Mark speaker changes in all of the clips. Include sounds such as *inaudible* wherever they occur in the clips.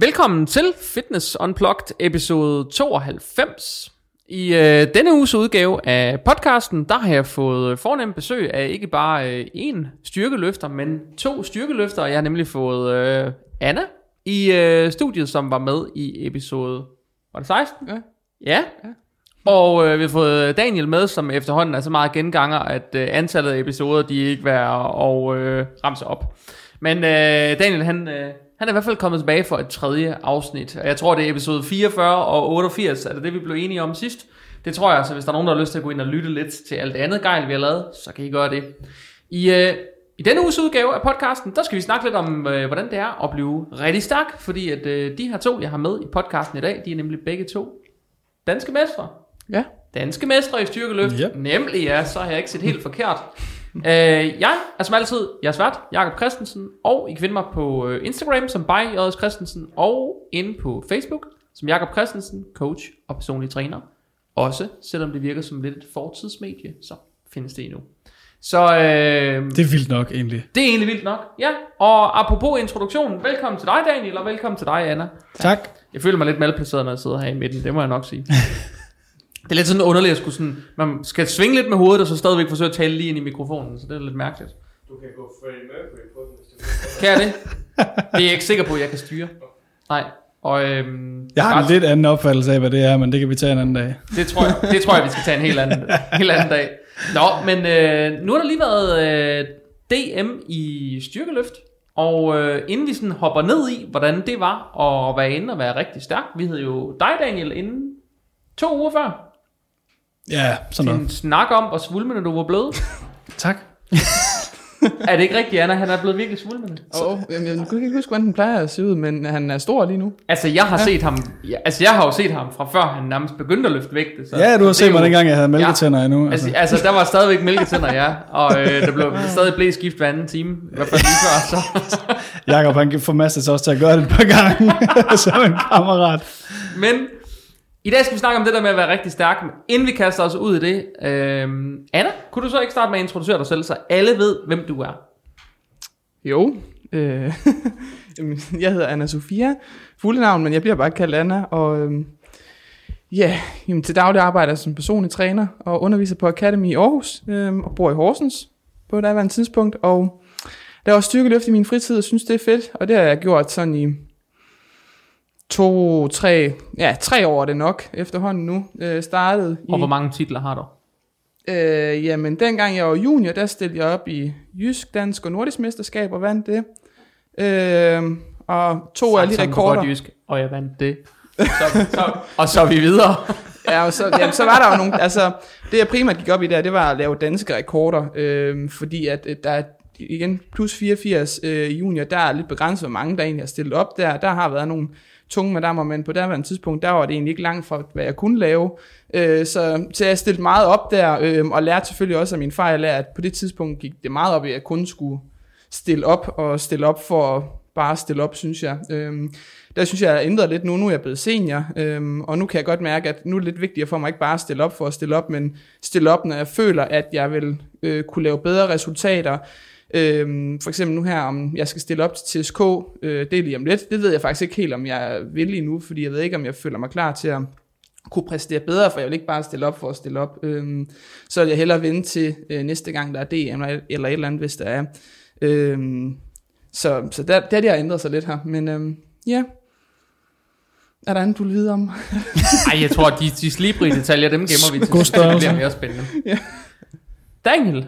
Speaker 1: Velkommen til Fitness Unplugged episode 92. I øh, denne uges udgave af podcasten, der har jeg fået fornemt besøg af ikke bare øh, en styrkeløfter, men to styrkeløfter. Jeg har nemlig fået øh, Anna i øh, studiet, som var med i episode var det 16?
Speaker 2: Ja.
Speaker 1: Ja. Og øh, vi har fået Daniel med, som efterhånden er så meget genganger, at øh, antallet af episoder, de er ikke værd at øh, ramse op. Men øh, Daniel, han, øh, han er i hvert fald kommet tilbage for et tredje afsnit. Og jeg tror, det er episode 44 og 88, er det det, vi blev enige om sidst? Det tror jeg, så hvis der er nogen, der har lyst til at gå ind og lytte lidt til alt det andet gejl, vi har lavet, så kan I gøre det. I, øh, i denne uges udgave af podcasten, der skal vi snakke lidt om, øh, hvordan det er at blive rigtig stærk, fordi at øh, de her to, jeg har med i podcasten i dag, de er nemlig begge to danske mestre.
Speaker 2: Ja.
Speaker 1: Danske mestre i styrkeløft.
Speaker 3: Yep.
Speaker 1: Nemlig, ja, så har jeg ikke set helt forkert. Øh, jeg er som altid jeres vært, Jakob Christensen, og I kan finde mig på øh, Instagram som by J.S. Christensen, og inde på Facebook som Jakob Christensen, coach og personlig træner. Også, selvom det virker som lidt et fortidsmedie, så findes det endnu. Så øh,
Speaker 3: Det er vildt nok, egentlig.
Speaker 1: det er egentlig vildt nok. Ja, og apropos introduktionen, velkommen til dig Daniel, og velkommen til dig Anna.
Speaker 3: Tak.
Speaker 1: Jeg føler mig lidt malplaceret, når jeg sidder her i midten, det må jeg nok sige. *laughs* det er lidt sådan underligt at skulle sådan, man skal svinge lidt med hovedet, og så stadigvæk forsøge at tale lige ind i mikrofonen, så det er lidt mærkeligt.
Speaker 4: Du kan gå Freddie Mercury på den, hvis du vil.
Speaker 1: Kan jeg det? Det er jeg ikke sikker på, at jeg kan styre. Nej, og øhm,
Speaker 3: Jeg har en
Speaker 1: ret-
Speaker 3: lidt anden opfattelse af, hvad det er, men det kan vi tage en anden dag.
Speaker 1: det tror, jeg, det tror jeg, vi skal tage en helt anden, helt anden dag. Nå, men øh, nu har der lige været øh, DM i styrkeløft, og øh, inden vi sådan hopper ned i, hvordan det var at være inde og være rigtig stærk, vi havde jo dig Daniel inden to uger før,
Speaker 3: Ja, sådan
Speaker 1: en
Speaker 3: noget.
Speaker 1: snak om, hvor svulmende du var blevet. *laughs*
Speaker 3: Tak.
Speaker 1: er det ikke rigtigt, Anna? Han er blevet virkelig svulmende.
Speaker 2: Oh, jeg kan ikke huske, hvordan den plejer at se ud, men han er stor lige nu.
Speaker 1: Altså, jeg har set ham, ja, altså, jeg har jo set ham fra før han nærmest begyndte at løfte vægte. Så
Speaker 3: Ja, du har set mig
Speaker 1: jo-
Speaker 3: dengang, jeg havde mælketænder endnu.
Speaker 1: Altså,
Speaker 3: Altså.
Speaker 1: altså, der var stadigvæk mælketænder, ja. Og øh, der blev stadig blev skift hver anden time. I hvert fald lige før, så.
Speaker 3: Jakob, han får masser også til at gøre det et par gange, *laughs* som en kammerat.
Speaker 1: Men i dag skal vi snakke om det der med at være rigtig stærk. Men Inden vi kaster os ud i det. Øh, Anna, kunne du så ikke starte med at introducere dig selv, så alle ved, hvem du er?
Speaker 2: Jo. Øh, *laughs* jeg hedder Anna Sofia, fulde navn, men jeg bliver bare kaldt Anna. Og øh, ja, jamen, til daglig arbejder jeg som personlig træner og underviser på Academy i Aarhus øh, og bor i Horsens på et andet tidspunkt. Og der er også styrkeløft i min fritid og synes, det er fedt. Og det har jeg gjort sådan i to, tre, ja, tre år er det nok efterhånden nu. Øh, startet i...
Speaker 1: Og hvor mange titler har du?
Speaker 2: Øh, jamen, dengang jeg var junior, der stillede jeg op i Jysk, Dansk og Nordisk Mesterskab og vandt det. Øh, og to af
Speaker 1: på
Speaker 2: rekorder.
Speaker 1: Godt jysk, og jeg vandt det. *laughs* Så, så, og så er vi videre. *laughs*
Speaker 2: Ja, og så, jamen, så var der jo nogle, altså, det jeg primært gik op i der, det var at lave danske rekorder, øh, fordi at øh, der er igen plus 84 øh, junior, der er lidt begrænset, hvor mange der egentlig har stillet op der. Der har været nogle tunge madammer, men på derværende tidspunkt, der var det egentlig ikke langt fra, hvad jeg kunne lave. Øh, så, så jeg stillede meget op der, øh, og lærte selvfølgelig også af min fejl, at på det tidspunkt gik det meget op i, at jeg kun skulle stille op, og stille op for at bare stille op, synes jeg. Øhm, der synes jeg, jeg ændret lidt nu. Nu er jeg blevet senior, øhm, og nu kan jeg godt mærke, at nu er det lidt vigtigere for mig ikke bare at stille op for at stille op, men stille op, når jeg føler, at jeg vil øh, kunne lave bedre resultater. Øhm, for eksempel nu her, om jeg skal stille op til TSK, øh, det er lige om lidt. Det ved jeg faktisk ikke helt, om jeg vil endnu, fordi jeg ved ikke, om jeg føler mig klar til at kunne præstere bedre, for jeg vil ikke bare stille op for at stille op. Øhm, så vil jeg hellere vente til øh, næste gang, der er DM eller, eller et eller andet, hvis der er. Øhm, så så der, der, der har ændret sig lidt her. Men øhm, ja, er der andet, du vil vide om? *laughs*
Speaker 1: Ej, jeg tror, at de, de slibrige detaljer, dem gemmer vi til.
Speaker 3: God
Speaker 1: Det bliver mere spændende.
Speaker 2: Ja.
Speaker 1: Daniel,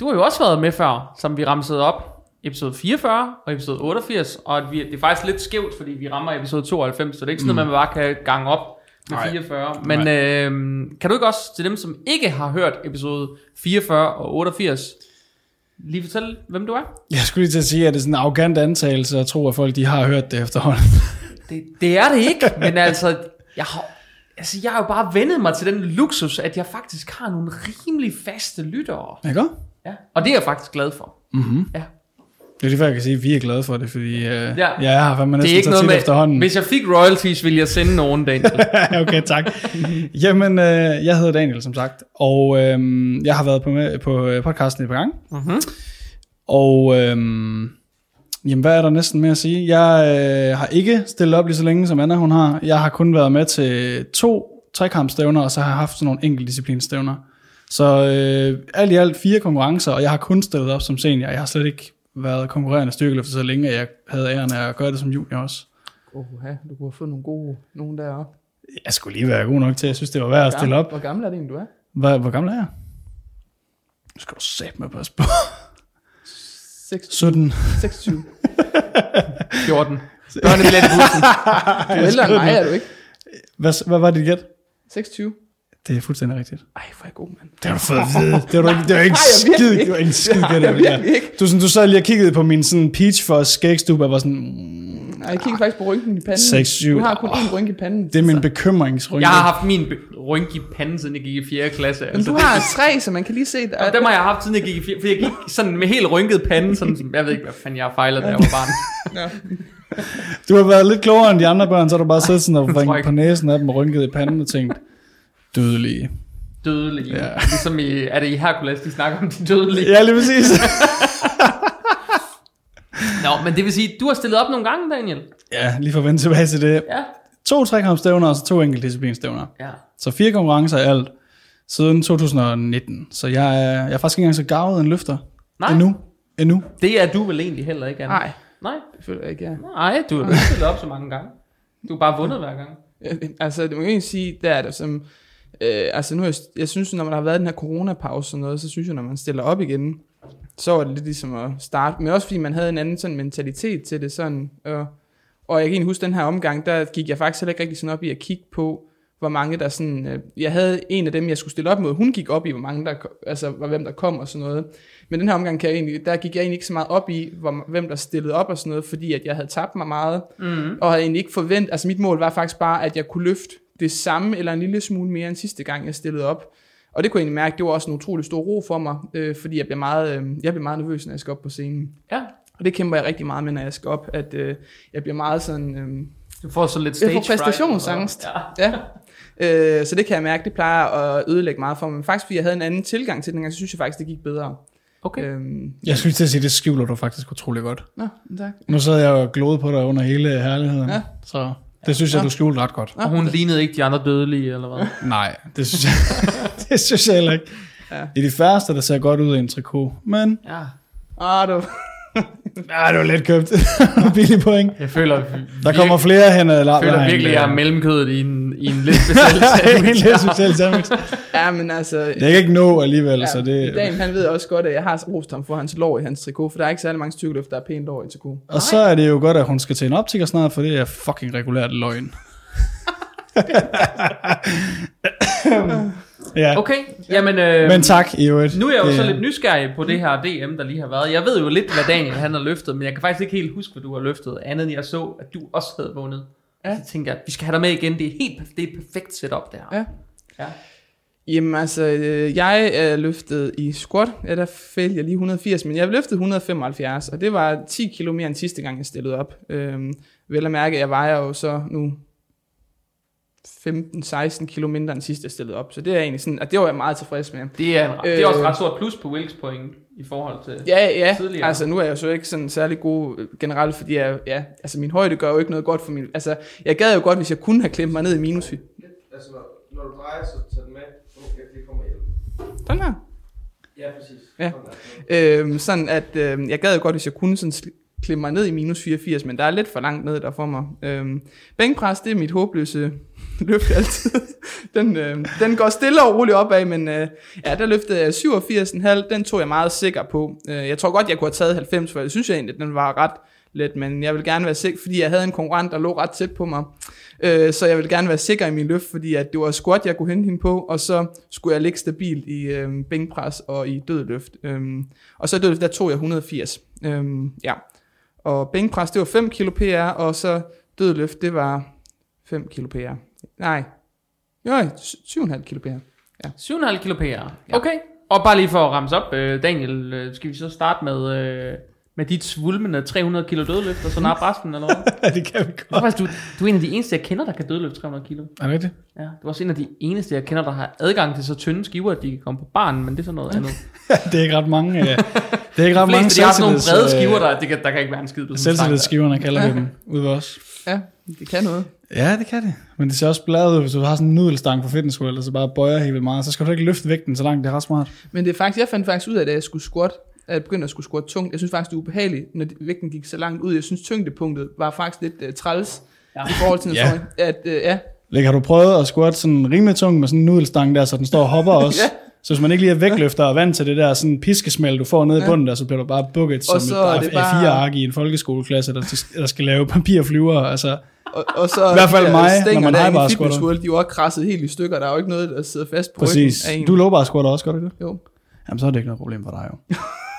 Speaker 1: du har jo også været med før, som vi ramsede op. Episode 44 og episode 88. Og at vi, det er faktisk lidt skævt, fordi vi rammer episode 92, så det er ikke sådan noget, man bare kan gange op med
Speaker 3: Nej.
Speaker 1: 44. Men øh, kan du ikke også til dem, som ikke har hørt episode 44 og 88, lige fortælle, hvem du er?
Speaker 3: Jeg skulle lige til at sige, at det er sådan en arrogant antagelse at tro, at folk de har hørt det efterhånden. *laughs*
Speaker 1: Det, det er det ikke, men altså, jeg har, altså, jeg har jo bare vendet mig til den luksus, at jeg faktisk har nogle rimelig faste lyttere.
Speaker 3: Ikke?
Speaker 1: Ja. Og det er jeg faktisk glad for.
Speaker 3: Mm-hmm.
Speaker 1: Ja.
Speaker 3: Det er derfor, jeg kan sige, at vi er glade for det, fordi øh,
Speaker 1: Ja.
Speaker 3: ja. jeg har fandme
Speaker 1: Det
Speaker 3: næsten
Speaker 1: er ikke
Speaker 3: så
Speaker 1: noget med,
Speaker 3: efterhånden.
Speaker 1: hvis jeg fik royalties, ville jeg sende nogen, Daniel. *laughs*
Speaker 3: okay, tak. Jamen, øh, jeg hedder Daniel, som sagt, og øh, jeg har været på, med, på øh, podcasten et par gange.
Speaker 1: mm-hmm.
Speaker 3: Og øh, Jamen, hvad er der næsten mere at sige? Jeg øh, har ikke stillet op lige så længe, som Anna hun har. Jeg har kun været med til to trekampstævner, og så har jeg haft sådan nogle enkeltdisciplinstævner. Så øh, alt i alt fire konkurrencer, og jeg har kun stillet op som senior. Jeg har slet ikke været konkurrerende styrkeløfter så længe, at jeg havde æren af at gøre det som junior også.
Speaker 2: Oha, du kunne have fået nogle gode, nogen deroppe.
Speaker 3: Jeg skulle lige være god nok til, jeg synes, det var værd at stille op.
Speaker 2: Hvor gammel er det egentlig, du er?
Speaker 3: Hvor, hvor gammel er jeg? Nu skal du sætte mig passe på.
Speaker 2: 6,
Speaker 3: 17.
Speaker 2: 26.
Speaker 1: 14. Børnebillet i bussen.
Speaker 2: Du er ældre end mig, er du ikke?
Speaker 3: Hvad, hvad var dit gæt?
Speaker 2: 26.
Speaker 3: Det er fuldstændig rigtigt.
Speaker 2: Ej, hvor er jeg god, mand.
Speaker 3: Det har du fået at vide. *laughs* Det var, du det var ikke
Speaker 2: Nej,
Speaker 3: skid, det var ikke skid *laughs*
Speaker 2: Det virkelig ikke.
Speaker 3: Du, sådan, du sad lige og kiggede på min sådan peach for skægstube, og var sådan, mm,
Speaker 2: Nej, jeg kigger faktisk på rynken i panden.
Speaker 3: 6, 7.
Speaker 2: Du har kun én rynke i panden.
Speaker 3: det er min bekymringsrynke.
Speaker 1: Jeg har haft min rynke i panden, siden jeg gik i 4. klasse.
Speaker 2: Men
Speaker 1: Altså,
Speaker 2: du
Speaker 1: det-
Speaker 2: har tre, så man kan lige se det.
Speaker 1: Og dem har jeg haft, siden jeg gik i 4. For jeg gik sådan med helt rynket pande. Sådan, som- jeg ved ikke, hvad fanden jeg har fejlet, da jeg var barn. *laughs*
Speaker 3: Du har været lidt klogere end de andre børn, så har du bare siddet sådan og på næsen af dem og rynket i panden og tænkt, dødelige.
Speaker 1: Dødelige.
Speaker 3: Ja. *laughs*
Speaker 1: Ligesom i, er det i Hercules, de snakker om de dødelige?
Speaker 3: Ja, lige præcis. *laughs* *laughs*
Speaker 1: Nå, men det vil sige, du har stillet op nogle gange, Daniel.
Speaker 3: ja, lige for at vende tilbage til det.
Speaker 1: Ja.
Speaker 3: To trekampstævner og så to enkeltdisciplinstævner.
Speaker 1: Ja.
Speaker 3: Så fire konkurrencer i alt siden 2019. Så jeg er, jeg er faktisk ikke engang så gavet en løfter.
Speaker 1: Nej.
Speaker 3: Endnu. Endnu.
Speaker 1: Det er du vel egentlig heller ikke, Anna?
Speaker 2: Nej,
Speaker 1: Nej.
Speaker 2: det føler jeg ikke, ja.
Speaker 1: Nej, du har ikke stillet op så mange gange. Du har bare vundet hver gang.
Speaker 2: Ja, Altså, det må jeg egentlig sige, der er det som... Øh, altså nu, jeg, jeg synes, når man har været i den her coronapause og noget, så synes jeg, når man stiller op igen, så var det lidt ligesom at starte. Men også fordi man havde en anden sådan mentalitet til det sådan. Og, og jeg kan egentlig huske den her omgang, der gik jeg faktisk heller ikke rigtig sådan op i at kigge på, hvor mange der sådan... Øh, jeg havde en af dem, jeg skulle stille op mod, hun gik op i, hvor mange der, altså hvor- hvem der kom og sådan noget. Men den her omgang, kan jeg egentlig, der gik jeg egentlig ikke så meget op i, hvor, hvem der stillede op og sådan noget, fordi at jeg havde tabt mig meget,
Speaker 1: Mm.
Speaker 2: og havde egentlig ikke forventet, altså mit mål var faktisk bare, at jeg kunne løfte det samme, eller en lille smule mere end sidste gang, jeg stillede op. Og det kunne jeg egentlig mærke, det var også en utrolig stor ro for mig, øh, fordi jeg bliver, meget, øh, jeg bliver meget nervøs, når jeg skal op på scenen.
Speaker 1: Ja.
Speaker 2: Og det kæmper jeg rigtig meget med, når jeg skal op, at øh, jeg bliver meget sådan... Øh,
Speaker 1: Du får så lidt
Speaker 2: Jeg
Speaker 1: stage
Speaker 2: får
Speaker 1: fright,
Speaker 2: præstationsangst.
Speaker 1: eller
Speaker 2: ja. Øh, så det kan jeg mærke, det plejer at ødelægge meget for mig. Men faktisk, fordi jeg havde en anden tilgang til den gang, så synes jeg faktisk, det gik bedre.
Speaker 1: Okay.
Speaker 2: Øhm,
Speaker 3: Jeg skulle til at sige, det skjuler du faktisk utrolig godt.
Speaker 2: nå, tak.
Speaker 3: Nu sad jeg og på dig under hele herligheden.
Speaker 2: Ja.
Speaker 3: Så det synes jeg, du skjulte ret godt.
Speaker 1: Og hun lignede ikke de andre dødelige, eller hvad?
Speaker 3: Nej, det synes jeg, *laughs* det synes jeg heller ikke.
Speaker 2: Ja.
Speaker 3: Det er de færreste, der ser godt ud i en trikot. Men,
Speaker 1: Ja.
Speaker 2: Ah, du. *laughs*
Speaker 3: ja, det var let købt. *laughs* Billig point.
Speaker 1: Jeg føler,
Speaker 3: Der kommer flere hen ad
Speaker 1: jeg føler virkelig, at jeg er mellemkødet i en, i en lidt speciel *laughs* sag.
Speaker 3: en lidt speciel sandwich.
Speaker 2: Ja, men altså...
Speaker 3: Det er ikke nå alligevel,
Speaker 2: Ja,
Speaker 3: så det...
Speaker 2: Dan, han ved også godt, at jeg har rost ham for hans lår i hans trikot, for der er ikke særlig mange styrkeløft, der er pænt lår i trikot.
Speaker 3: Og så er det jo godt, at hun skal til en optiker snart, for det er fucking regulært løgn. *laughs* ja,
Speaker 1: Okay, jamen... Øh,
Speaker 3: men tak i øvrigt.
Speaker 1: Nu er jeg jo så lidt nysgerrig på det her DM, der lige har været. Jeg ved jo lidt, hvad Daniel han har løftet, men jeg kan faktisk ikke helt huske, hvad du har løftet, andet end jeg så, at du også havde vundet.
Speaker 2: Ja.
Speaker 1: Så tænker jeg, vi skal have dig med igen. Det er helt det er et perfekt setup, der.
Speaker 2: Ja.
Speaker 1: ja.
Speaker 2: Jamen altså, øh, jeg er løftet i squat, ja, der fældte jeg lige 180, men jeg løftede 175, og det var 10 kilo mere end sidste gang, jeg stillede op. Øhm, vel at mærke, jeg vejer jo så nu 15-16 kilo mindre end sidst, jeg stillede op, så det er egentlig sådan, og det var jeg meget tilfreds med.
Speaker 1: Det er, en, øh, det er også et
Speaker 2: Øh.
Speaker 1: ret stort plus på Wilks point i forhold til...
Speaker 2: Ja, ja,
Speaker 1: Tidligere.
Speaker 2: altså nu er jeg jo så ikke sådan særlig god øh, generelt, fordi jeg, ja, altså min højde gør jo ikke noget godt for min, altså jeg gad jo godt, hvis jeg kunne have klemt mig ned i minus.
Speaker 4: Altså, når, når du drejer, så tag den med. Okay, det kommer hjælp.
Speaker 2: Sådan her.
Speaker 4: Ja, præcis.
Speaker 2: Ja.
Speaker 4: Sådan.
Speaker 2: Øhm, sådan at øh, jeg gad jo godt, hvis jeg kunne sådan klemme mig ned i minus 84, men der er lidt for langt ned der for mig. Øhm, bænkpres, det er mit håbløse *laughs* løft altid. den, øh, den går stille og roligt opad, men øh, ja, der løftede jeg 87,5, den tog jeg meget sikker på. Øh, jeg tror godt, jeg kunne have taget 90, for jeg synes jeg egentlig, den var ret let, men jeg vil gerne være sikker, fordi jeg havde en konkurrent, der lå ret tæt på mig. Øh, så jeg vil gerne være sikker i min løft, fordi at det var squat, jeg kunne hente hende på, og så skulle jeg ligge stabilt i øh, bænkpres og i dødløft. Øh, og så dødløft, der tog jeg 180. Øh, ja. Og bænkpres, det var 5 kilo PR, og så dødløft, det var 5 kilo PR. Nej, jo, 7,5 kilo PR.
Speaker 1: 7,5 kilo PR. Okay. Og bare lige for at ramse op, øh, Daniel, øh, skal vi så starte med, øh, Med dit svulmende 300 kilo dødløft, og så nap resten, eller hvad? *laughs*
Speaker 3: Ja, det kan vi godt.
Speaker 1: tror faktisk, du, du er en af de eneste, jeg kender, der kan dødløfte 300 kilo.
Speaker 3: Er det rigtigt?
Speaker 1: Ja, du er også en af de eneste, jeg kender, der har adgang til så tynde skiver, at de kan komme på barnen, men det er så noget andet. *laughs*
Speaker 3: det er ikke ret mange, øh, det er ikke *laughs* ret
Speaker 1: De
Speaker 3: mange
Speaker 1: de har sådan nogle brede skiver,
Speaker 3: øh,
Speaker 1: der, det kan, der kan ikke være en skid sådan.
Speaker 3: Selvtillidsskiverne kalder vi dem ude ved os.
Speaker 2: Ja, det kan noget.
Speaker 3: Ja, det kan det. Men det ser også bladet ud, hvis du har sådan en nudelstang på fitnessskole, eller så bare bøjer helt vildt meget, så skal du ikke løfte vægten så langt, det er ret smart.
Speaker 2: Men det er faktisk, jeg fandt faktisk ud af, at jeg skulle squat, at jeg begyndte at skulle squat tungt. Jeg synes faktisk, det er ubehageligt, når vægten gik så langt ud. Jeg synes, tyngdepunktet var faktisk lidt uh, træls
Speaker 1: Ja.
Speaker 2: ja. i forhold til,
Speaker 3: Ja.
Speaker 2: ja. at uh, ja,
Speaker 3: Like, har du prøvet at squat sådan rimelig tung med sådan en nudelstang der, så den står og hopper *laughs* også?
Speaker 2: Ja.
Speaker 3: Så hvis man ikke lige er vægtløfter og vant til det der sådan piskesmæld, du får nede i
Speaker 2: Ja.
Speaker 3: bunden der, så bliver du bare bukket som
Speaker 2: så er
Speaker 3: et
Speaker 2: det bare-
Speaker 3: A4-ark i en folkeskoleklasse, der, der skal lave papirflyver. Altså,
Speaker 2: og, og så
Speaker 3: I hvert fald mig, når man har bare squatter.
Speaker 2: world, de var også krasset helt i stykker. Der er jo ikke noget, der sidder fast på
Speaker 3: præcis.
Speaker 2: ryggen af en.
Speaker 3: Du low bar squatter også, gør du ikke det?
Speaker 2: Jo.
Speaker 3: Jamen, så er det ikke noget problem for dig jo. *laughs*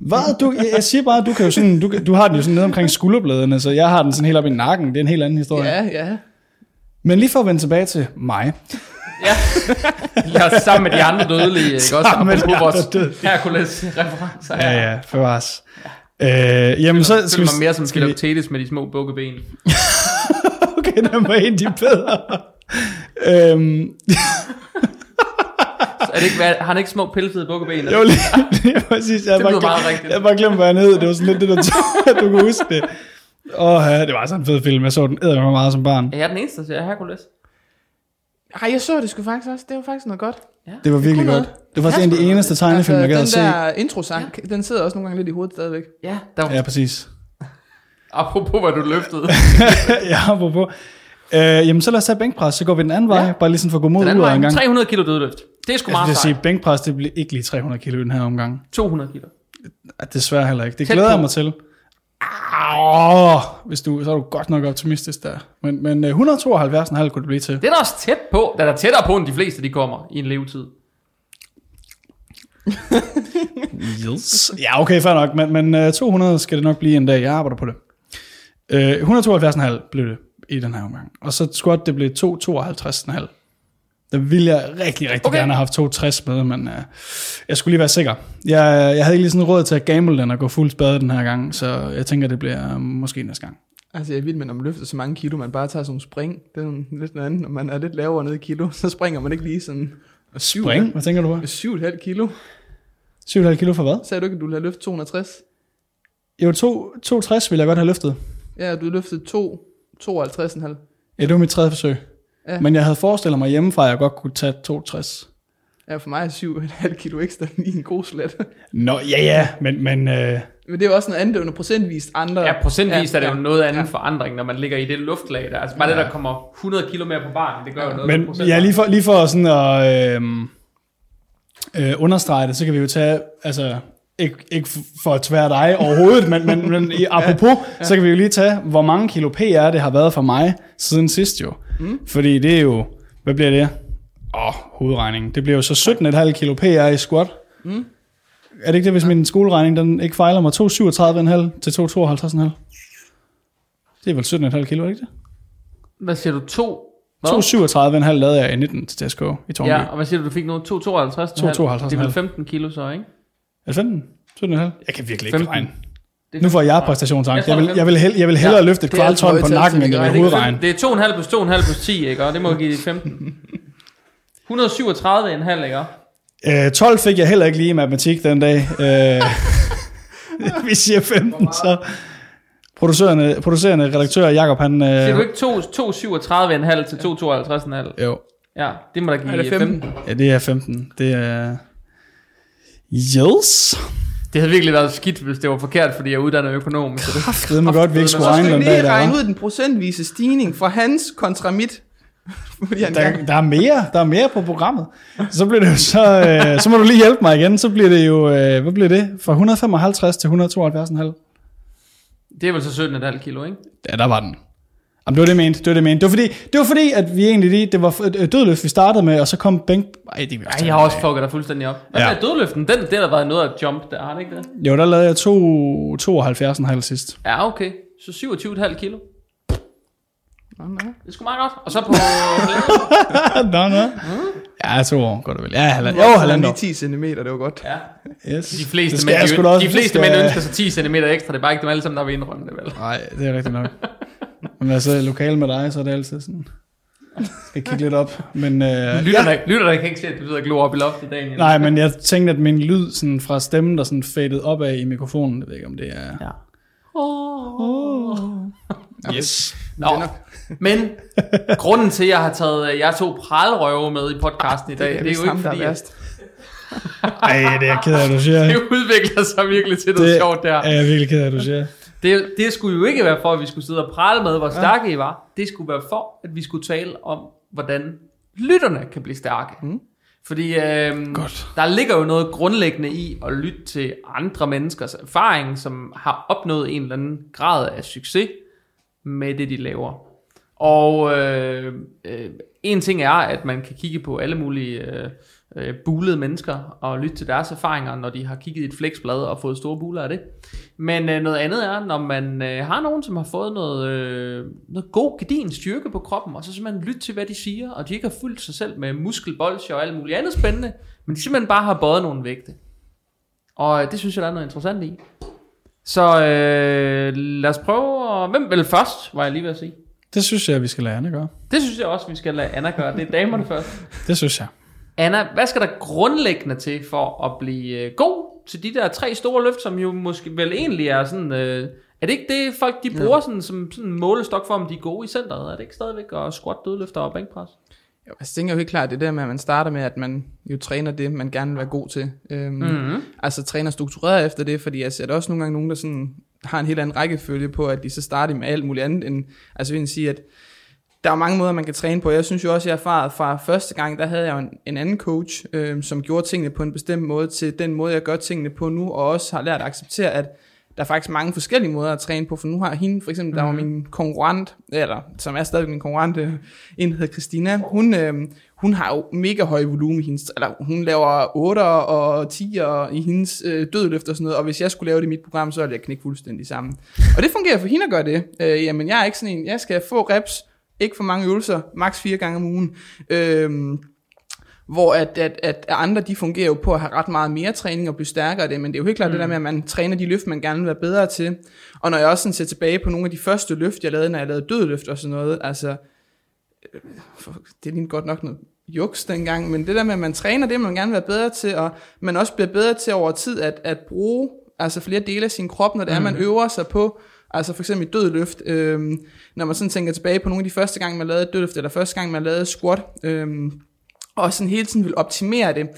Speaker 3: Hvad? Du, jeg, jeg siger bare, du kan jo sådan, du, du har den jo sådan nede omkring skulderbladene, så jeg har den sådan helt op i nakken. Det er en helt anden historie.
Speaker 2: Ja, ja.
Speaker 3: Men lige for at vende tilbage til mig.
Speaker 1: Ja. ja, sammen med de andre dødelige, ikke også?
Speaker 3: Sammen med de
Speaker 1: vores
Speaker 3: dødelige.
Speaker 1: Hercules-referencer.
Speaker 3: Ja, ja, for os. Øh, jamen, så
Speaker 1: Føler
Speaker 3: skal vi,
Speaker 1: mig mere som Philoctetes med de små bukkeben. *laughs*
Speaker 3: Okay, den var de bedre. øhm,
Speaker 1: Så *laughs* er det ikke, hvad- har han ikke små pelsede bukkeben?
Speaker 3: var lige, lige præcis, jeg
Speaker 1: Det
Speaker 3: bare,
Speaker 1: meget rigtigt.
Speaker 3: jeg bare glemt, hvad han hed. Det var sådan lidt det, der tog, *laughs* at du kunne huske det. Åh, ja, det var sådan en fed film. Jeg så den æder meget som barn.
Speaker 1: Er jeg den eneste, der siger Hercules?
Speaker 2: Ej, jeg så det sgu faktisk også. Det var faktisk noget godt.
Speaker 3: Det var virkelig
Speaker 2: kunne
Speaker 3: godt. Det var faktisk en af de eneste tegnefilm, jeg gad
Speaker 2: den
Speaker 3: at se.
Speaker 2: der introsang, ja. den sidder også nogle gange lidt i hovedet stadigvæk.
Speaker 1: Ja, der var,
Speaker 3: Ja, præcis.
Speaker 1: apropos hvad du løftede. *laughs*
Speaker 3: ja, apropos. Øh, jamen, så lad os tage bænkpres, så går vi den anden vej.
Speaker 1: Ja.
Speaker 3: Bare lige sådan for at gå mod
Speaker 1: Den anden
Speaker 3: af en
Speaker 1: vej,
Speaker 3: gang.
Speaker 1: 300 kilo dødløft. Det er sgu
Speaker 3: Jeg
Speaker 1: meget
Speaker 3: vil sige, bænkpres, det bliver ikke lige 300 kilo i den her omgang.
Speaker 1: 200 kilo.
Speaker 3: Ja, Desværre heller ikke. Det
Speaker 1: Tæt
Speaker 3: glæder
Speaker 1: på.
Speaker 3: jeg mig til. Åh, hvis du, så er du godt nok optimistisk der. Men, men øh, 172,5 kunne det blive til.
Speaker 1: Det er da også tæt på. Det er da tættere på, end de fleste de kommer i en levetid. *laughs*
Speaker 3: Yes. Ja, okay, fair nok. Men, men øh, 200 skal det nok blive en dag. Jeg arbejder på det. Øh, 172,5 blev det i den her omgang. Og så squat, det blev 252,5. Der ville jeg rigtig, rigtig
Speaker 1: Okay.
Speaker 3: gerne have haft 260 med, men øh, jeg skulle lige være sikker. Jeg, jeg havde ikke lige sådan råd til at gamble den og gå fuld spade den her gang, så jeg tænker, det bliver øh, måske næste gang.
Speaker 2: Altså, jeg er vild med, når man løfter så mange kilo, man bare tager sådan nogle spring. Det er lidt noget andet. Når man er lidt lavere nede i kilo, så springer man ikke lige sådan... syv-
Speaker 3: Spring? Hvad tænker du på?
Speaker 2: 7,5 kilo.
Speaker 3: 7,5 kilo for hvad?
Speaker 2: Sagde du ikke, at du ville have løftet 260?
Speaker 3: Jo, 2, 260 ville jeg godt have løftet.
Speaker 2: Ja, du løftede 2, 52,5.
Speaker 3: Ja, det var mit tredje forsøg.
Speaker 2: Ja.
Speaker 3: Men jeg havde forestillet mig hjemmefra, at jeg godt kunne tage 260.
Speaker 2: Ja, for mig er 7,5 kilo ekstra lige en god slat.
Speaker 3: Nå, ja, ja, men, men øh,
Speaker 2: Men det er jo også noget andet, det er jo procentvist andre.
Speaker 1: Ja, procentvis ja, er det jo noget andet
Speaker 2: ja.
Speaker 1: ja. forandring, når man ligger i det luftlag der. Altså bare ja. det, der kommer 100 kilo mere på barn, det gør jo noget
Speaker 3: Men
Speaker 1: procent.
Speaker 3: ja, lige for, lige for sådan at øh, øh, understrege det, så kan vi jo tage, altså ikke, ikke for at tvære dig overhovedet, men, men, men i, *laughs* apropos, ja, ja. så kan vi jo lige tage, hvor mange kilo PR det har været for mig siden sidst jo. Mm. Fordi det er jo, hvad bliver det? Åh, oh, hovedregningen. Det bliver jo så 17,5 kilo PR i squat. Mm. Er det ikke det, hvis min skoleregning den ikke fejler mig? 237,5 til 252,5? Det er vel 17,5 kilo, det ikke det?
Speaker 1: Hvad siger du? To? Hvad?
Speaker 3: 237,5 lavede jeg i 19 til TSK i Tornby.
Speaker 1: Ja, og hvad siger du, du fik nu? 2,52?
Speaker 3: 2,52.
Speaker 1: Det er vel 15 kilo så, ikke?
Speaker 3: Er det 15? 17,5? Jeg kan virkelig ikke
Speaker 1: 15.
Speaker 3: regne. Nu får jeg
Speaker 1: 15.
Speaker 3: præstationsangst.
Speaker 1: Jeg
Speaker 3: Jeg vil, jeg vil, jeg vil hellere
Speaker 1: Ja,
Speaker 3: løfte et
Speaker 2: det alt for
Speaker 3: kvartton på nakken, end jeg
Speaker 2: det
Speaker 3: vil
Speaker 1: er,
Speaker 3: hovedregn.
Speaker 1: det er 2,5 plus 2,5 plus 10, ikke? Og det må *laughs* give 15. 137,5, ikke?
Speaker 3: Øh, 12 fik jeg heller ikke lige i matematik den dag. Øh, *laughs* vi siger 15, så producerende, producerende redaktør Jakob han...
Speaker 1: Siger du
Speaker 3: Øh,
Speaker 1: ikke 2 2,37,5 til 2,52,5?
Speaker 3: jo,
Speaker 1: Ja, det må da give
Speaker 2: Er det 15?
Speaker 1: 15.
Speaker 3: ja, det er 15. Det er... Yes.
Speaker 1: Det havde virkelig været skidt, hvis det var forkert, fordi jeg er uddannet økonom. Så det,
Speaker 3: Det må godt, vi ikke skulle
Speaker 2: Så
Speaker 3: regne
Speaker 2: skal
Speaker 3: den
Speaker 2: vi
Speaker 3: dag,
Speaker 2: lige
Speaker 3: der
Speaker 2: regne ud den procentvise stigning fra hans kontra mit. *laughs* Fordi han
Speaker 3: Der, der, er mere, der er mere på programmet. Så bliver det jo så, øh, så må du lige hjælpe mig igen. Så bliver det jo, øh, hvad bliver det? Fra 155 til 172,5.
Speaker 1: det er vel så 17,5 kilo, ikke?
Speaker 3: Ja, der var den. Jamen, det var det, jeg mente. Det var det, jeg mente. Det var fordi, det var fordi at vi egentlig lige, det var øh, dødløft, vi startede med, og så kom bænk... Ej, det
Speaker 1: Ej, jeg har også fucket dig fuldstændig op. Hvad
Speaker 3: Ja.
Speaker 1: dødløften? Den, den har været noget af et jump der, har det ikke det?
Speaker 3: Jo, der lavede jeg to, 72,5 sidst.
Speaker 1: Ja, okay. Så 27,5 kilo.
Speaker 2: Nå, nå.
Speaker 1: Det er sgu meget godt. Og så på *laughs*
Speaker 3: nå, nå. Ja, to år går det vel. Ja, halvand,
Speaker 2: Jo, halvandet
Speaker 3: år.
Speaker 2: 10 cm, det var godt.
Speaker 1: Ja.
Speaker 3: Yes.
Speaker 1: De fleste, mænd, de, de fleste mænd ønsker sig 10 cm ekstra. Det er bare ikke dem alle sammen, der vil indrømme det, vel?
Speaker 3: Nej, det er rigtigt nok. *laughs* Men altså, lokal med dig, så er det altid sådan... Skal kigge lidt op. Men, øh,
Speaker 1: Lytter, der, lytter der kan ikke se, at du sidder og glor op i loftet, Daniel.
Speaker 3: Nej, men jeg tænkte, at min lyd sådan fra stemmen, der sådan faded opad i mikrofonen, det ved jeg ikke, om det er...
Speaker 1: Ja. Oh.
Speaker 3: Yes.
Speaker 1: Nå, men grunden til, at jeg har taget øh, jer to pralrøve med i podcasten i dag, det, det er jo ikke
Speaker 2: der
Speaker 1: fordi,
Speaker 2: er
Speaker 1: at
Speaker 2: værst.
Speaker 3: Ej, det er jeg ked af, at du siger. *laughs*
Speaker 1: det udvikler sig virkelig til noget
Speaker 3: Det
Speaker 1: sjovt der.
Speaker 3: er jeg virkelig ked af, at du siger.
Speaker 1: Det, det skulle jo ikke være for, at vi skulle sidde og prale med, hvor stærke I var. Det skulle være for, at vi skulle tale om, hvordan lytterne kan blive stærke. Mm. Fordi øh,
Speaker 3: Godt.
Speaker 1: der ligger jo noget grundlæggende i at lytte til andre menneskers erfaring, som har opnået en eller anden grad af succes med det, de laver. Og øh, øh, en ting er, at man kan kigge på alle mulige øh, øh, bulede mennesker og lytte til deres erfaringer, når de har kigget i et flexblad og fået store buler af det. Men øh, noget andet er, når man øh, har nogen, som har fået noget, øh, noget god gedin styrke på kroppen, og så simpelthen lytte til, hvad de siger, og de ikke har fyldt sig selv med muskelbolsjer og alt muligt andet spændende, men de simpelthen bare har bøjet nogle vægte. Og øh, det synes jeg, der er noget interessant i. Så øh, lad os prøve, og hvem vil først, var jeg lige ved at sige.
Speaker 3: Det synes jeg, vi skal lade Anna gøre.
Speaker 1: Det synes jeg også, vi skal lade Anna gøre. Det er damerne først.
Speaker 3: Det synes jeg.
Speaker 1: Anna, hvad skal der grundlæggende til for at blive øh, god til de der tre store løft, som jo måske vel egentlig er sådan... Øh, er det ikke det, folk de bruger sådan, som sådan en målestok for, om de er gode i centret? Er det ikke stadigvæk at squat, dødløfter og bænkpres?
Speaker 2: Jo, altså, jeg tænker jo helt klart, det der med, at man starter med, at man jo træner det, man gerne vil være god til. Øhm,
Speaker 1: Mm-hmm.
Speaker 2: Altså træner struktureret efter det, fordi jeg ser der også nogle gange nogen, der sådan har en helt anden rækkefølge på, at de så starter med alt muligt andet end, altså vil sige, at der er mange måder, man kan træne på. Jeg synes jo også, jeg erfaret fra første gang, der havde jeg en, en anden coach, øh, som gjorde tingene på en bestemt måde, til den måde, jeg gør tingene på nu, og også har lært at acceptere, at der er faktisk mange forskellige måder at træne på, for nu har hende, for eksempel, der var min konkurrent, eller som er stadig min konkurrent, øh, en der hedder Christina, hun, øh, hun har jo mega høj volumen i hendes, eller hun laver 8 og 10 i hendes øh, dødløft og sådan noget, og hvis jeg skulle lave det i mit program, så ville jeg knække fuldstændig sammen. Og det fungerer for hende at gøre det. Øh, jamen, jeg er ikke sådan en, jeg skal få reps, ikke for mange øvelser, maks fire gange om ugen. Øhm, hvor at, at, at andre, de fungerer jo på at have ret meget mere træning og blive stærkere af det, men det er jo helt klart mm. det der med, at man træner de løft, man gerne vil være bedre til. Og når jeg også sådan ser tilbage på nogle af de første løft, jeg lavede, når jeg lavede dødløft og sådan noget, altså, øh, for- det lignede godt nok noget juks dengang, men det der med, at man træner det, man gerne vil være bedre til, og man også bliver bedre til over tid at, at bruge altså flere dele af sin krop, når det er, man øver sig på, altså for eksempel i dødløft, øh, når man sådan tænker tilbage på nogle af de første gange, man lavede dødløft, eller første gang, man lavede squat, øh, og sådan hele tiden vil optimere det.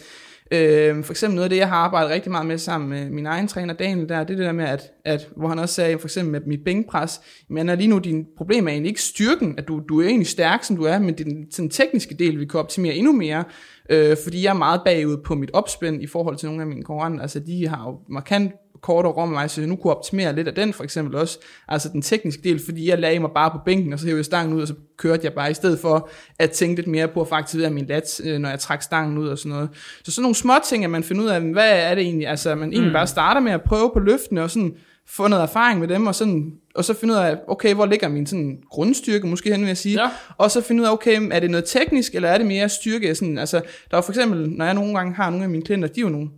Speaker 2: Øh, for eksempel noget af det, jeg har arbejdet rigtig meget med sammen med min egen træner Daniel, der, det er det der med, at, at hvor han også sagde, for eksempel med mit bænkpres, men er lige nu din problem er egentlig ikke styrken, at du, du er egentlig stærk, som du er, men det er den sådan tekniske del, vi kan optimere endnu mere, øh, fordi jeg er meget bagud på mit opspænd i forhold til nogle af mine konkurrenter, altså de har jo markant kortere rum mig, så jeg nu kunne optimere lidt af den for eksempel også, altså den tekniske del, fordi jeg lagde mig bare på bænken, og så hævde jeg stangen ud, og så kørte jeg bare, i stedet for at tænke lidt mere på at få aktivere min lats, øh, når jeg trak stangen ud og sådan noget. Så sådan nogle små ting, at man finder ud af, hvad er det egentlig, altså man egentlig bare starter med at prøve på løftene, og sådan få noget erfaring med dem, og, sådan, og så finde ud af, okay, hvor ligger min sådan grundstyrke, måske hen vil jeg sige,
Speaker 1: Ja.
Speaker 2: og så finde ud af, okay, er det noget teknisk, eller er det mere styrke? Sådan, altså, der er for eksempel, når jeg nogle gange har nogle af mine klienter, de er jo nogle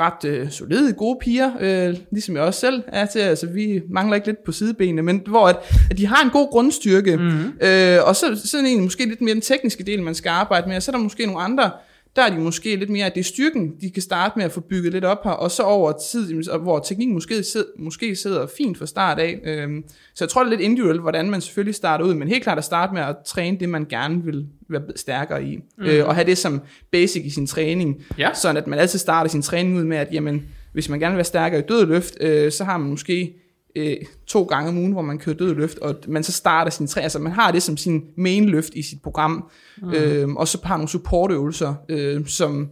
Speaker 2: ret øh, solide, gode piger, øh, ligesom jeg også selv er til, altså vi mangler ikke lidt på sidebenene, men hvor at, at de har en god grundstyrke, mm-hmm. øh, og så sådan en måske lidt mere den tekniske del, man skal arbejde med, og så er der måske nogle andre, der er de måske lidt mere, at det er styrken, de kan starte med at få bygget lidt op her, og så over tid, hvor teknikken måske, sid, måske sidder fint fra start af. Øhm, så jeg tror, det er lidt individuelt, hvordan man selvfølgelig starter ud, men helt klart at starte med at træne det, man gerne vil være stærkere i, mm. øh, og have det som basic i sin træning,
Speaker 1: Ja.
Speaker 2: sådan at man altid starter sin træning ud med, at jamen, hvis man gerne vil være stærkere i dødløft, øh, så har man måske øh, to gange om ugen, hvor man kører dødløft, og man så starter sin træning, altså man har det som sin main løft i sit program, mm. øh, og så har nogle supportøvelser, øh, som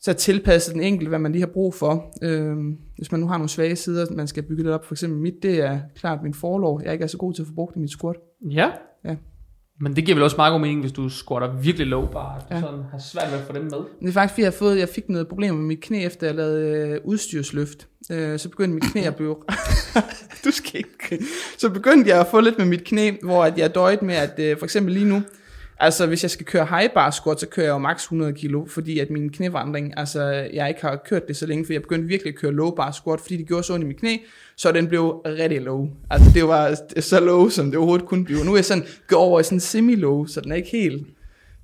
Speaker 2: så tilpasset den enkelte, hvad man lige har brug for. Øh, hvis man nu har nogle svage sider, man skal bygge det op, for eksempel mit, det er klart min forlov, jeg ikke er så god til at få brugt i mit squat.
Speaker 1: Ja.
Speaker 2: Ja.
Speaker 1: Men det giver vel også meget god mening, hvis du squatter virkelig low bar,
Speaker 2: Ja.
Speaker 1: sådan har svært ved at få dem med.
Speaker 2: Det er faktisk, fordi jeg, har fået, jeg fik noget problemer med mit knæ, efter jeg lavede øh, udstyrsløft. Øh, så begyndte mit knæ at blive... *laughs* du skal ikke... *laughs* Så begyndte jeg at få lidt med mit knæ, hvor at jeg døjede med, at øh, for eksempel lige nu, Altså, hvis jeg skal køre high bar squat, så kører jeg jo maks 100 kilo, fordi at min knævandring, altså, jeg ikke har kørt det så længe, for jeg begyndte virkelig at køre low bar squat, fordi det gjorde så ondt i mit knæ, så den blev rigtig low. Altså, det var så low, som det overhovedet kunne blive. Nu er jeg sådan gået over i sådan semi-low, så den er ikke helt,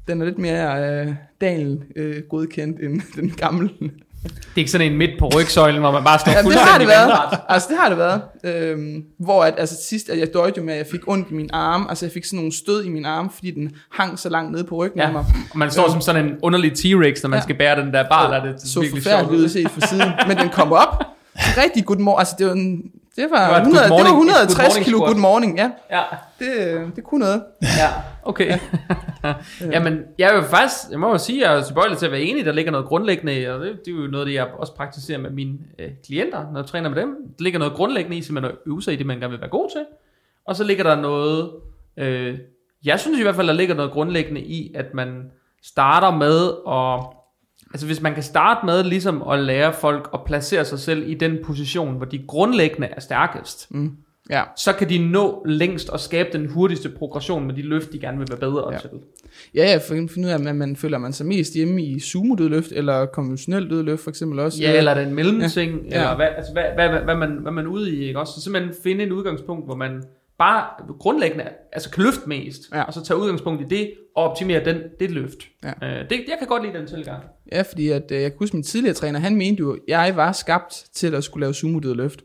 Speaker 2: den er lidt mere øh, dal øh, godkendt end den gamle.
Speaker 1: Det er ikke sådan en midt på rygsøjlen, hvor man bare står
Speaker 2: Ja, det
Speaker 1: fuldstændig
Speaker 2: har det været. Altså, det har det været. Øhm, hvor at, altså, sidst, at jeg døjte jo med, at jeg fik ondt i min arm. Altså, jeg fik sådan nogle stød i min arm, fordi den hang så langt nede på ryggen af
Speaker 1: Ja,
Speaker 2: mig.
Speaker 1: og man står som sådan en underlig T-Rex, når man
Speaker 2: Ja.
Speaker 1: skal bære den der bar, der er det
Speaker 2: så
Speaker 1: virkelig
Speaker 2: ud at
Speaker 1: sjovt.
Speaker 2: se fra siden. Men den kom op. Rigtig good morning. Altså, det var, en, det var,
Speaker 1: Det var et
Speaker 2: 100,
Speaker 1: good morning-
Speaker 2: det var
Speaker 1: et good
Speaker 2: 160
Speaker 1: morning
Speaker 2: kilo
Speaker 1: squat.
Speaker 2: good morning. Ja,
Speaker 1: Ja,
Speaker 2: det, det kunne noget.
Speaker 1: ja, okay. *laughs* Jamen, jeg er jo faktisk, jeg må jo sige, jeg er tilbøjelig til at være enig, der ligger noget grundlæggende, i, og det, det er jo noget det, jeg også praktiserer med mine øh, klienter, når jeg træner med dem. Der ligger noget grundlæggende i, simpelthen at øve sig i det, man gerne vil være god til. Og så ligger der noget, øh, jeg synes i hvert fald, der ligger noget grundlæggende i, at man starter med at, altså hvis man kan starte med ligesom at lære folk at placere sig selv i den position, hvor de grundlæggende er stærkest,
Speaker 2: Mm. Ja.
Speaker 1: så kan de nå længst og skabe den hurtigste progression med de løft, de gerne vil være bedre
Speaker 2: Ja.
Speaker 1: til.
Speaker 2: Ja, ja, for at finde ud af, at man føler man sig mest hjemme i sumo-dødløft, eller konventionel dødløft for eksempel også.
Speaker 1: Ja, eller er det en mellemting. Ja. eller hvad, altså, hvad, hvad, hvad, hvad, man, hvad man er ude i, ikke også? Så simpelthen finde et udgangspunkt, hvor man bare grundlæggende altså kan løfte mest,
Speaker 2: Ja.
Speaker 1: og så tage udgangspunkt i det, og optimere den, det løft.
Speaker 2: Ja.
Speaker 1: Øh, det, jeg kan godt lide den tilgang.
Speaker 2: Ja, fordi at, øh, jeg kan huske min tidligere træner, han mente jo, at jeg var skabt til at skulle lave sumo løft.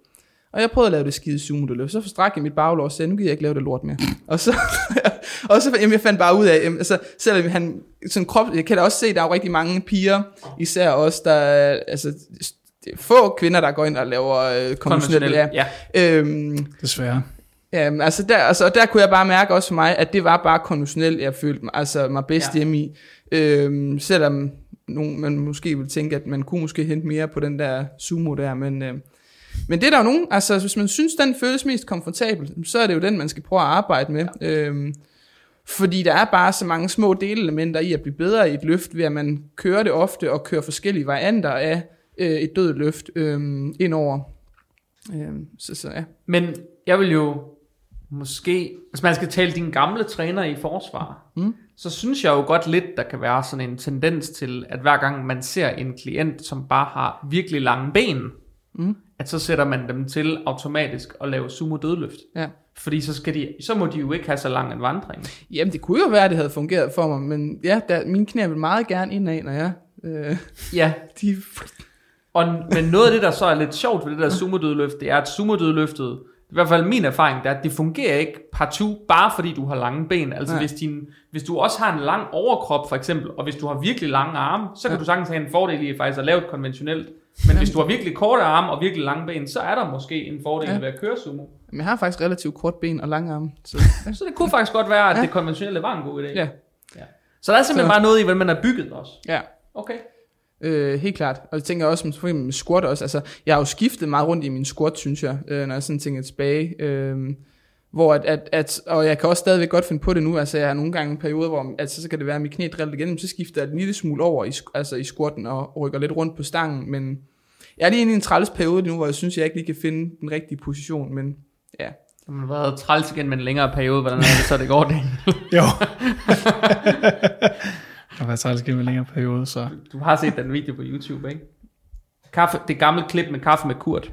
Speaker 2: Og jeg prøvede at lave det skide sumo løft. Så forstrak jeg mit baglår og sagde, nu gider jeg ikke lave det lort mere. *laughs* og så, *laughs* og så jamen, jeg fandt bare ud af, jamen, altså, selvom han, sådan krop, jeg kan da også se, der er jo rigtig mange piger, især også, der, er, altså, det er få kvinder, der går ind og laver øh, konventionelle. Ja.
Speaker 1: ja.
Speaker 2: Øhm,
Speaker 3: Desværre.
Speaker 2: Jamen, altså der, altså, og der kunne jeg bare mærke også for mig, at det var bare konventionelt, jeg følte mig, altså mig bedst
Speaker 1: Ja.
Speaker 2: hjemme i. Øhm, selvom nogen, man måske vil tænke, at man kunne måske hente mere på den der sumo der, men, øh, men det er der jo nogen, altså hvis man synes, den føles mest komfortabel, så er det jo den, man skal prøve at arbejde med. Ja. Øhm, fordi der er bare så mange små delelementer i at blive bedre i et løft, ved at man kører det ofte og kører forskellige varianter af øh, et dødt løft øh, indover. Øh, så, så ja.
Speaker 1: Men jeg vil jo måske, hvis man skal tale dine gamle træner i forsvar,
Speaker 2: Mm.
Speaker 1: så synes jeg jo godt lidt, der kan være sådan en tendens til, at hver gang man ser en klient, som bare har virkelig lange ben,
Speaker 2: Mm.
Speaker 1: at så sætter man dem til automatisk at lave sumo dødløft.
Speaker 2: Ja.
Speaker 1: Fordi så, skal de, så må de jo ikke have så lang en vandring.
Speaker 2: Jamen, det kunne jo være, at det havde fungeret for mig, men ja, der, mine knæ vil meget gerne indad, når jeg... Øh,
Speaker 1: Ja, *laughs*
Speaker 2: de,
Speaker 1: og, men noget af det, der så er lidt sjovt ved det der sumo dødløft, det er, at sumo dødløftet, i hvert fald min erfaring, det er, at det fungerer ikke partout, bare fordi du har lange ben. Altså
Speaker 2: Nej.
Speaker 1: hvis, din, hvis du også har en lang overkrop for eksempel, og hvis du har virkelig lange arme, så kan
Speaker 2: Ja.
Speaker 1: du sagtens have en fordel i faktisk at lave et konventionelt. Men hvis du har virkelig korte arme og virkelig lange ben, så er der måske en fordel
Speaker 2: Ja.
Speaker 1: ved at køre sumo.
Speaker 2: men jeg har faktisk relativt kort ben og lange arme. Så, *laughs*
Speaker 1: Så det kunne faktisk godt være, at
Speaker 2: Ja.
Speaker 1: det konventionelle var en god idé.
Speaker 2: ja,
Speaker 1: Så der er simpelthen
Speaker 2: Så-
Speaker 1: bare noget i, hvordan man er bygget også.
Speaker 2: ja.
Speaker 1: Okay.
Speaker 2: Øh, helt klart. Og jeg tænker også, som for eksempel med squat også. Altså, jeg har jo skiftet meget rundt i min squat, synes jeg, øh, når jeg sådan tænker tilbage. Øh, hvor at, at, at, og jeg kan også stadigvæk godt finde på det nu, altså jeg har nogle gange en periode, hvor altså, så kan det være, at mit knæ driller igen, så skifter jeg en lille smule over i, altså i squatten og rykker lidt rundt på stangen, men jeg er lige inde i en træls periode nu, hvor jeg synes, jeg ikke lige kan finde den rigtige position, men ja.
Speaker 1: Så man har været træls igen med en længere periode, hvordan er det så, det går det? *laughs*
Speaker 3: Jo. *laughs* Jeg har været træls gennem en længere periode, så...
Speaker 1: Du har set den video på YouTube, ikke? Kaffe, det gamle klip med kaffe med Kurt.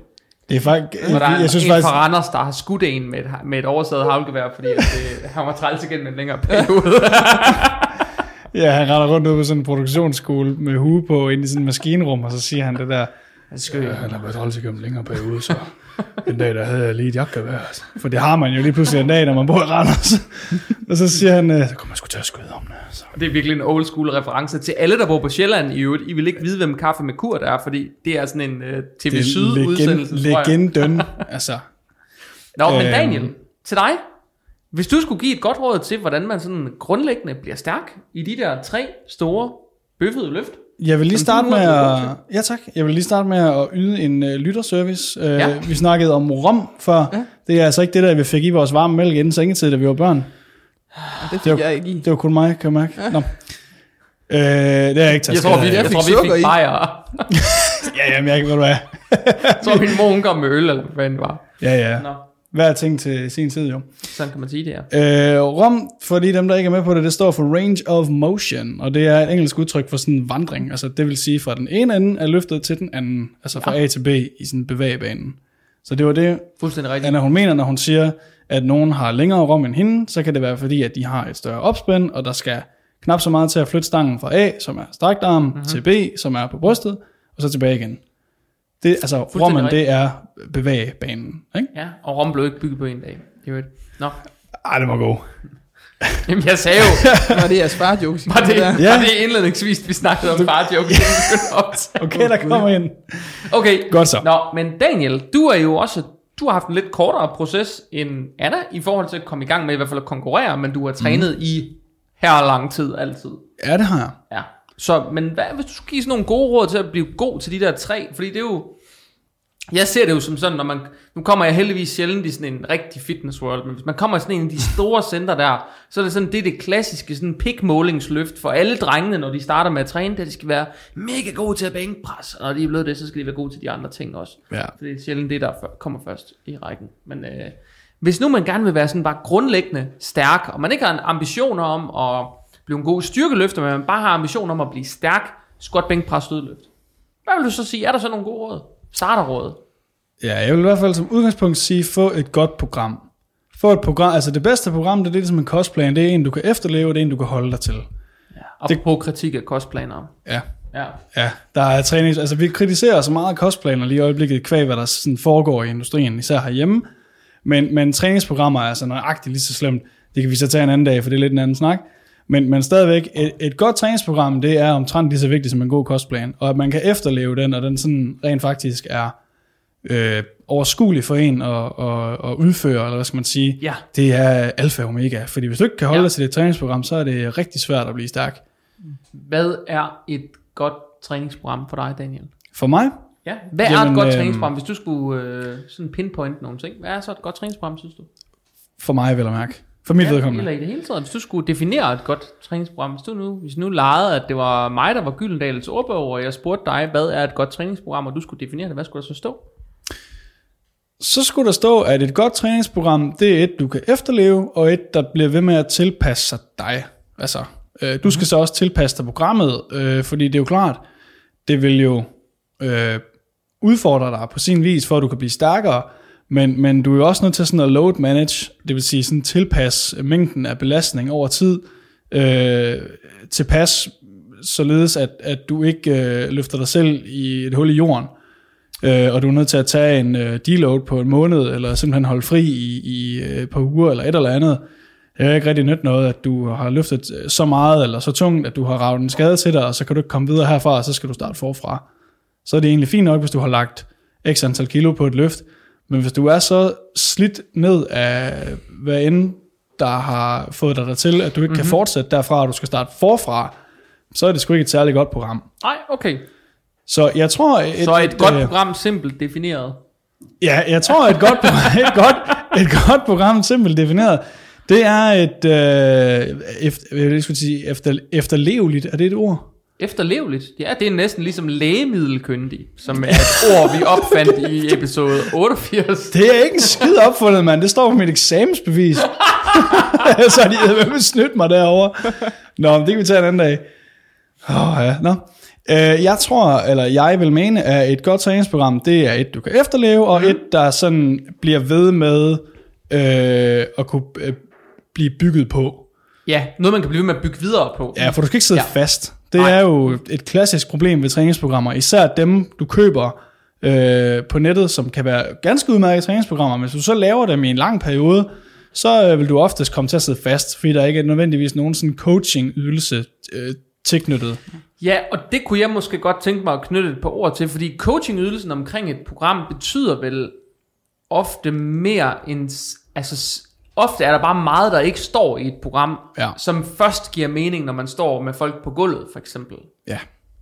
Speaker 3: Det er faktisk...
Speaker 1: Hvor der er
Speaker 3: Jeg,
Speaker 1: en,
Speaker 3: synes
Speaker 1: en
Speaker 3: faktisk...
Speaker 1: fra Randers, der har skudt en med et, med et oversaget havlgevær, fordi at det, *laughs* han var træls igen med en længere periode. *laughs*
Speaker 3: Ja, han render rundt ude på sådan en produktionsskole med hue på ind i sådan en maskinrum, og så siger han det der,
Speaker 1: Skø.
Speaker 3: Ja, han har været træls igennem en længere periode, så *laughs* *laughs* en dag, der havde jeg lige et jakkevær. For det har man jo lige pludselig en dag, når man bor i Randers. *laughs* og så siger han, øh, så kommer man sgu til at skyde om det. Så.
Speaker 1: Det er virkelig en old school reference til alle, der bor på Sjælland i øvrigt. I vil ikke vide, hvem kaffe med Kurt er, fordi det er sådan en uh, TV
Speaker 3: Det
Speaker 1: Syd udsendelse,
Speaker 3: legend,
Speaker 1: jeg.
Speaker 3: legenden. *laughs* Altså,
Speaker 1: Nå, men
Speaker 3: Øhm.
Speaker 1: Daniel, til dig. Hvis du skulle give et godt råd til, hvordan man sådan grundlæggende bliver stærk i de der tre store bøffede løft.
Speaker 3: Jeg vil lige starte med at, ja, tak. Jeg vil lige starte med at yde en uh, lytterservice. Uh,
Speaker 1: Ja.
Speaker 3: Vi snakkede om rom før.
Speaker 2: Ja.
Speaker 3: Det er altså ikke det, der vi fik i vores varme mælk inden sengetid, da vi var børn.
Speaker 2: Det
Speaker 3: Det
Speaker 2: fik
Speaker 3: var-
Speaker 2: jeg ikke i.
Speaker 3: Det var kun mig, kan jeg mærke. Ja. Nå. Øh, det er jeg ikke taget
Speaker 1: Jeg tror, vi, jeg,
Speaker 2: fik
Speaker 1: tror, vi fik
Speaker 2: i.
Speaker 1: bajer. *laughs*
Speaker 3: Ja, jamen, jeg ved du hvad.
Speaker 1: Jeg tror, min mor hun kom med øl, eller hvad det var.
Speaker 3: Ja, ja.
Speaker 1: Nå.
Speaker 3: Hver ting til sin tid jo.
Speaker 1: Sådan kan man sige det her.
Speaker 3: Øh, ROM, for de dem, der ikke er med på det, det står for Range of Motion, og det er et engelsk udtryk for sådan en vandring. Altså det vil sige fra den ene ende af løftet til den anden, altså fra A til B i sådan bevægebanen. Så det var det,
Speaker 1: Fuldstændig rigtigt.
Speaker 3: Anna hun mener, når hun siger, at nogen har længere rum end hende, så kan det være fordi, at de har et større opspænd, og der skal knap så meget til at flytte stangen fra A, som er strakt arm,
Speaker 1: Mhm.
Speaker 3: mm-hmm. til B, som er på brystet, og så tilbage igen. Det, altså,
Speaker 1: rigtigt.
Speaker 3: det er bevægebanen. Ikke?
Speaker 1: Ja, og Rom blev ikke bygget på en dag. Det var det. Nå.
Speaker 3: Ej, det var god. *laughs*
Speaker 1: Jamen, jeg sagde jo, *laughs*
Speaker 2: Var det jeres far jokes?
Speaker 1: var det,
Speaker 2: Ja.
Speaker 1: ja. var det indledningsvis, vi snakkede om far joke. *laughs*
Speaker 3: Okay, der kommer ind.
Speaker 1: Okay,
Speaker 3: Godt så.
Speaker 1: Nå, men Daniel, du er jo også, du har haft en lidt kortere proces end Anna, i forhold til at komme i gang med i hvert fald at konkurrere, men du har trænet mm. i her lang tid altid.
Speaker 3: Ja, det har jeg.
Speaker 1: Ja. Så, men hvad, hvis du skulle give sådan nogle gode råd til at blive god til de der tre, fordi det er jo, jeg ser det jo som sådan, når man, nu kommer jeg heldigvis sjældent i sådan en rigtig fitness world, men hvis man kommer i sådan en af de store center der, så er det sådan, det er det klassiske sådan pikmålingsløft for alle drengene, når de starter med at træne, det de skal være mega gode til at bænkpres, og når de er blevet det, så skal de være gode til de andre ting også.
Speaker 3: Ja.
Speaker 1: For det er sjældent det, der kommer først i rækken. Men øh, hvis nu man gerne vil være sådan bare grundlæggende stærk, og man ikke har en ambition om at blive en god styrkeløfter, men man bare har ambition om at blive stærk, squat, bænk, pres, dødløft. Hvad vil du så sige? Er der så nogle gode råd? Starterråd?
Speaker 3: Ja, jeg vil i hvert fald som udgangspunkt sige, få et godt program. Få et program, altså det bedste program, det er det som en kostplan, det er en, du kan efterleve, det er en, du kan holde dig til.
Speaker 1: Og det... på kritik af kostplaner.
Speaker 3: Ja.
Speaker 1: Ja.
Speaker 3: Ja, der er træning, altså vi kritiserer så meget kostplaner lige i øjeblikket, kvæg hvad der sådan foregår i industrien, især herhjemme. Men, men træningsprogrammer er altså nøjagtigt lige så slemt. Det kan vi så tage en anden dag, for det er lidt en anden snak. Men, men stadigvæk, et, et godt træningsprogram, det er omtrent lige så vigtigt som en god kostplan. Og at man kan efterleve den, og den sådan rent faktisk er øh, overskuelig for en at, at, at udføre, eller hvad skal man sige,
Speaker 1: Ja.
Speaker 3: det er alfa og omega. Fordi hvis du ikke kan holde
Speaker 1: Ja.
Speaker 3: dig til det træningsprogram, så er det rigtig svært at blive stærk.
Speaker 1: Hvad er et godt træningsprogram for dig, Daniel?
Speaker 3: For mig,
Speaker 1: Ja. Hvad er
Speaker 3: Jamen,
Speaker 1: et godt
Speaker 3: øhm,
Speaker 1: træningsprogram, hvis du skulle øh, sådan pinpoint nogle ting? Hvad er så et godt træningsprogram, synes du?
Speaker 3: for mig vil jeg mærke. For mit
Speaker 1: Ja,
Speaker 3: vedkommende.
Speaker 1: eller i det hele taget, hvis du skulle definere et godt træningsprogram, hvis du nu, hvis nu legede, at det var mig, der var Gyldendals ordbog, og jeg spurgte dig, hvad er et godt træningsprogram, og du skulle definere det, hvad skulle der så stå?
Speaker 3: Så skulle der stå, at et godt træningsprogram, det er et, du kan efterleve, og et, der bliver ved med at tilpasse sig dig. Altså, øh, du skal så også tilpasse dig programmet, øh, fordi det er jo klart, det vil jo øh, udfordre dig på sin vis, for at du kan blive stærkere, men, men du er jo også nødt til sådan at load manage, det vil sige sådan tilpasse mængden af belastning over tid, øh, tilpas således, at, at du ikke øh, løfter dig selv i et hul i jorden, øh, og du er nødt til at tage en øh, deload på en måned, eller simpelthen holde fri i, i øh, et par uger, eller et eller andet. Det er ikke rigtig nyt noget, at du har løftet øh, så meget, eller så tungt, at du har ravet en skade til dig, og så kan du ikke komme videre herfra, og så skal du starte forfra. Så er det egentlig fint nok, hvis du har lagt x antal kilo på et løft, men hvis du er så slidt ned af hvad end, der har fået dig dertil, at du ikke mm-hmm. kan fortsætte derfra, og du skal starte forfra, så er det sgu ikke et særligt godt program.
Speaker 1: Nej, okay.
Speaker 3: Så jeg tror... Et,
Speaker 1: Så et godt
Speaker 3: øh,
Speaker 1: program, simpelt defineret.
Speaker 3: Ja, jeg tror, et godt, *laughs* et godt, et godt program, simpelt defineret, det er et, øh, efter, jeg skulle sige, efter, efterleveligt, er det et ord?
Speaker 1: Efterleveligt. Ja, det er næsten ligesom lægemiddelkyndig, som er et ord, vi opfandt i episode 88.
Speaker 3: Det er ikke en skid opfundet, mand. Det står på mit eksamensbevis. *laughs* så har de med snydt mig derovre. Nå, men det kan vi tage en anden dag. Åh, ja. Nå. Øh, jeg tror, eller jeg vil mene, at et godt træningsprogram, det er et, du kan efterleve, og et, der sådan bliver ved med øh, at kunne øh, blive bygget på.
Speaker 1: Ja, noget man kan blive ved med at bygge videre på.
Speaker 3: Ja, for du skal ikke sidde
Speaker 1: ja.
Speaker 3: fast. Det
Speaker 1: Nej.
Speaker 3: er jo et klassisk problem ved træningsprogrammer. Især dem, du køber øh, på nettet, som kan være ganske udmærkede træningsprogrammer. Men hvis du så laver dem i en lang periode, så øh, vil du oftest komme til at sidde fast, fordi der ikke er nødvendigvis nogen sådan coaching-ydelse øh, tilknyttet.
Speaker 1: Ja, og det kunne jeg måske godt tænke mig at knytte et par ord til, fordi coachingydelsen omkring et program betyder vel ofte mere end... Altså, ofte er der bare meget, der ikke står i et program,
Speaker 3: Ja.
Speaker 1: som først giver mening, når man står med folk på gulvet, for eksempel.
Speaker 3: Ja.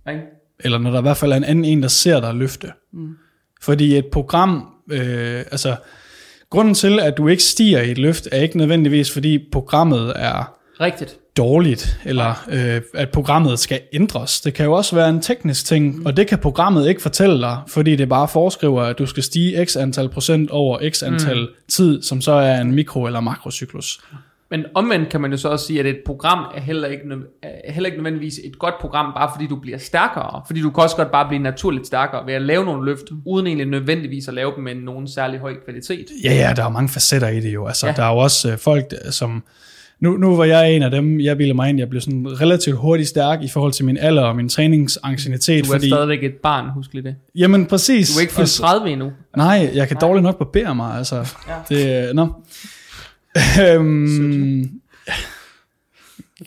Speaker 1: Ikke?
Speaker 3: Eller når der i hvert fald er en anden en, der ser dig løfte. Mm. Fordi et program, øh, altså grunden til, at du ikke stiger i et løft, er ikke nødvendigvis, fordi programmet er
Speaker 1: Rigtigt.
Speaker 3: Dårligt, eller øh, at programmet skal ændres. Det kan jo også være en teknisk ting, mm. og det kan programmet ikke fortælle dig, fordi det bare foreskriver, at du skal stige x antal procent over x antal mm. tid, som så er en mikro- eller makrocyklus.
Speaker 1: Men omvendt kan man jo så også sige, at et program er heller ikke, er heller ikke nødvendigvis et godt program, bare fordi du bliver stærkere. Fordi du kan også godt bare blive naturligt stærkere ved at lave nogle løft, uden egentlig nødvendigvis at lave dem med nogen særlig høj kvalitet.
Speaker 3: Ja, ja, der er mange facetter i det jo. Altså, ja. Der er jo også øh, folk, som... Nu, nu var jeg en af dem, jeg bilder mig ind, jeg blev sådan relativt hurtigt stærk i forhold til min alder og min træningsancienitet.
Speaker 1: Du er
Speaker 3: fordi,
Speaker 1: stadigvæk et barn, husk lige det.
Speaker 3: Jamen præcis.
Speaker 1: Du er ikke fyldt 30 endnu.
Speaker 3: Nej, jeg kan dårligt nok barbere mig, altså.
Speaker 1: Ja.
Speaker 3: Det, nå. Øhm,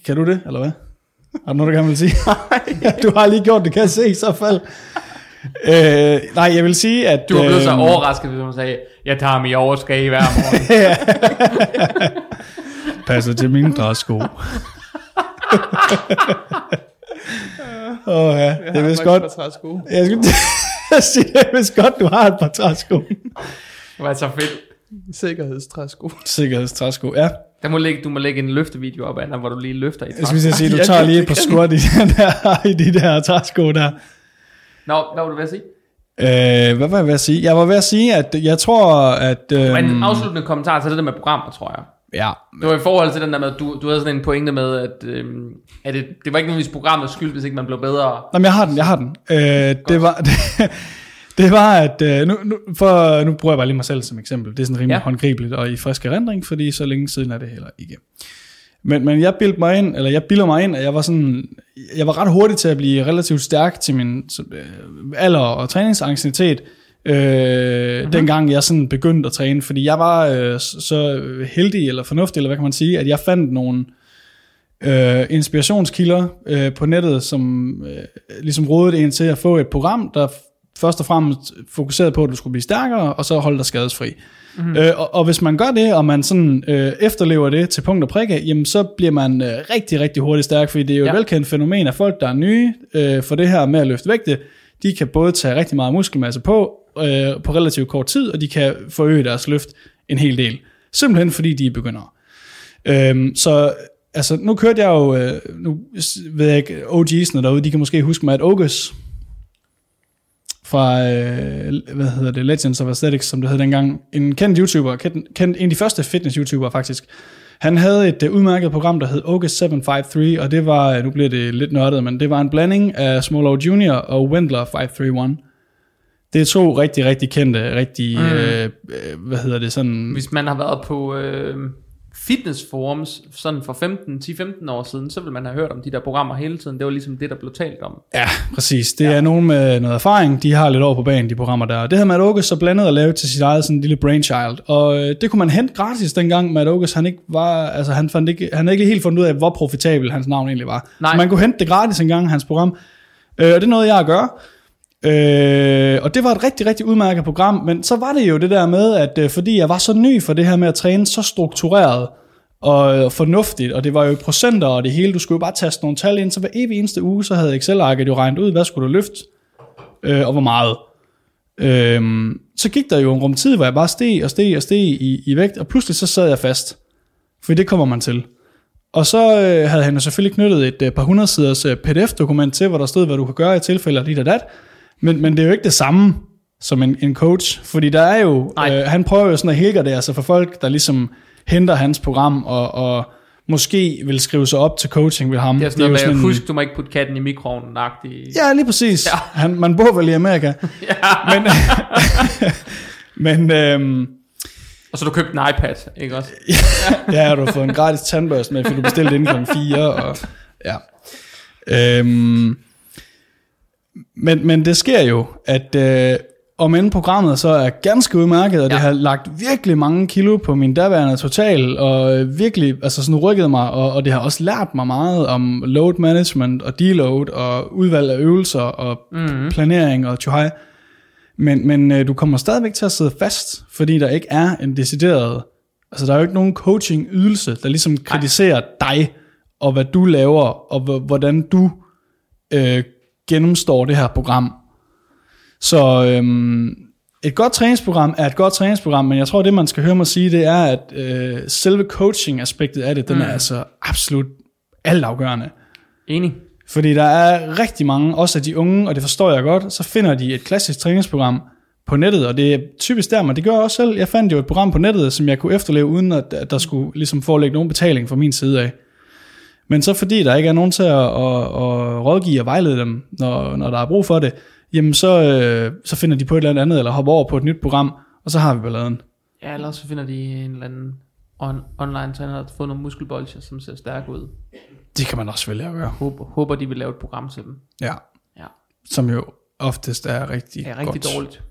Speaker 3: kan du det, eller hvad? Har du noget, du gerne vil sige? *laughs* *laughs* du har lige gjort det, kan jeg se i så fald. Øh, nej, jeg vil sige, at...
Speaker 1: Du var blevet så
Speaker 3: øhm,
Speaker 1: overrasket, hvis hun sagde, jeg tager mig overskæg hver morgen. *laughs*
Speaker 3: passer til mine træsko. *laughs* Åh oh, ja, det er vist godt.
Speaker 2: Træsko.
Speaker 3: Jeg skulle sige, det er vist godt, du har et par træsko.
Speaker 1: det var så fedt.
Speaker 2: Sikkerhedstræsko.
Speaker 3: Sikkerhedstræsko, ja.
Speaker 1: Der må lægge, du må lægge en løftevideo op, Anna, hvor du lige løfter i
Speaker 3: Jeg skulle sige, du tager *laughs* lige et par squat i, den der, i de der træsko der.
Speaker 1: Nå, hvad var du ved at sige?
Speaker 3: Øh, hvad var jeg ved at sige? Jeg var ved at sige, at jeg tror, at... Øh,
Speaker 1: Men en afsluttende kommentar til det der med programmer, tror jeg.
Speaker 3: Ja,
Speaker 1: Det var i forhold til den der med, at du, du havde sådan en pointe med, at, øhm, at det, det var ikke nødvendigvis programmets skyld, hvis ikke man blev bedre.
Speaker 3: Nå, men jeg har den, jeg har den. Øh, det var... Det, *laughs* det var, at øh, nu, nu, for, nu bruger jeg bare lige mig selv som eksempel. Det er sådan rimelig ja. Håndgribeligt og i frisk erindring, fordi så længe siden er det heller ikke. Men, men jeg bildte mig ind, eller jeg bilder mig ind, at jeg var sådan, jeg var ret hurtig til at blive relativt stærk til min så, øh, alder og træningsancienitet, øh, mm-hmm. dengang jeg sådan begyndte at træne, fordi jeg var øh, så heldig eller fornuftig, eller hvad kan man sige, at jeg fandt nogle øh, inspirationskilder øh, på nettet, som øh, ligesom rådede en til at få et program, der først og fremmest fokuserede på, at du skulle blive stærkere, og så holde dig skadesfri. Mm-hmm. Øh, og, og hvis man gør det, og man sådan øh, efterlever det til punkt og prikke, jamen så bliver man øh, rigtig, rigtig hurtigt stærk, fordi det er jo ja. et velkendt fænomen af folk, der er nye øh, for det her med at løfte vægte. De kan både tage rigtig meget muskelmasse på, øh, på relativt kort tid, og de kan forøge deres løft en hel del. Simpelthen fordi de er begyndere. Øhm, så altså, nu kørte jeg jo, øh, nu ved jeg ikke, OG's'ene derude, de kan måske huske mig, at Ogus fra, øh, hvad hedder det, Legends of Aesthetics, som det hed dengang, en kendt YouTuber, kendt, kendt, en af de første fitness-YouTubere faktisk, han havde et uh, udmærket program, der hed Ogus 753, og det var, øh, nu bliver det lidt nørdet, men det var en blanding af Small Junior og Wendler 531. Det er to rigtig, rigtig kendte, rigtig, mm. øh, øh, hvad hedder det, sådan...
Speaker 1: Hvis man har været på øh, fitness forums sådan for 15, 10-15 år siden, så vil man have hørt om de der programmer hele tiden. Det var ligesom det, der blev talt om.
Speaker 3: Ja, præcis. Det ja. er nogen med noget erfaring, de har lidt over på banen, de programmer der. Og det havde Matt August så blandet at lave til sit eget sådan lille brainchild. Og øh, det kunne man hente gratis dengang, Matt August, han ikke var, altså han, fandt ikke, han havde ikke helt fundet ud af, hvor profitabel hans navn egentlig var.
Speaker 1: Nej.
Speaker 3: Så man kunne hente det gratis engang, hans program. Øh, og det nåede jeg at gøre. Øh, og det var et rigtig, rigtig udmærket program, men så var det jo det der med, at øh, fordi jeg var så ny for det her med at træne så struktureret og øh, fornuftigt, og det var jo procenter og det hele, du skulle jo bare taste nogle tal ind, så hver evig eneste uge, så havde Excel-arket jo regnet ud, hvad skulle du løfte, øh, og hvor meget. Øh, så gik der jo en rum tid, hvor jeg bare steg og steg og steg i, i vægt, og pludselig så sad jeg fast, for det kommer man til. Og så øh, havde han jo selvfølgelig knyttet et øh, par hundrede siders øh, pdf-dokument til, hvor der stod, hvad du kan gøre i tilfælde af dit og dat. Men, men det er jo ikke det samme som en, en coach, fordi der er jo,
Speaker 1: Nej.
Speaker 3: øh, han prøver jo sådan at helgardere sig for folk, der ligesom henter hans program, og, og måske vil skrive sig op til coaching ved ham.
Speaker 1: Det er sådan noget
Speaker 3: jo
Speaker 1: med, husk, du må ikke putte katten i mikroovnen -agtigt.
Speaker 3: Ja, lige præcis.
Speaker 1: Ja.
Speaker 3: Han, man bor vel i Amerika. *laughs*
Speaker 1: ja.
Speaker 3: Men, *laughs* men øhm,
Speaker 1: Og så du købte en iPad, ikke også? *laughs*
Speaker 3: ja, du har fået en gratis tandbørste med, fordi du bestilte inden kl. 4. Og, ja. Øhm, men, men det sker jo, at øh, om end programmet så er ganske udmærket, og ja. det har lagt virkelig mange kilo på min daværende total, og virkelig altså sådan rykket mig, og, og det har også lært mig meget om load management og deload, og udvalg af øvelser, og mm-hmm. planering og tjohej. Men, men øh, du kommer stadigvæk til at sidde fast, fordi der ikke er en decideret, altså der er jo ikke nogen coaching ydelse, der ligesom kritiserer dig, og hvad du laver, og hvordan du øh, gennemstår det her program. Så øhm, et godt træningsprogram er et godt træningsprogram, men jeg tror, det man skal høre mig sige, det er, at øh, selve coaching-aspektet af det, den
Speaker 1: Mm.
Speaker 3: er altså absolut altafgørende.
Speaker 1: Enig.
Speaker 3: Fordi der er rigtig mange, også af de unge, og det forstår jeg godt, så finder de et klassisk træningsprogram på nettet, og det er typisk der, men det gør jeg også selv. Jeg fandt jo et program på nettet, som jeg kunne efterleve, uden at, at der skulle ligesom forelægge nogen betaling fra min side af. Men så fordi der ikke er nogen til at, at, at rådgive og vejlede dem, når, når der er brug for det, jamen så, øh, så finder de på et eller andet, eller hopper over på et nyt program, og så har vi balladen.
Speaker 1: Ja, ellers så finder de en eller anden on- online træner, der har fået nogle muskelbolcher, som ser stærk ud.
Speaker 3: Det kan man også vælge at gøre.
Speaker 1: Håber, håber de vil lave et program til dem.
Speaker 3: Ja.
Speaker 1: Ja.
Speaker 3: Som jo oftest er rigtig
Speaker 1: Det er rigtig
Speaker 3: godt.
Speaker 1: dårligt.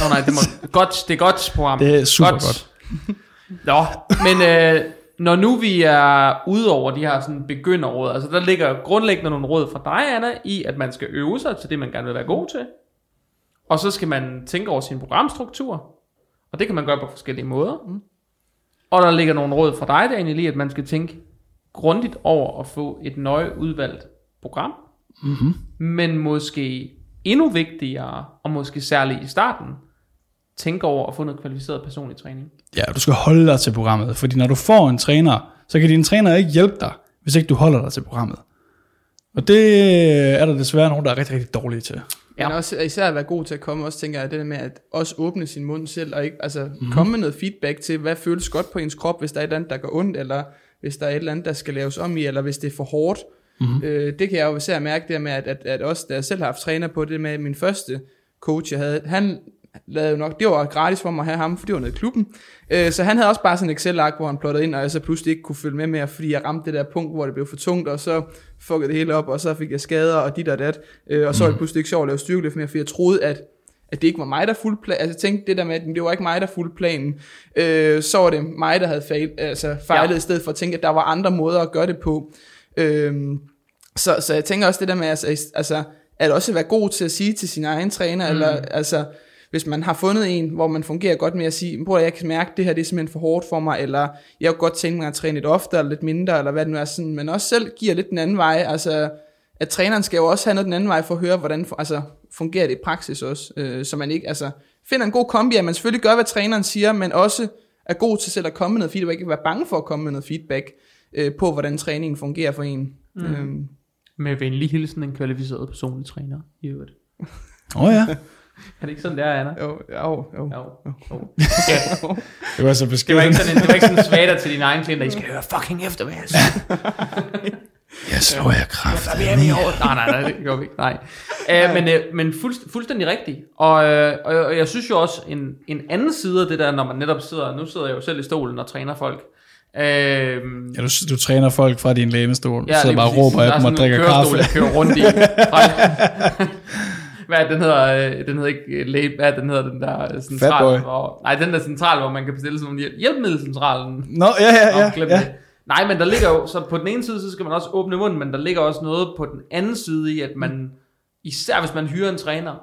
Speaker 1: Nå nej, det, må, godt, det er godt program.
Speaker 3: Det er super godt.
Speaker 1: Nå, men øh, når nu vi er ude over de her sådan begynderråd, altså der ligger grundlæggende nogle råd fra dig, Anna, i at man skal øve sig til det, man gerne vil være god til. Og så skal man tænke over sin programstruktur. Og det kan man gøre på forskellige måder. Mm. Og der ligger nogle råd fra dig, Daniel, i at man skal tænke grundigt over at få et nøje udvalgt program.
Speaker 3: Mm-hmm.
Speaker 1: Men måske endnu vigtigere, og måske særligt i starten, tænke over at få noget kvalificeret personlig træning.
Speaker 3: Ja, du skal holde dig til programmet, fordi når du får en træner, så kan din træner ikke hjælpe dig, hvis ikke du holder dig til programmet. Og det er der desværre nogen, der er rigtig, rigtig dårlige til.
Speaker 1: Ja.
Speaker 2: Men også især at være god til at komme, også tænker jeg, det der med at også åbne sin mund selv, og ikke, altså mm-hmm. komme med noget feedback til, hvad føles godt på ens krop, hvis der er et eller andet, der går ondt, eller hvis der er et eller andet, der skal laves om i, eller hvis det er for hårdt. Mm-hmm. Øh, det kan jeg jo især mærke der med, at, at, at også da jeg selv har haft træner på det med min første coach, jeg havde, han lavede jo nok, det var gratis for mig at have ham, for det var nede i klubben. Øh, så han havde også bare sådan en Excel-ark, hvor han plottede ind, og jeg så pludselig ikke kunne følge med mere, fordi jeg ramte det der punkt, hvor det blev for tungt, og så fuckede det hele op, og så fik jeg skader, og dit og dat. Øh, og så var det pludselig ikke sjovt at lave styrkeløft mere, for jeg troede, at at det ikke var mig, der fulgte planen. Altså tænkte det der med, at det var ikke mig, der fulgte planen. Øh, så var det mig, der havde fejl, altså, fejlet,
Speaker 1: ja.
Speaker 2: i stedet for at tænke, at der var andre måder at gøre det på. Øh, så, så jeg tænker også det der med, altså, altså at også være god til at sige til sin egen træner, mm. eller altså, hvis man har fundet en, hvor man fungerer godt med at sige, prøv at jeg kan mærke, at det her det er simpelthen for hårdt for mig, eller jeg kunne godt tænke mig at træne lidt oftere, eller lidt mindre, eller hvad det nu er, sådan, men også selv giver lidt den anden vej, altså, at træneren skal jo også have noget den anden vej for at høre, hvordan altså, fungerer det i praksis også, øh, så man ikke, altså, finder en god kombi, at man selvfølgelig gør, hvad træneren siger, men også er god til selv at komme med noget feedback, ikke være bange for at komme med noget feedback øh, på, hvordan træningen fungerer for en. Mm. Øhm,
Speaker 1: Med venlig hilsen en kvalificeret personlig træner i øvrigt.
Speaker 3: Åh oh, ja,
Speaker 1: Er det ikke sådan, det er, Anna?
Speaker 2: jo, jo, jo.
Speaker 1: Jo. jo. Ja. *laughs*
Speaker 3: det var så
Speaker 1: Det var ikke sådan, en- det var ikke sådan svater til dine egne klienter, I skal høre fucking efter, hvad jeg siger. *laughs*
Speaker 3: Jeg slår jer kraft.
Speaker 1: Der. Nej, nej, nej, det gør vi ikke. Nej. Uh, men uh, men fuldst, fuldstændig rigtigt. Og, uh, og, og jeg synes jo også, en, en anden side af det der, når man netop sidder, nu sidder jeg jo selv i stolen og træner folk. Uh,
Speaker 3: Ja, du, du træner folk fra din læmestol. Ja, så bare råber
Speaker 1: Der
Speaker 3: af
Speaker 1: er
Speaker 3: dem og
Speaker 1: sådan en
Speaker 3: drikker
Speaker 1: kørestol,
Speaker 3: kaffe.
Speaker 1: Jeg kører rundt i. *laughs* Hvad er den hedder? øh, Den hedder ikke øh, læge, hvad er den hedder den der øh, central? Hvor, nej, den der central, hvor man kan bestille sådan nogle hjælp, hjælpemiddelcentralen.
Speaker 3: Nå, ja, ja, ja. ja.
Speaker 1: det. Nej, men der ligger jo, så på den ene side, så skal man også åbne munden, men der ligger også noget på den anden side i, at man, især hvis man hyrer en træner,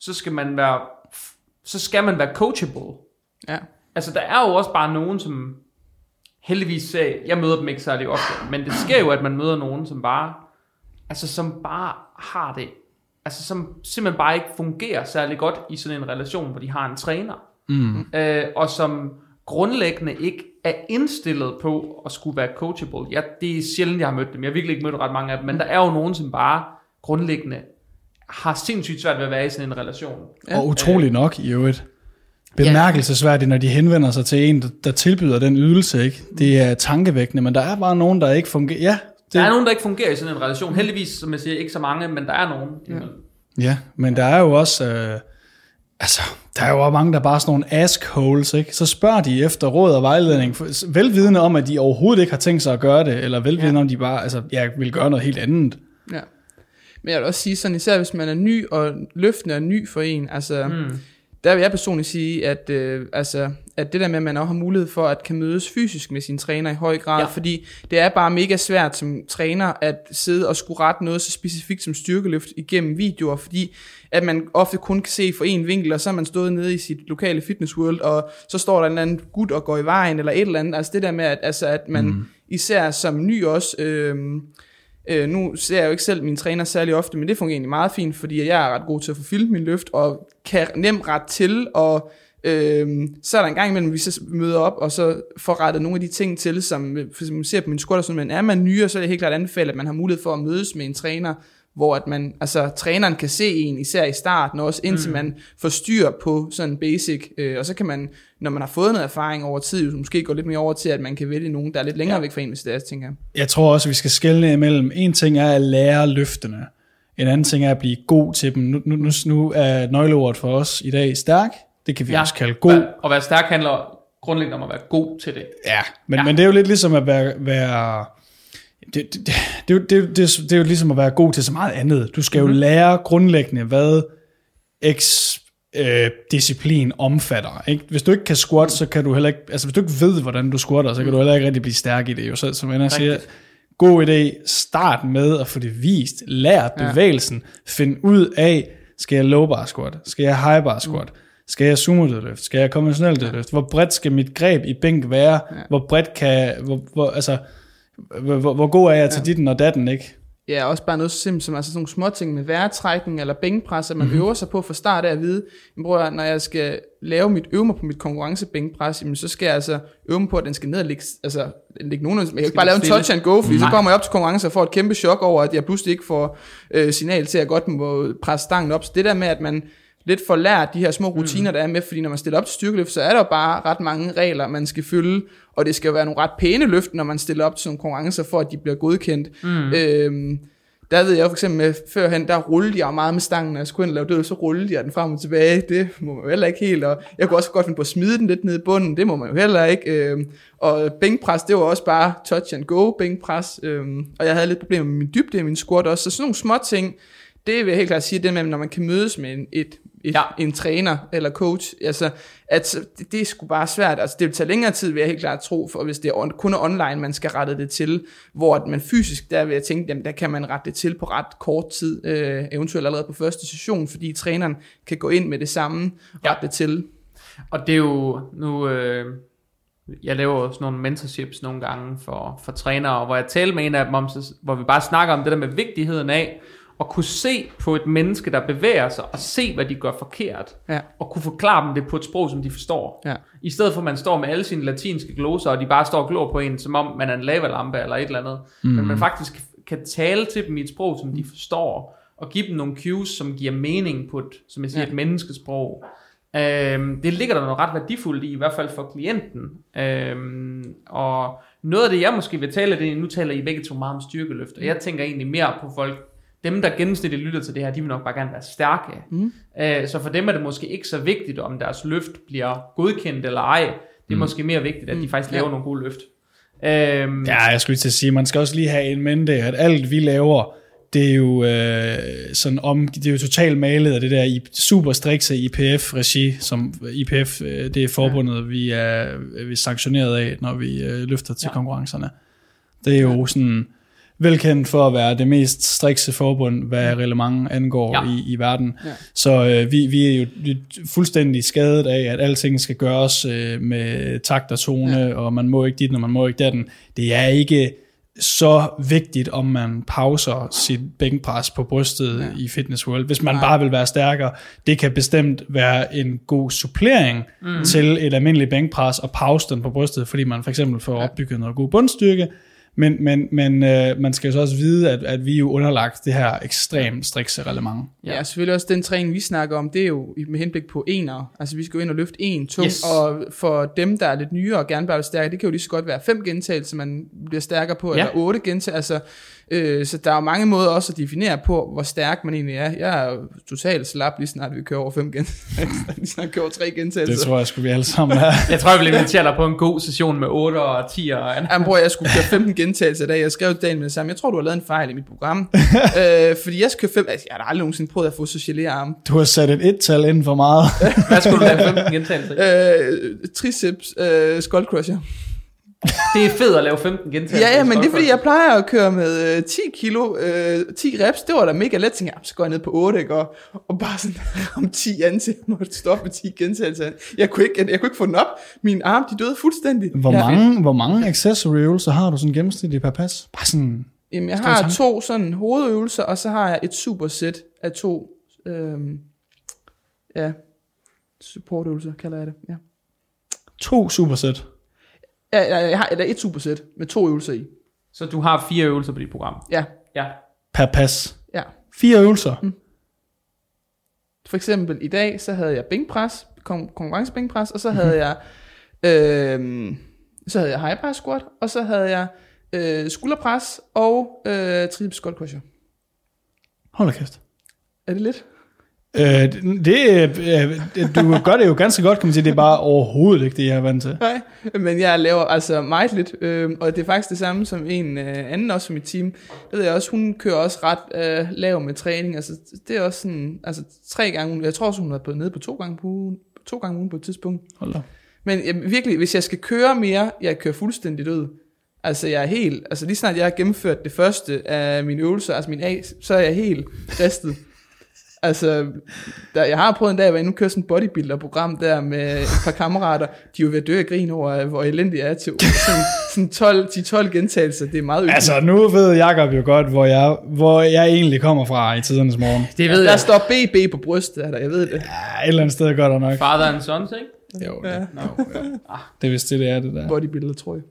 Speaker 1: så skal man være, så skal man være coachable.
Speaker 2: Ja.
Speaker 1: Altså, der er jo også bare nogen, som heldigvis, øh, jeg møder dem ikke særlig ofte, men det sker jo, at man møder nogen, som bare, altså som bare har det, altså som simpelthen bare ikke fungerer særlig godt i sådan en relation, hvor de har en træner,
Speaker 3: Mm.
Speaker 1: øh, og som grundlæggende ikke er indstillet på at skulle være coachable. Ja, det er sjældent, jeg har mødt dem. Jeg har virkelig ikke mødt ret mange af dem, men der er jo nogen, som bare grundlæggende har sindssygt svært ved at være i sådan en relation.
Speaker 2: Ja.
Speaker 3: Og utrolig nok i øvrigt. Bemærkelsesværdigt, når de henvender sig til en, der, der tilbyder den ydelse, ikke? Det er tankevækkende, men der er bare nogen, der ikke fungerer. Ja,
Speaker 1: Der er nogen, der ikke fungerer i sådan en relation. Heldigvis, som jeg siger, ikke så mange, men der er nogen. Ja.
Speaker 3: ja men der er jo også... Øh, altså, der er jo også mange, der bare er sådan nogle askholes, ikke? Så spørger de efter råd og vejledning, velvidende om, at de overhovedet ikke har tænkt sig at gøre det, eller velvidende ja. om, de bare altså, ja, vil gøre noget helt andet.
Speaker 2: Ja. Men jeg vil også sige sådan, især hvis man er ny, og løftende er ny for en, altså, mm. der vil jeg personligt sige, at, øh, altså, at det der med, at man også har mulighed for at kan mødes fysisk med sin træner i høj grad,
Speaker 1: Ja.
Speaker 2: fordi det er bare mega svært som træner at sidde og skulle rette noget så specifikt som styrkeløft igennem videoer, fordi at man ofte kun kan se for en vinkel, og så er man stået nede i sit lokale fitness world, og så står der en eller anden gut og går i vejen, eller et eller andet, altså det der med, at, altså, at man mm. især som ny også, øh, Øh, nu ser jeg jo ikke selv min træner særlig ofte, men det fungerer egentlig meget fint, fordi jeg er ret god til at få filmet min løft, og kan nemt ret til, og øh, så er der en gang imellem, vi så møder op, og så får rettet nogle af de ting til, som for eksempel man ser på min squat og sådan, men er man nyere, så er det helt klart anbefalet, at man har mulighed for at mødes med en træner, hvor at man, altså træneren kan se en, især i starten også, indtil mm. man får styr på sådan basic, øh, og så kan man, når man har fået noget erfaring over tid, jo måske gå lidt mere over til, at man kan vælge nogen, der er lidt længere ja. væk fra en, hvis det er, tænker jeg.
Speaker 3: Jeg tror også, at vi skal skelne imellem. En ting er at lære løftene. En anden ting er at blive god til dem. Nu, nu, nu, nu er nøgleordet for os i dag stærk. Det kan vi ja. også kalde god.
Speaker 1: Og være stærk handler grundlæggende om at være god til det.
Speaker 3: Ja, men,
Speaker 1: Ja.
Speaker 3: ja. men det er jo lidt ligesom at være... være det, det, det, det, er jo- det, det, det er jo ligesom at være god til så meget andet. Du skal jo
Speaker 1: Mhm.
Speaker 3: mm-hmm. lære grundlæggende, hvad X øh, disciplin omfatter. Ikke? Hvis du ikke kan squat, så kan du heller ikke... Altså hvis du ikke ved, hvordan du squatter, så kan du heller ikke rigtig blive stærk i det. Jo. Så som jeg siger, god idé, start med at få det vist. Lær
Speaker 2: Ja.
Speaker 3: bevægelsen. Find ud af, skal jeg low bar squat? Skal jeg high bar squat? Skal jeg sumo dødløft? Skal jeg konventionel dødløft? Hvor bredt skal mit greb i bænk være? Hvor bredt kan... Hvor, hvor, altså, hvor, hvor, hvor god er jeg til ditten og datten, ikke?
Speaker 2: Ja, også bare noget så simpelt som altså sådan nogle små ting med væretrækning eller bænkpres, at man mm-hmm. øver sig på fra start af at vide, jamen, bror, når jeg skal lave mit øve mig på mit konkurrencebænkpres, jamen, så skal jeg altså øve mig på, at den skal ned og ligge, altså, ligge nogenlunde, jeg kan ikke bare lave en touch and go, fordi så
Speaker 1: Nej.
Speaker 2: kommer jeg op til konkurrence og får et kæmpe chok over, at jeg pludselig ikke får øh, signal til, at jeg godt må presse stangen op. Så det der med, at man lidt får lært de her små rutiner, der er med, fordi når man stiller op til styrkeløft, så er der jo bare ret mange regler, man skal følge, og det skal jo være nogle ret pæne løft, når man stiller op til nogle konkurrencer, for at de bliver godkendt. Mm. Øhm, der ved jeg for eksempel med, førhen, der rullede jeg meget med stangen, når jeg skulle ind og lave død, så rullede jeg den frem og tilbage. Det må man jo heller ikke helt, og jeg kunne også godt finde på at smide den lidt ned i bunden, det må man jo heller ikke. Øhm, og bænkpres, det var også bare touch and go bænkpres, øhm, og jeg havde lidt problemer med min dybde i min squat også, så sådan nogle små ting, det vil jeg helt klart sige, det med, når man kan mødes med et, et,
Speaker 1: Ja.
Speaker 2: en træner eller coach, altså, at det, det er sgu bare svært. Altså, det vil tage længere tid, vil jeg helt klart tro, for hvis det er on, kun er online, man skal rette det til, hvor at man fysisk, der vil jeg tænke, jamen, der kan man rette det til på ret kort tid, øh, eventuelt allerede på første session, fordi træneren kan gå ind med det samme og
Speaker 1: Ja.
Speaker 2: rette det til.
Speaker 1: Og det er jo nu... Øh, jeg laver også nogle mentorships nogle gange for, for trænere, hvor jeg taler med en af dem om, hvor vi bare snakker om det der med vigtigheden af at kunne se på et menneske, der bevæger sig, og se, hvad de gør forkert,
Speaker 2: Ja.
Speaker 1: og kunne forklare dem det på et sprog, som de forstår.
Speaker 2: Ja.
Speaker 1: I stedet for, at man står med alle sine latinske gloser, og de bare står og glor på en, som om man er en lavalampe eller et eller andet. Mm. Men man faktisk kan tale til dem i et sprog, som de forstår, og give dem nogle cues, som giver mening på et, som jeg siger,
Speaker 2: Ja.
Speaker 1: et menneskesprog. Øhm, det ligger der noget ret værdifuldt i, i hvert fald for klienten. Øhm, og noget af det, jeg måske vil tale, det er, nu taler I begge to meget om styrkeløft, og jeg tænker egentlig mere på folk, dem der gennemsnitligt lytter til det her, de vil nok bare gerne være stærke. Mm. Øh, så for dem er det måske ikke så vigtigt, om deres løft bliver godkendt eller ej. Det er mm. måske mere vigtigt, at de faktisk laver
Speaker 2: Ja.
Speaker 1: nogle gode løft. Øhm,
Speaker 3: Ja, jeg skulle lige til at sige, man skal også lige have en mente, at alt vi laver, det er jo øh, sådan om, det er jo totalt malet af det der i- super strikse IPF-regi, som IPF, øh, det er forbundet, vi er, vi er sanktioneret af, når vi øh, løfter til
Speaker 1: Ja.
Speaker 3: ja. konkurrencerne. Det er jo sådan velkendt for at være det mest strikse forbund, hvad reglement angår
Speaker 1: Ja.
Speaker 3: i, i verden.
Speaker 2: Ja.
Speaker 3: Så øh, vi, vi er jo fuldstændig skadet af, at alting skal gøres øh, med takt og tone, ja. og man må ikke dit, og man må ikke datten. Det er ikke så vigtigt, om man pauser sit bænkpres på brystet
Speaker 2: Ja.
Speaker 3: i Fitness World. Hvis man
Speaker 2: Nej.
Speaker 3: bare vil være stærkere, det kan bestemt være en god supplering mm. til et almindeligt bænkpres og pause den på brystet, fordi man for eksempel får opbygget noget god bundstyrke. Men, men, men øh, man skal jo så også vide, at, at vi er jo underlagt det her ekstremt strikse reglement.
Speaker 2: Ja, ja selvfølgelig også den træning, vi snakker om, det er jo med henblik på ener. Altså vi skal gå ind og løfte en tung,
Speaker 1: Yes.
Speaker 2: og for dem, der er lidt nyere og gerne være stærkere, det kan jo lige så godt være fem gentagelser, man bliver stærkere på,
Speaker 1: ja.
Speaker 2: eller otte gentagelser. Altså, øh, så der er mange måder også at definere på, hvor stærk man egentlig er. Jeg er totalt slap, lige snart vi kører over fem gentagelser. *laughs* lige snart kører over tre
Speaker 3: Det
Speaker 2: gentagelser.
Speaker 3: tror jeg, skulle vi alle sammen have.
Speaker 1: Jeg tror, jeg vil invitere dig på en god session med 8 og 10 og
Speaker 2: Jamen bror, jeg skulle køre 15 gentagelser i dag. Jeg skrev dagen med det samme. Jeg tror, du har lavet en fejl i mit program. *laughs* øh, fordi jeg skal køre fem... Altså, jeg har aldrig nogensinde prøvet at få så gelé arme.
Speaker 3: Du har sat et et-tal ind for meget.
Speaker 1: Hvad skulle du lave 15 gentagelser? i?
Speaker 2: Øh, triceps, øh, skull crusher.
Speaker 1: Det er fedt at lave 15 gentagelser.
Speaker 2: Ja, ja, men det er fordi, jeg plejer at køre med øh, 10 kilo, øh, 10 reps, det var da mega let, tænkte jeg, så går jeg ned på 8, ikke? Og, og bare sådan *laughs* om 10 antil, jeg måtte stoppe med 10 gentagelser. Jeg kunne, ikke, jeg, jeg kunne ikke få den op, min arm, de døde fuldstændig.
Speaker 3: Hvor
Speaker 2: jeg,
Speaker 3: mange, hvor mange accessory øvelser har du sådan gennemsnitligt per pas? Bare sådan,
Speaker 2: Jamen, jeg har to sådan hovedøvelser, og så har jeg et supersæt af to, øhm, ja, supportøvelser, kalder jeg det, ja.
Speaker 3: To supersæt.
Speaker 2: Ja, ja, jeg har eller et supersæt med to øvelser i.
Speaker 1: Så du har fire øvelser på dit program.
Speaker 2: Ja,
Speaker 1: Ja.
Speaker 3: Per pas.
Speaker 2: ja.
Speaker 3: Fire øvelser.
Speaker 2: For eksempel i dag, så havde jeg bænkpres, kon- konkurrencebænkpres, og så havde jeg, øhm, så havde jeg high bar squat, og så havde jeg øh, skulderpres og øh, triceps squat crusher.
Speaker 3: Hold da kæft.
Speaker 2: Er det lidt?
Speaker 3: Øh, det, øh, du gør det jo ganske godt, kan man sige. Det er bare overhovedet ikke det, jeg er vant til.
Speaker 2: Nej, men jeg laver altså meget lidt, øh, og det er faktisk det samme som en øh, anden også fra mit team. Det ved jeg også, hun kører også ret øh, lav med træning, altså det er også sådan, altså tre gange, jeg tror også, hun har været nede på to gange på ugen, to gange ugen på et tidspunkt.
Speaker 3: Hold da.
Speaker 2: Men jeg, virkelig, hvis jeg skal køre mere, jeg kører fuldstændig død. Altså jeg er helt, altså lige snart jeg har gennemført det første af mine øvelser, altså min A, så er jeg helt ristet. Altså, der, jeg har prøvet en dag, at jeg var inde og køre sådan et bodybuilder-program der med et par kammerater. De er jo ved at dø af grin over, hvor elendig jeg er til sådan, sådan 12, 10-12 gentagelser. Det er meget yndigt.
Speaker 3: Altså, nu ved Jacob jo godt, hvor jeg, hvor jeg egentlig kommer fra i tidernes morgen.
Speaker 1: Det ved
Speaker 2: der
Speaker 1: jeg.
Speaker 2: står BB på brystet af dig, jeg ved det.
Speaker 3: Ja, et eller andet sted gør der nok.
Speaker 1: Father and Sons, ikke?
Speaker 3: Jo,
Speaker 2: Ja.
Speaker 3: det, det er vist det, det er, det der.
Speaker 2: Bodybuilder, tror jeg.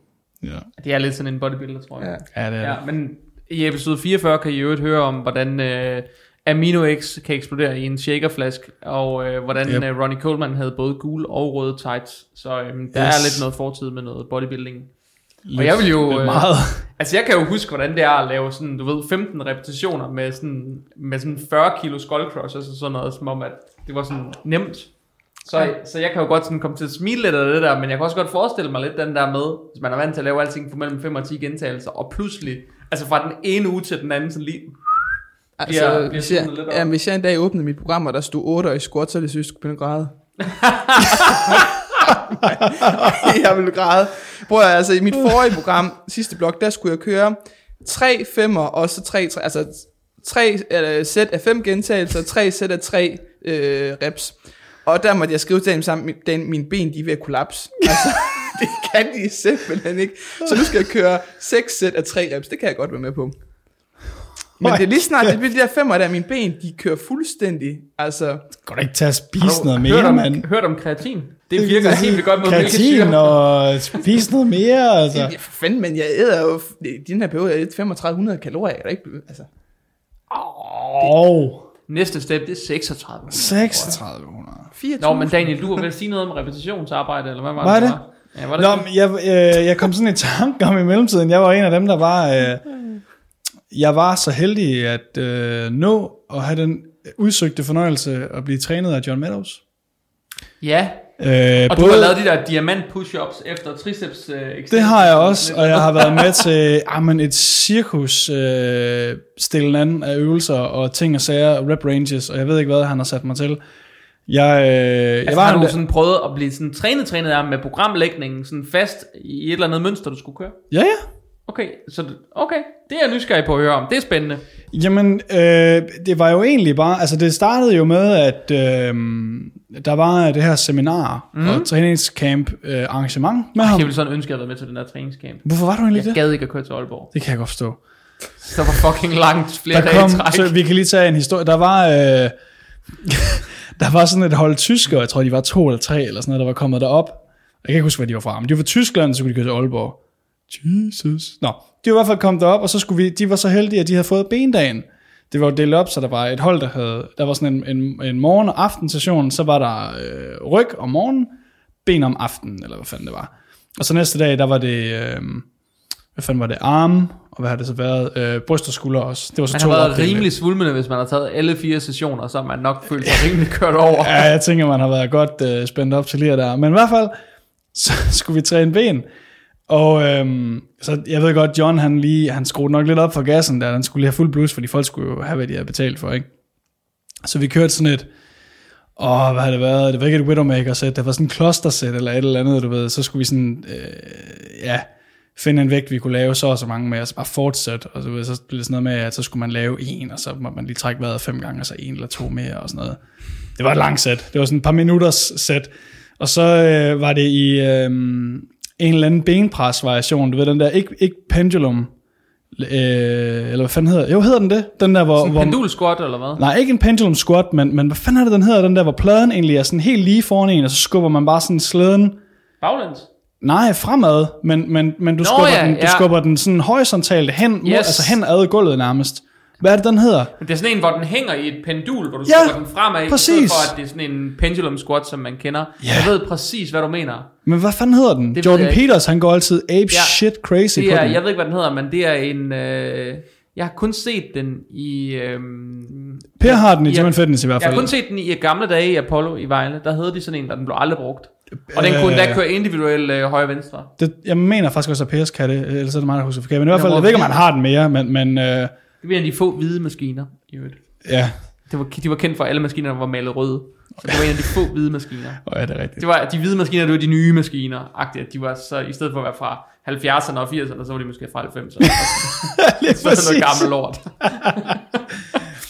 Speaker 3: Ja,
Speaker 1: Det er lidt sådan en bodybuilder, tror jeg.
Speaker 2: Ja.
Speaker 3: ja det er
Speaker 1: Ja,
Speaker 3: det.
Speaker 1: men i episode 44 kan I jo høre om, hvordan øh, Amino X kan eksplodere i en shakerflask, og øh, hvordan
Speaker 3: Yep.
Speaker 1: øh, Ronnie Coleman havde både gule og røde tights. Så øh, der
Speaker 3: Yes.
Speaker 1: er lidt noget fortid med noget bodybuilding. Og jeg vil jo,
Speaker 3: Lidt
Speaker 1: øh,
Speaker 3: meget. *laughs*
Speaker 1: Altså jeg kan jo huske, hvordan det er at lave sådan, du ved, 15 repetitioner med sådan, med sådan 40 kilo skull crushers og sådan noget, som om at det var sådan nemt. Så, så jeg kan jo godt sådan komme til at smile lidt af det der, men jeg kan også godt forestille mig lidt den der med, hvis man er vant til at lave alting for mellem 5 og 10 gentagelser, og pludselig, altså fra den ene uge til den anden, sådan lige,
Speaker 2: Altså,
Speaker 1: bliver
Speaker 2: hvis, jeg, ja, hvis jeg en dag åbnede mit program, og der stod 8 i squat, så jeg synes, jeg skulle begynde at græde. *laughs* jeg ville græde. Prøv at, altså i mit forrige program, sidste blok, der skulle jeg køre tre femmer, og så tre, tre altså tre eller, sæt af fem gentagelser, tre sæt af tre øh, reps. Og der måtte jeg skrive til dem sammen, min- den, mine ben de er ved at kollapse. Altså, *laughs* det kan de simpelthen ikke. Så nu skal jeg køre seks sæt af tre reps, det kan jeg godt være med på. Men det er lige snart, det bliver de der femmer der, mine ben, de kører fuldstændig, altså,
Speaker 3: Går da ikke til at
Speaker 1: Har
Speaker 3: spise
Speaker 1: du
Speaker 3: noget
Speaker 1: hørt,
Speaker 3: mere,
Speaker 1: om,
Speaker 3: mand?
Speaker 1: hørt om kreatin? Det virker helt vildt godt mod
Speaker 3: Kreatin og spise noget mere, altså.
Speaker 2: ja, for fanden, men jeg æder jo, i den her periode, jeg æder 3500 kalorier, kan da ikke, blive- altså,
Speaker 3: Åh,
Speaker 1: Næste step, det er 36.
Speaker 3: 3600.
Speaker 2: 24.
Speaker 1: Nå, men Daniel, du var vel sige noget om repetitionsarbejde, eller hvad var,
Speaker 3: Var det?
Speaker 1: var? Ja, var det?
Speaker 3: Nå,
Speaker 1: det?
Speaker 3: men jeg, øh, jeg kom sådan i tanke om i mellemtiden. Jeg var en af dem, der var... Øh, jeg var så heldig at øh, nå at have den udsøgte fornøjelse at blive trænet af John Meadows.
Speaker 1: Ja,
Speaker 3: Øh,
Speaker 1: og du har lavet de der diamant push-ups efter triceps øh,
Speaker 3: Det har jeg
Speaker 1: og
Speaker 3: også, og jeg har været med til jamen, et cirkus øh, stille an af øvelser og ting og sager, rep ranges, og jeg ved ikke hvad, han har sat mig til. Jeg, øh, jeg
Speaker 1: Altså,
Speaker 3: var
Speaker 1: har du sådan prøvet at blive sådan trænet, trænet af med programlægningen sådan fast i et eller andet mønster, du skulle køre?
Speaker 3: Ja, ja.
Speaker 1: Okay, så okay, det er jeg nysgerrig på at høre om. Det er spændende.
Speaker 3: Jamen, øh, det var jo egentlig bare, altså det startede jo med, at øh, der var det her seminar mm. og træningscamp øh, arrangement med
Speaker 1: Jeg
Speaker 3: ham.
Speaker 1: ville sådan ønske, at jeg havde været med til den der træningscamp.
Speaker 3: Hvorfor var du egentlig
Speaker 1: Jeg
Speaker 3: det?
Speaker 1: gad ikke at køre til Aalborg.
Speaker 3: Det kan jeg godt forstå.
Speaker 1: Så var fucking langt flere
Speaker 3: Der
Speaker 1: dage
Speaker 3: kom,
Speaker 1: i træk.
Speaker 3: så vi kan lige tage en historie. Der var, øh, *laughs* der var sådan et hold tyskere, jeg tror de var to eller tre eller sådan noget, der var kommet derop. Jeg kan ikke huske, hvad de var fra, men de var fra Tyskland, så skulle de køre til Aalborg. Jesus. Nå, de var i hvert fald kommet derop, og så skulle vi, de var så heldige, at de havde fået bendagen. Det var jo delt op, så der var et hold, der havde, der var sådan en, en, en morgen- og aftensession, så var der øh, ryg om morgenen, ben om aftenen, eller hvad fanden det var. Og så næste dag, der var det, øh, hvad fanden var det, arm, og hvad har det så været, øh, bryst og skulder også. Det var så
Speaker 1: Man
Speaker 3: to
Speaker 1: har været
Speaker 3: opdelinger.
Speaker 1: rimelig svulmende, hvis man har taget alle fire sessioner, så har man nok følt sig rimelig kørt over.
Speaker 3: Ja, jeg tænker, man har været godt øh, spændt op til lige der. Men i hvert fald, så *laughs* skulle vi træne ben. Og øhm, så jeg ved godt, John han lige, han skruede nok lidt op for gassen der, han skulle lige have fuld blus, fordi folk skulle jo have, hvad de havde betalt for, ikke? Så vi kørte sådan et, åh, hvad har det været? Det var ikke et Widowmaker sæt, det var sådan et cluster sæt eller et eller andet, du ved. Så skulle vi sådan, øh, ja, finde en vægt, vi kunne lave så og så mange med, og så bare fortsætte, og så, ved, så blev det sådan noget med, at så skulle man lave en, og så må man lige trække vejret fem gange, og så en eller to mere, og sådan noget. Det var et langt sæt. Det var sådan et par minutters sæt. Og så øh, var det i øh, en eller anden benpres-variation. Du ved, den der, ikke, ikke pendulum Øh, eller hvad fanden hedder Jo, hedder den det? Den der, hvor...
Speaker 1: Sådan en
Speaker 3: hvor
Speaker 1: pendul squat, eller hvad?
Speaker 3: Nej, ikke en pendulum squat, men, men hvad fanden er det, den hedder? Den der, hvor pladen egentlig er sådan helt lige foran en, og så skubber man bare sådan slæden
Speaker 1: Baglæns.
Speaker 3: Nej, fremad, men, men, men du,
Speaker 1: Nå,
Speaker 3: skubber,
Speaker 1: ja,
Speaker 3: den, du
Speaker 1: ja.
Speaker 3: skubber den sådan horisontalt hen, mod,
Speaker 1: Yes.
Speaker 3: altså hen ad gulvet nærmest. Hvad er det, den hedder?
Speaker 1: Men Det er sådan en, hvor den hænger i et pendul, hvor du
Speaker 3: Ja,
Speaker 1: skubber den fremad,
Speaker 3: præcis.
Speaker 1: for, at det er sådan en pendulum squat, som man kender.
Speaker 3: Ja.
Speaker 1: Jeg ved præcis, hvad du mener.
Speaker 3: Men hvad fanden hedder den?
Speaker 1: Det
Speaker 3: Jordan. Peters, han går altid ape
Speaker 1: Ja,
Speaker 3: shit crazy
Speaker 1: Det
Speaker 3: på
Speaker 1: er,
Speaker 3: den.
Speaker 1: jeg ved ikke, hvad den hedder, men det er en... Øh, jeg har kun set den i... Øh,
Speaker 3: Per har den i. Gym Fitness i hvert
Speaker 1: jeg har
Speaker 3: fald.
Speaker 1: kun set den i gamle dage i Apollo i Vejle. Der havde de sådan en, der den blev aldrig brugt. Og den kunne endda køre individuel øh, højre-venstre.
Speaker 3: Det, jeg mener faktisk også, at Pers kan det, ellers er det mig, der husker forkert. Men i hvert fald, jeg ved ikke, om
Speaker 1: vild.
Speaker 3: har den mere, men, men øh,
Speaker 1: Det var en af de få hvide maskiner. I øvrigt.
Speaker 3: ja.
Speaker 1: Det var, de var kendt for, at alle maskinerne var malet røde. Så det var en af de få hvide maskiner.
Speaker 3: Oh, ja, det er rigtigt.
Speaker 1: Det var, de hvide maskiner, det var de nye maskiner. -agtigt. De var så, i stedet for at være fra 70'erne og 80'erne, så var de måske fra 90'erne. *laughs*
Speaker 3: Lige
Speaker 1: så var det noget gammelt lort.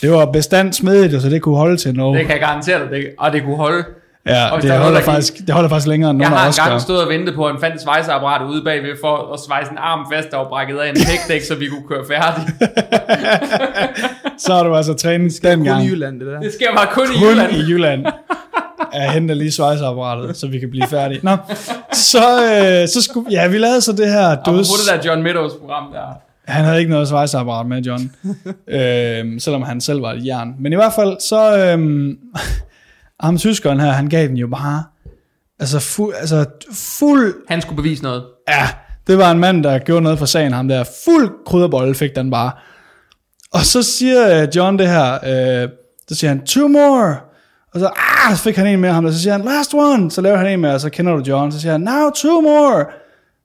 Speaker 3: Det var bestandt smedigt, så det kunne holde til noget.
Speaker 1: Det kan jeg garantere dig. Det, og det kunne holde.
Speaker 3: Ja,
Speaker 1: og
Speaker 3: det
Speaker 1: der er
Speaker 3: holder,
Speaker 1: noget, der
Speaker 3: faktisk, det holder faktisk længere end
Speaker 1: Jeg
Speaker 3: nogen af
Speaker 1: har
Speaker 3: os
Speaker 1: engang stået og ventet på, at en fandt svejseapparat ude bagved for at svejse en arm fast, der var brækket af en pækdæk, så vi kunne køre færdig. *laughs*
Speaker 3: Så har du altså trænet
Speaker 2: Kun
Speaker 3: dengang.
Speaker 2: i Jylland, det der.
Speaker 1: Det sker bare kun i
Speaker 3: kun
Speaker 1: Jylland.
Speaker 3: i Jylland. *laughs* Jeg henter lige svejseapparatet, så vi kan blive færdige. Nå, så, øh, så skulle, ja, vi lavede så det her
Speaker 1: Og på
Speaker 3: døds...
Speaker 1: det der John Meadows program der.
Speaker 3: Han havde ikke noget svejseapparat med, John. *laughs* øhm, selvom han selv var et jern. Men i hvert fald, så... Øhm, ham tyskeren her, han gav den jo bare... Altså, fu, altså fuld...
Speaker 1: Han skulle bevise noget.
Speaker 3: Ja, det var en mand, der gjorde noget for sagen, ham der. Fuld krydderbolle fik den bare. Og så siger øh, John det her, øh, så siger han, two more. Og så, ah, så fik han en med ham, og så siger han, last one. Så laver han en med, og så kender du John. Så siger han, now two more.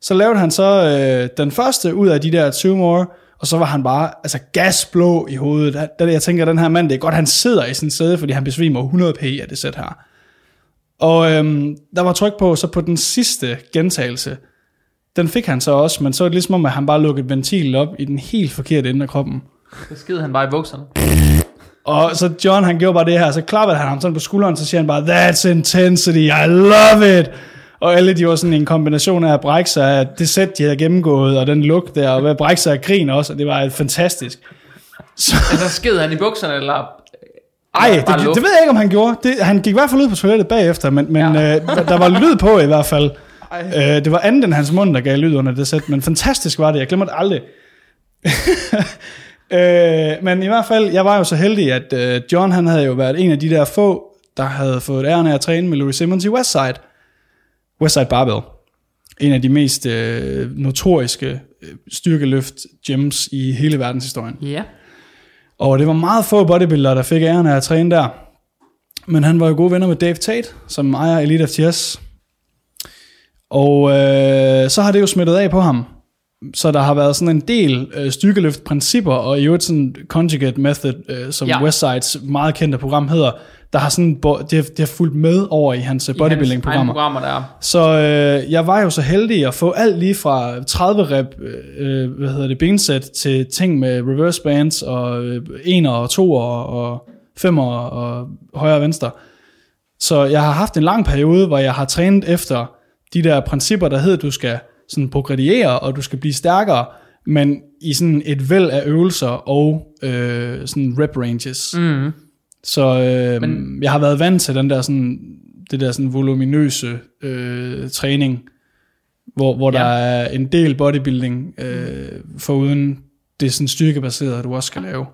Speaker 3: Så lavede han så øh, den første ud af de der two more, og så var han bare altså gasblå i hovedet. Da, da jeg tænker, den her mand, det er godt, han sidder i sin sæde, fordi han besvimer 100 p af det sæt her. Og øhm, der var tryk på, så på den sidste gentagelse, den fik han så også, men så var det ligesom om, at han bare lukkede ventilen op i den helt forkerte ende af kroppen.
Speaker 1: Så skede han bare i bukserne.
Speaker 3: Og så John, han gjorde bare det her, så klappede han ham sådan på skulderen, så siger han bare, that's intensity, I love it. Og alle de var sådan en kombination af at brække sig af det sæt, de havde gennemgået, og den lugt der, og at brække sig af grin også, og det var fantastisk. Så,
Speaker 1: Altså skede han i bukserne, eller...
Speaker 3: ej,
Speaker 1: eller
Speaker 3: det, det, det, ved jeg ikke, om han gjorde. Det, han gik i hvert fald ud på toilettet bagefter, men, men
Speaker 1: Ja.
Speaker 3: ja. øh, der var lyd på i hvert fald.
Speaker 2: Ej.
Speaker 3: Øh, det var andet end hans mund, der gav lyd under det sæt, men fantastisk var det. Jeg glemmer det aldrig. *laughs* øh, men i hvert fald, jeg var jo så heldig, at øh, John han havde jo været en af de der få, der havde fået æren af at træne med Louis Simmons i Westside. Westside Barbell. En af de mest øh, notoriske øh, styrkeløft gyms i hele verdenshistorien.
Speaker 1: Ja.
Speaker 3: Og det var meget få bodybuildere, der fik æren af at træne der. Men han var jo gode venner med Dave Tate, som ejer Elite FTS. Og øh, så har det jo smittet af på ham. Så der har været sådan en del øh, styrkeløft-principper, og i øvrigt sådan conjugate method, øh, som
Speaker 1: Ja.
Speaker 3: Westsides meget kendte program hedder, der har sådan, det, har, det har fulgt med over i hans øh, bodybuilding-programmer.
Speaker 1: programmer der.
Speaker 3: Så øh, jeg var jo så heldig at få alt lige fra 30 rep øh, hvad hedder det, bensæt til ting med reverse bands og øh, 1 og 2 og, 5 og, højre og venstre. Så jeg har haft en lang periode, hvor jeg har trænet efter de der principper, der hedder, du skal sådan progrediere, og du skal blive stærkere, men i sådan et væld af øvelser og øh, sådan rep ranges.
Speaker 1: Mm.
Speaker 3: Så øh,
Speaker 1: Men-
Speaker 3: jeg har været vant til den der sådan, det der sådan voluminøse øh, træning, hvor, hvor
Speaker 1: Ja.
Speaker 3: ja. der er en del bodybuilding, øh, foruden det sådan styrkebaserede, du også skal lave.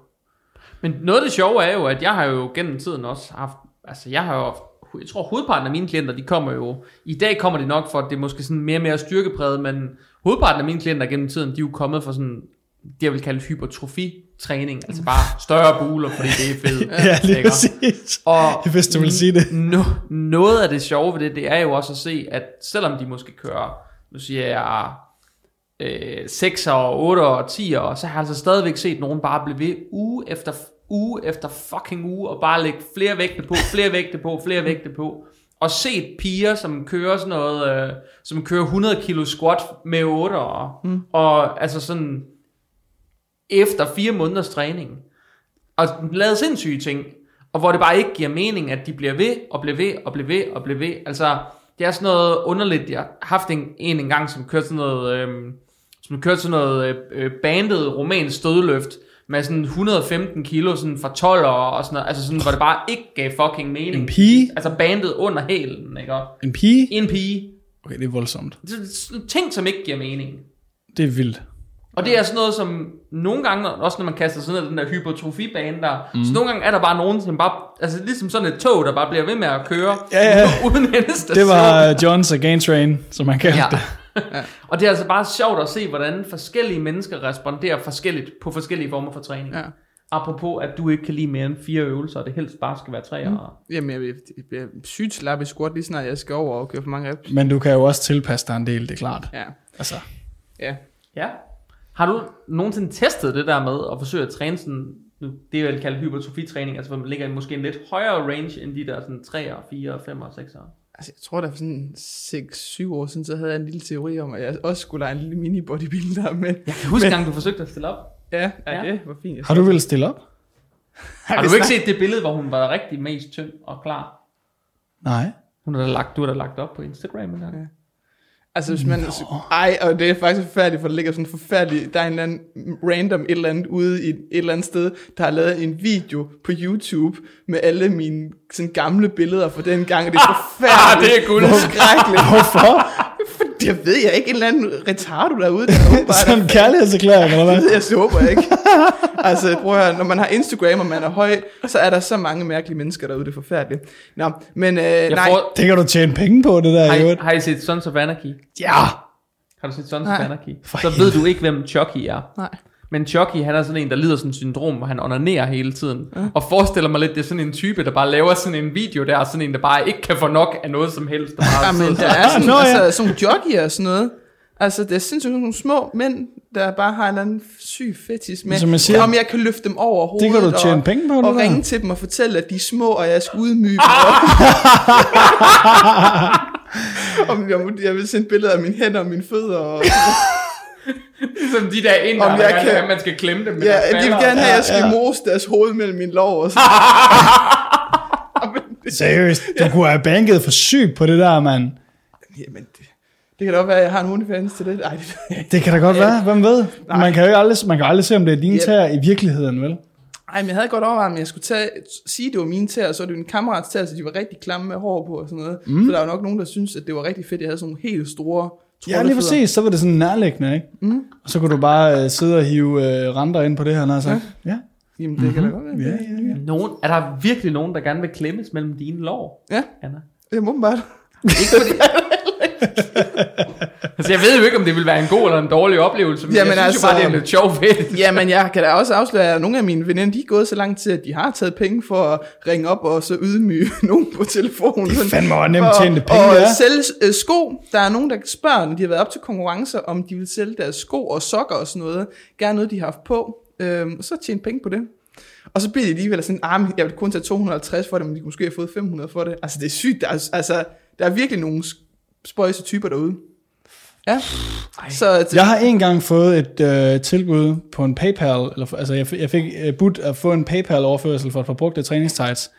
Speaker 1: Men noget af det sjove er jo, at jeg har jo gennem tiden også haft, altså jeg har jo, jeg tror hovedparten af mine klienter, de kommer jo, i dag kommer de nok for, at det er måske sådan mere og mere styrkepræget, men hovedparten af mine klienter gennem tiden, de er jo kommet for sådan, det jeg vil kalde hypertrofi-træning, altså bare større buler, fordi det er fedt. *laughs*
Speaker 3: Ja, lige præcis.
Speaker 1: Og
Speaker 3: vidste, du ville sige det.
Speaker 1: No, noget af det sjove ved det, det er jo også at se, at selvom de måske kører, nu siger jeg, øh, 6 og 8 og 10 og så har jeg altså stadigvæk set nogen bare blive ved uge efter uge efter fucking uge, og bare lægge flere vægte på, flere vægte på, flere vægte på. Og set piger, som kører sådan noget, øh, som kører 100 kilo squat med 8 og, mm. og altså sådan, efter fire måneders træning og lavet sindssyge ting, og hvor det bare ikke giver mening, at de bliver ved, og bliver ved, og bliver ved, og bliver ved. Altså, det er sådan noget underligt. Jeg har haft en, en engang, som kørte sådan noget, øhm, som kørte sådan noget øh, øh, bandet romansk stødløft, med sådan 115 kilo sådan fra 12 og sådan noget, altså sådan, hvor det bare ikke gav fucking mening.
Speaker 3: En pige?
Speaker 1: Altså bandet under hælen, ikke?
Speaker 3: En pige?
Speaker 1: En pige.
Speaker 3: Okay, det er voldsomt.
Speaker 1: Det er sådan ting, som ikke giver mening.
Speaker 3: Det er vildt.
Speaker 1: Og det er sådan noget, som nogle gange, også når man kaster ned ad den der hypotrofibane der, mm. så nogle gange er der bare nogen, som bare, altså ligesom sådan et tog, der bare bliver ved med at køre,
Speaker 3: Ja, ja. *laughs*
Speaker 1: uden endestation.
Speaker 3: Det var Johns Again Train, som man kaldte
Speaker 1: Ja.
Speaker 3: det. *laughs*
Speaker 1: Og det er altså bare sjovt at se, hvordan forskellige mennesker responderer forskelligt på forskellige former for træning.
Speaker 2: Ja.
Speaker 1: Apropos, at du ikke kan lide mere end fire øvelser, og det helst bare skal være tre. Mm.
Speaker 2: Jamen, jeg, bliver sygt slap i squat, lige snart jeg skal over og køre for mange reps.
Speaker 3: Men du kan jo også tilpasse dig en del, det er klart.
Speaker 2: Ja,
Speaker 3: Altså,
Speaker 2: ja.
Speaker 1: Ja. Har du nogensinde testet det der med at forsøge at træne sådan, nu, det er vel kaldt hypertrofitræning, altså hvor man ligger i måske en lidt højere range end de der sådan 3, 4, 5 og 6 år?
Speaker 2: Altså, jeg tror, der for sådan 6-7 år siden, så havde jeg en lille teori om, at jeg også skulle lege en lille mini bodybuilder, men
Speaker 1: Jeg kan huske, gang du forsøgte at stille op.
Speaker 2: ja, ja,
Speaker 1: Ja.
Speaker 2: det var fint. Jeg
Speaker 3: har du vel stille op? *laughs*
Speaker 1: Har du ikke set det billede, hvor hun var rigtig mest tynd og klar?
Speaker 3: Nej.
Speaker 1: Hun har da lagt, du har da lagt op på Instagram en gang.
Speaker 2: Ja. Altså, hvis man... Ej, og det er faktisk forfærdeligt, for der ligger sådan forfærdeligt... Der er en eller anden random et eller andet ude i et eller andet sted, der har lavet en video på YouTube med alle mine sådan gamle billeder fra den gang, og det er forfærdeligt.
Speaker 1: det er guld.
Speaker 2: skrækkeligt. *laughs*
Speaker 3: Hvorfor?
Speaker 2: For det ved jeg ikke. En eller anden retardo derude, der *laughs*
Speaker 3: en kærlighedserklæring, eller hvad?
Speaker 2: Det ved jeg, så håber jeg ikke. *laughs* altså, prøv at høre, når man har Instagram, og man er høj, så er der så mange mærkelige mennesker derude, det er forfærdeligt. Nå, men øh,
Speaker 1: Jeg
Speaker 2: nej,
Speaker 1: får,
Speaker 3: Det kan du tjene penge på, det der,
Speaker 1: har,
Speaker 3: i
Speaker 1: har I set Sons of Anarchy?
Speaker 3: Ja!
Speaker 1: Har du set Sons
Speaker 2: Nej.
Speaker 1: of Anarchy?
Speaker 3: For
Speaker 1: Så ved du ikke, hvem Chucky er.
Speaker 2: nej.
Speaker 1: Men Chucky, han er sådan en, der lider sådan en syndrom, hvor han onanerer hele tiden. Og forestiller mig lidt, det er sådan en type, der bare laver sådan en video der, sådan en, der bare ikke kan få nok af noget som helst. Der bare
Speaker 2: Jamen,
Speaker 1: sidder
Speaker 2: der er sådan,
Speaker 3: Nå,
Speaker 2: Nå,
Speaker 3: ja.
Speaker 2: ja. altså, sådan jockeyer og sådan noget. Altså, det er sindssygt nogle små mænd, der bare har en eller anden syg fetis med,
Speaker 3: Som jeg siger,
Speaker 2: om jeg kan løfte dem over hovedet.
Speaker 3: Det kan du tjene
Speaker 2: og,
Speaker 3: penge på,
Speaker 2: Og ringe til dem og fortælle, at de er små, og jeg skal udmyge dem. *laughs* om jeg, jeg vil sende billeder af mine hænder og mine fødder. Og,
Speaker 1: ligesom de der ind,
Speaker 2: Om jeg kan-
Speaker 1: have, at man skal klemme dem med
Speaker 2: ja,
Speaker 1: deres
Speaker 2: de vil gerne have, at jeg skal
Speaker 3: Ja,
Speaker 2: mose deres hoved mellem min lov. Og så. *laughs*
Speaker 3: Seriøst, du kunne have banket for syg på det der, mand.
Speaker 2: Jamen, det, det kan da godt være, at jeg har en OnlyFans til det. Ej, det jeg.
Speaker 3: Det kan da godt være, hvem ved? Man kan jo aldrig, man kan aldrig se, om det er dine
Speaker 2: Yep.
Speaker 3: tæer i virkeligheden, vel?
Speaker 2: Ej, men jeg havde godt overvejet, om jeg skulle tage, sige, at det var mine tæer, og så er det jo en kammerats tæer, så de var rigtig klamme med hår på og sådan noget. Mm. Så der var nok nogen, der synes at det var rigtig fedt, at jeg havde sådan nogle helt store
Speaker 3: Ja, lige præcis. Så var det sådan nærliggende, ikke? Mm. Og så kunne du bare uh, sidde og hive uh, renter ind på det her, når sagt. Ja. ja.
Speaker 2: Jamen, det kan da godt være.
Speaker 3: Ja, ja, ja.
Speaker 1: Nogen, er der virkelig nogen, der gerne vil klemmes mellem dine lår,
Speaker 2: Ja,
Speaker 1: Anna?
Speaker 2: det er åbenbart.
Speaker 1: Ikke fordi... *laughs* *laughs* altså, jeg ved jo ikke, om det vil være en god eller en dårlig oplevelse, men
Speaker 2: Jamen,
Speaker 1: jeg synes
Speaker 2: altså-
Speaker 1: jo bare, det er lidt sjovt ved det.
Speaker 2: Jamen, jeg kan da også afsløre, at nogle af mine veninder, de er gået så langt til, at de har taget penge for at ringe op og så ydmyge *laughs* nogen på telefonen.
Speaker 3: Det er fandme også nemt
Speaker 2: og,
Speaker 3: tjente penge,
Speaker 2: og
Speaker 3: det er.
Speaker 2: sælge øh, sko. Der er nogen, der spørger, når de har været op til konkurrencer, om de vil sælge deres sko og sokker og sådan noget. Gerne noget, de har haft på. Øhm, og så tjene penge på det. Og så bliver de alligevel sådan, ah, jeg vil kun tage 250 for det, men de kunne måske have fået 500 for det. Altså, det er sygt. Der er, altså, der er virkelig nogle spøjse typer derude. Ja. Så
Speaker 3: Jeg har engang fået et øh, tilbud på en PayPal, eller, altså jeg, f- jeg fik øh, budt at få en PayPal-overførsel for et par brugte træningstights.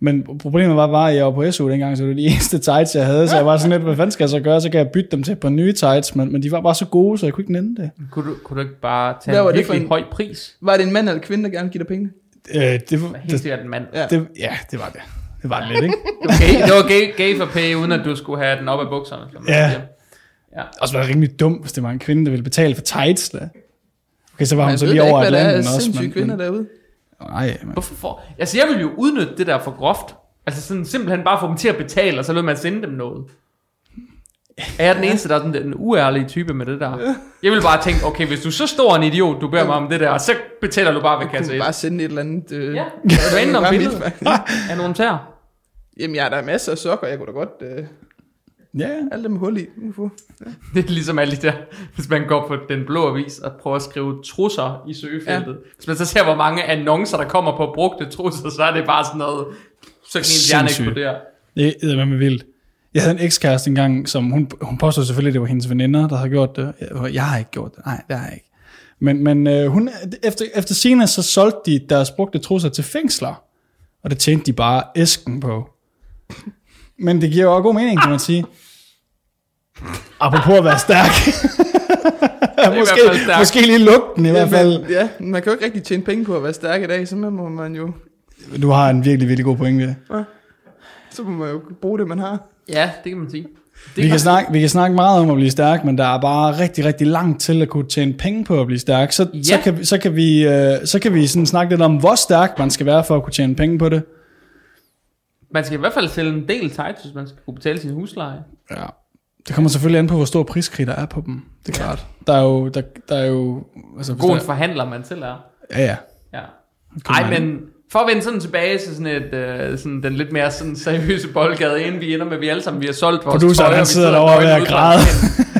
Speaker 3: Men problemet var bare, at jeg var på SU dengang, så det var de *laughs* eneste tights, jeg havde, så jeg var sådan lidt, hvad fanden skal jeg så gøre? Så kan jeg bytte dem til par nye tights, men, men de var bare så gode, så jeg kunne ikke nænde det.
Speaker 1: Kunne du, kunne du ikke bare tage
Speaker 2: Hvad var
Speaker 1: en
Speaker 2: det for
Speaker 1: virkelig
Speaker 2: en-
Speaker 1: høj pris?
Speaker 2: var det en mand eller kvinde, der gerne vil give dig penge?
Speaker 3: Øh, det, var,
Speaker 1: Helt
Speaker 3: det,
Speaker 1: sikkert en mand.
Speaker 2: Ja.
Speaker 3: det, ja, det var det. Det var det lidt, ikke?
Speaker 1: Det var gay, det var gay, gay for pay, uden at du skulle have den op af bukserne. Man
Speaker 3: Ja.
Speaker 1: siger. ja.
Speaker 3: Og så var det rimelig dumt, hvis det var en kvinde, der ville betale for tights. Da. Okay, så var hun
Speaker 2: Man
Speaker 3: så
Speaker 2: ved
Speaker 3: lige over
Speaker 2: ikke, hvad der er
Speaker 3: Atlanten også.
Speaker 2: sindssyge kvinder derude.
Speaker 3: nej, men,
Speaker 1: Hvorfor for? Altså, jeg vil jo udnytte det der for groft. Altså sådan simpelthen bare få dem til at betale, og så lader man sende dem noget. Er jeg den eneste, der er sådan den uærlige type med det der? Jeg vil bare tænke, okay, hvis du er så stor en idiot, du beder mig om det der, så betaler du bare ved
Speaker 2: Du
Speaker 1: kasse
Speaker 2: kunne
Speaker 1: 1.
Speaker 2: bare sende et eller andet... Øh,
Speaker 1: Ja, *laughs* du er inde om
Speaker 2: bare
Speaker 1: billedet
Speaker 2: mit-
Speaker 1: af nogle tær.
Speaker 2: Jamen, jeg har der masser af sokker, jeg kunne da godt... Øh,
Speaker 3: ja, ja.
Speaker 2: alle dem hul i. Ufo. *laughs*
Speaker 1: Det er ligesom alle de der, hvis man går på den blå avis og prøver at skrive trusser i søgefeltet. Ja. Hvis man så ser, hvor mange annoncer, der kommer på brugte trusser, så er det bare sådan noget, så kan ens hjerne eksplodere.
Speaker 3: Det er med vildt. Jeg havde en ekskæreste engang, som hun, hun påstod selvfølgelig, at det var hendes veninder, der havde gjort det. Jeg, jeg har ikke gjort det. Nej, det har jeg ikke. Men, men øh, hun, efter, efter scene, så solgte de deres brugte trusser til fængsler. Og det tjente de bare æsken på. Men det giver jo også god mening, kan man sige. Apropos at være stærk. *laughs* måske,
Speaker 1: stærkt.
Speaker 3: måske lige lugten i hvert fald.
Speaker 2: Men, ja, man kan jo ikke rigtig tjene penge på at være stærk i dag, så må man jo,
Speaker 3: Du har en virkelig, virkelig god pointe.
Speaker 2: så må man jo bruge det, man har.
Speaker 1: Ja, det kan man sige. Det
Speaker 3: Vi kan, snakke, vi kan snakke meget om at blive stærk, men der er bare rigtig, rigtig langt til at kunne tjene penge på at blive stærk. Så,
Speaker 1: Ja.
Speaker 3: så, kan, vi- så kan vi, øh, så kan vi sådan snakke lidt om, hvor stærk man skal være for at kunne tjene penge på det.
Speaker 1: Man skal i hvert fald sælge en del tights, hvis man skal kunne betale sin husleje.
Speaker 3: Ja. Det kommer selvfølgelig an på, hvor stor priskrig der er på dem. Det er klart. Der er jo... Der, der er jo altså,
Speaker 1: God en
Speaker 3: der,
Speaker 1: forhandler, man selv er.
Speaker 3: ja, ja.
Speaker 1: Ja. Ej,
Speaker 3: man-
Speaker 1: men for at vende sådan tilbage til sådan, et, øh, sådan den lidt mere sådan seriøse boldgade, inden vi ender med, at vi alle sammen vi har solgt vores
Speaker 3: Produceren,
Speaker 1: tøj, og
Speaker 3: sidder derovre ved at græde.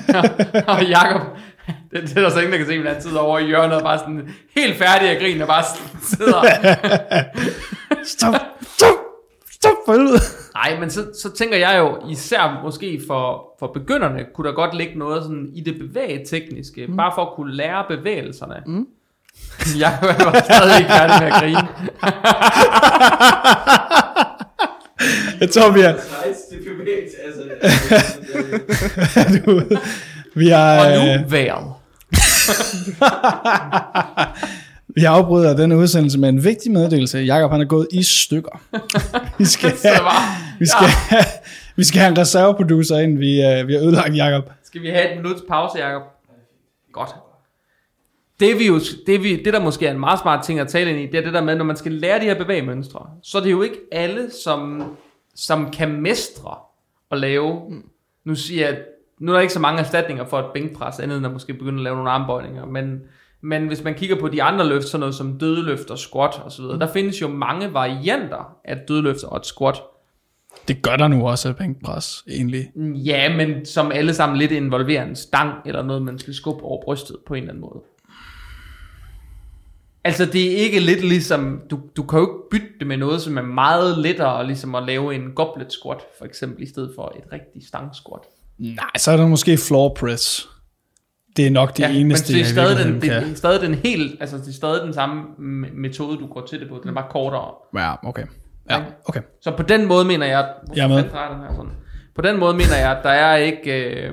Speaker 1: en- *laughs* og Jacob, det, det er der så ingen, der kan se, men han sidder over i hjørnet og bare sådan helt færdig af grin og bare sidder. *laughs*
Speaker 3: Stop, stop, stop for helvede.
Speaker 1: Nej, men så, så tænker jeg jo, især måske for, for begynderne, kunne der godt ligge noget sådan i det bevægetekniske, mm. bare for at kunne lære bevægelserne. Mm. *laughs* Jeg var stadig ikke færdig med at grine. *laughs*
Speaker 3: Jeg tror, vi er...
Speaker 4: Altså. *laughs*
Speaker 3: du, vi har...
Speaker 1: Og
Speaker 3: øh,
Speaker 1: nu væl.
Speaker 3: Vi afbryder denne udsendelse med en vigtig meddelelse. Jakob han er gået i stykker. *laughs* Vi skal,
Speaker 1: bare,
Speaker 3: vi skal, vi skal have en reserveproducer ind. Vi, uh, vi har ødelagt Jakob.
Speaker 1: Skal vi have et minuts pause, Jacob? Godt. Det, vi jo, det, vi, det, der måske er en meget smart ting at tale ind i, det er det der med, når man skal lære de her bevægemønstre, så er det jo ikke alle, som, som kan mestre at lave, nu siger jeg, nu er der ikke så mange erstatninger for et bænkpres, andet end at måske begynde at lave nogle armbøjninger, men, men hvis man kigger på de andre løft, sådan noget som dødeløft og squat osv., der findes jo mange varianter af dødeløft og et squat.
Speaker 3: Det gør der nu også af bænkpres, egentlig.
Speaker 1: Ja, men som alle sammen lidt involverer en stang, eller noget, man skal skubbe over brystet på en eller anden måde. Altså, det er ikke lidt ligesom, du, du kan jo ikke bytte det med noget, som er meget lettere, ligesom at lave en goblet squat, for eksempel, i stedet for et rigtigt stang squat.
Speaker 3: Nej, så er der måske floor press. Det er nok det ja, eneste,
Speaker 1: men det er, stadig den, det, er stadig den helt, altså det er stadig den samme me- metode, du går til det på, den er bare kortere.
Speaker 3: Ja, okay. Ja, okay.
Speaker 1: Så på den måde mener jeg,
Speaker 3: Jeg er med.
Speaker 1: Den her sådan? På den måde mener jeg, at der er ikke, øh,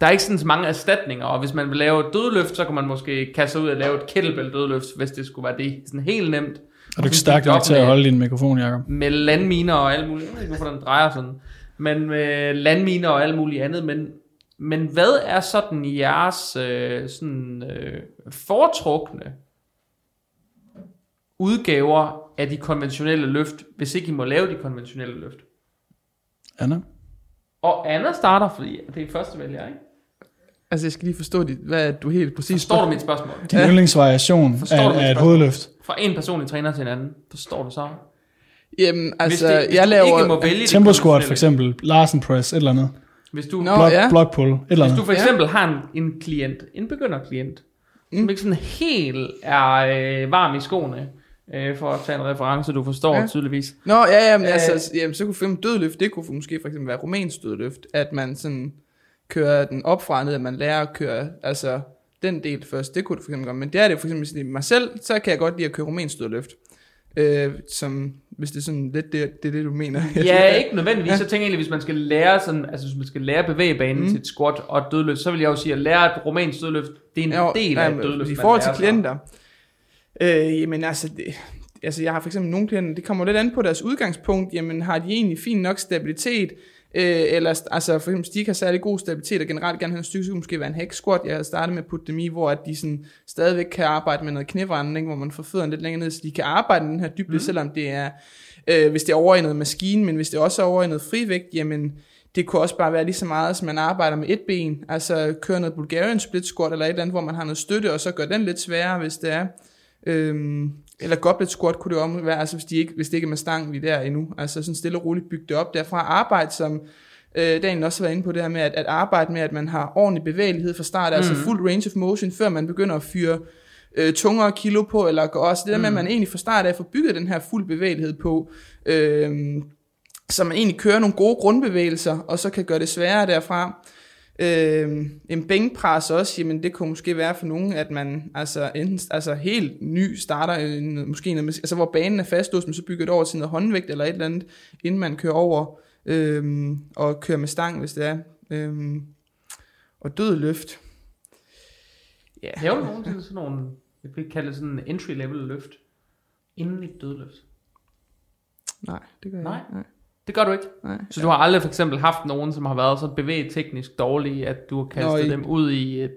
Speaker 1: der er ikke sådan så mange erstatninger, og hvis man vil lave et dødløft, så kan man måske kaste ud og lave et kettlebell dødløft, hvis det skulle være det. Sådan helt nemt.
Speaker 3: Er du ikke stærk nok til at holde din mikrofon, Jacob?
Speaker 1: Med landminer og alt muligt. Jeg ved ikke, hvorfor den drejer sådan. Men med landminer og alt muligt andet. Men, men hvad er sådan jeres øh, sådan, øh, foretrukne udgaver af de konventionelle løft, hvis ikke I må lave de konventionelle løft?
Speaker 3: Anna?
Speaker 1: Og Anna starter, fordi det er første vælger, ikke?
Speaker 2: Altså, jeg skal lige forstå, dit, hvad du helt præcis...
Speaker 1: Forstår du mit spørgsmål?
Speaker 3: Din ja. yndlingsvariation
Speaker 1: Forstår
Speaker 3: af, af et hovedløft.
Speaker 1: Fra en personlig træner til en anden. Forstår du så?
Speaker 2: Jamen, altså,
Speaker 1: hvis det, hvis
Speaker 2: jeg laver...
Speaker 1: ikke må vælge det
Speaker 3: Tempo squat for eksempel. Larsen press, et eller andet.
Speaker 1: Hvis du,
Speaker 2: Nå,
Speaker 3: Block,
Speaker 2: ja.
Speaker 3: block pull, et eller
Speaker 1: hvis du for
Speaker 2: Ja.
Speaker 1: eksempel har en, en klient, en begynderklient, mm. som ikke sådan helt er øh, varm i skoene, øh, for at tage en reference, du forstår
Speaker 2: Ja.
Speaker 1: ja. tydeligvis.
Speaker 2: Nå, ja, ja, men
Speaker 1: Øh.
Speaker 2: altså, jamen, så kunne eksempel dødløft, det kunne måske for eksempel være romansk dødløft, at man sådan kører den op fra ned, at man lærer at køre, altså den del først, det kunne det for eksempel godt, men det er det for eksempel sådan, i mig selv, så kan jeg godt lide at køre romansk dødløft, øh, som, hvis det er sådan lidt det, det, er det du mener. *laughs*
Speaker 1: Ja, ikke nødvendigvis. Ja. Så tænker jeg egentlig, hvis man skal lære sådan, altså hvis man skal lære bevægebanen
Speaker 2: Mm.
Speaker 1: til et squat og et dødløft, så vil jeg jo sige, at lære et romansk dødløft, det er en
Speaker 2: Jo,
Speaker 1: del
Speaker 2: ja,
Speaker 1: af et dødløft.
Speaker 2: I forhold til klienter, øh, jamen altså, det, altså jeg har for eksempel nogle klienter, det kommer lidt an på deres udgangspunkt, jamen har de egentlig fin nok stabilitet, øh, eller altså for eksempel, hvis de ikke har særlig god stabilitet, og generelt gerne have en styrke, måske være en hack squat, jeg har startet med at putte dem i, hvor at de sådan stadigvæk kan arbejde med noget knævandring, hvor man får fødderne lidt længere ned, så de kan arbejde med den her dybde, mm. selvom det er, øh, hvis det er over i noget maskine, men hvis det også er over i noget frivægt, jamen det kunne også bare være lige så meget, som man arbejder med et ben, altså køre noget Bulgarian split squat eller et eller andet, hvor man har noget støtte, og så gør den lidt sværere, hvis det er. Øhm, eller goblet squat kunne det også være, altså hvis, de ikke, hvis det ikke er med stang, vi er der endnu. Altså sådan stille og roligt bygge det op derfra. Arbejde som, øh, Daniel også var inde på det her med, at, at arbejde med, at man har ordentlig bevægelighed fra start, mm. altså fuld range of motion, før man begynder at fyre øh, tungere kilo på, eller gå også det der med, at man egentlig fra start af får bygget den her fuld bevægelighed på, øh, så man egentlig kører nogle gode grundbevægelser, og så kan gøre det sværere derfra. Øh, en bænkpres også, jamen det kunne måske være for nogen, at man altså enten altså helt ny starter, en, måske en, altså hvor banen er fastlåst, men så bygger det over til noget håndvægt eller et eller andet, inden man kører over øh, og kører med stang, hvis det er. Øh, og død løft.
Speaker 1: Ja, laver du nogensinde sådan nogle, jeg vil kalde det sådan en entry level løft, inden et dødløft?
Speaker 2: Nej, det gør jeg
Speaker 1: Nej.
Speaker 2: ikke. Nej.
Speaker 1: Det gør du ikke.
Speaker 2: Nej.
Speaker 1: Så du har aldrig for eksempel haft nogen, som har været så bevægeteknisk dårlige, at du har kastet
Speaker 2: Nå,
Speaker 1: dem ud i et,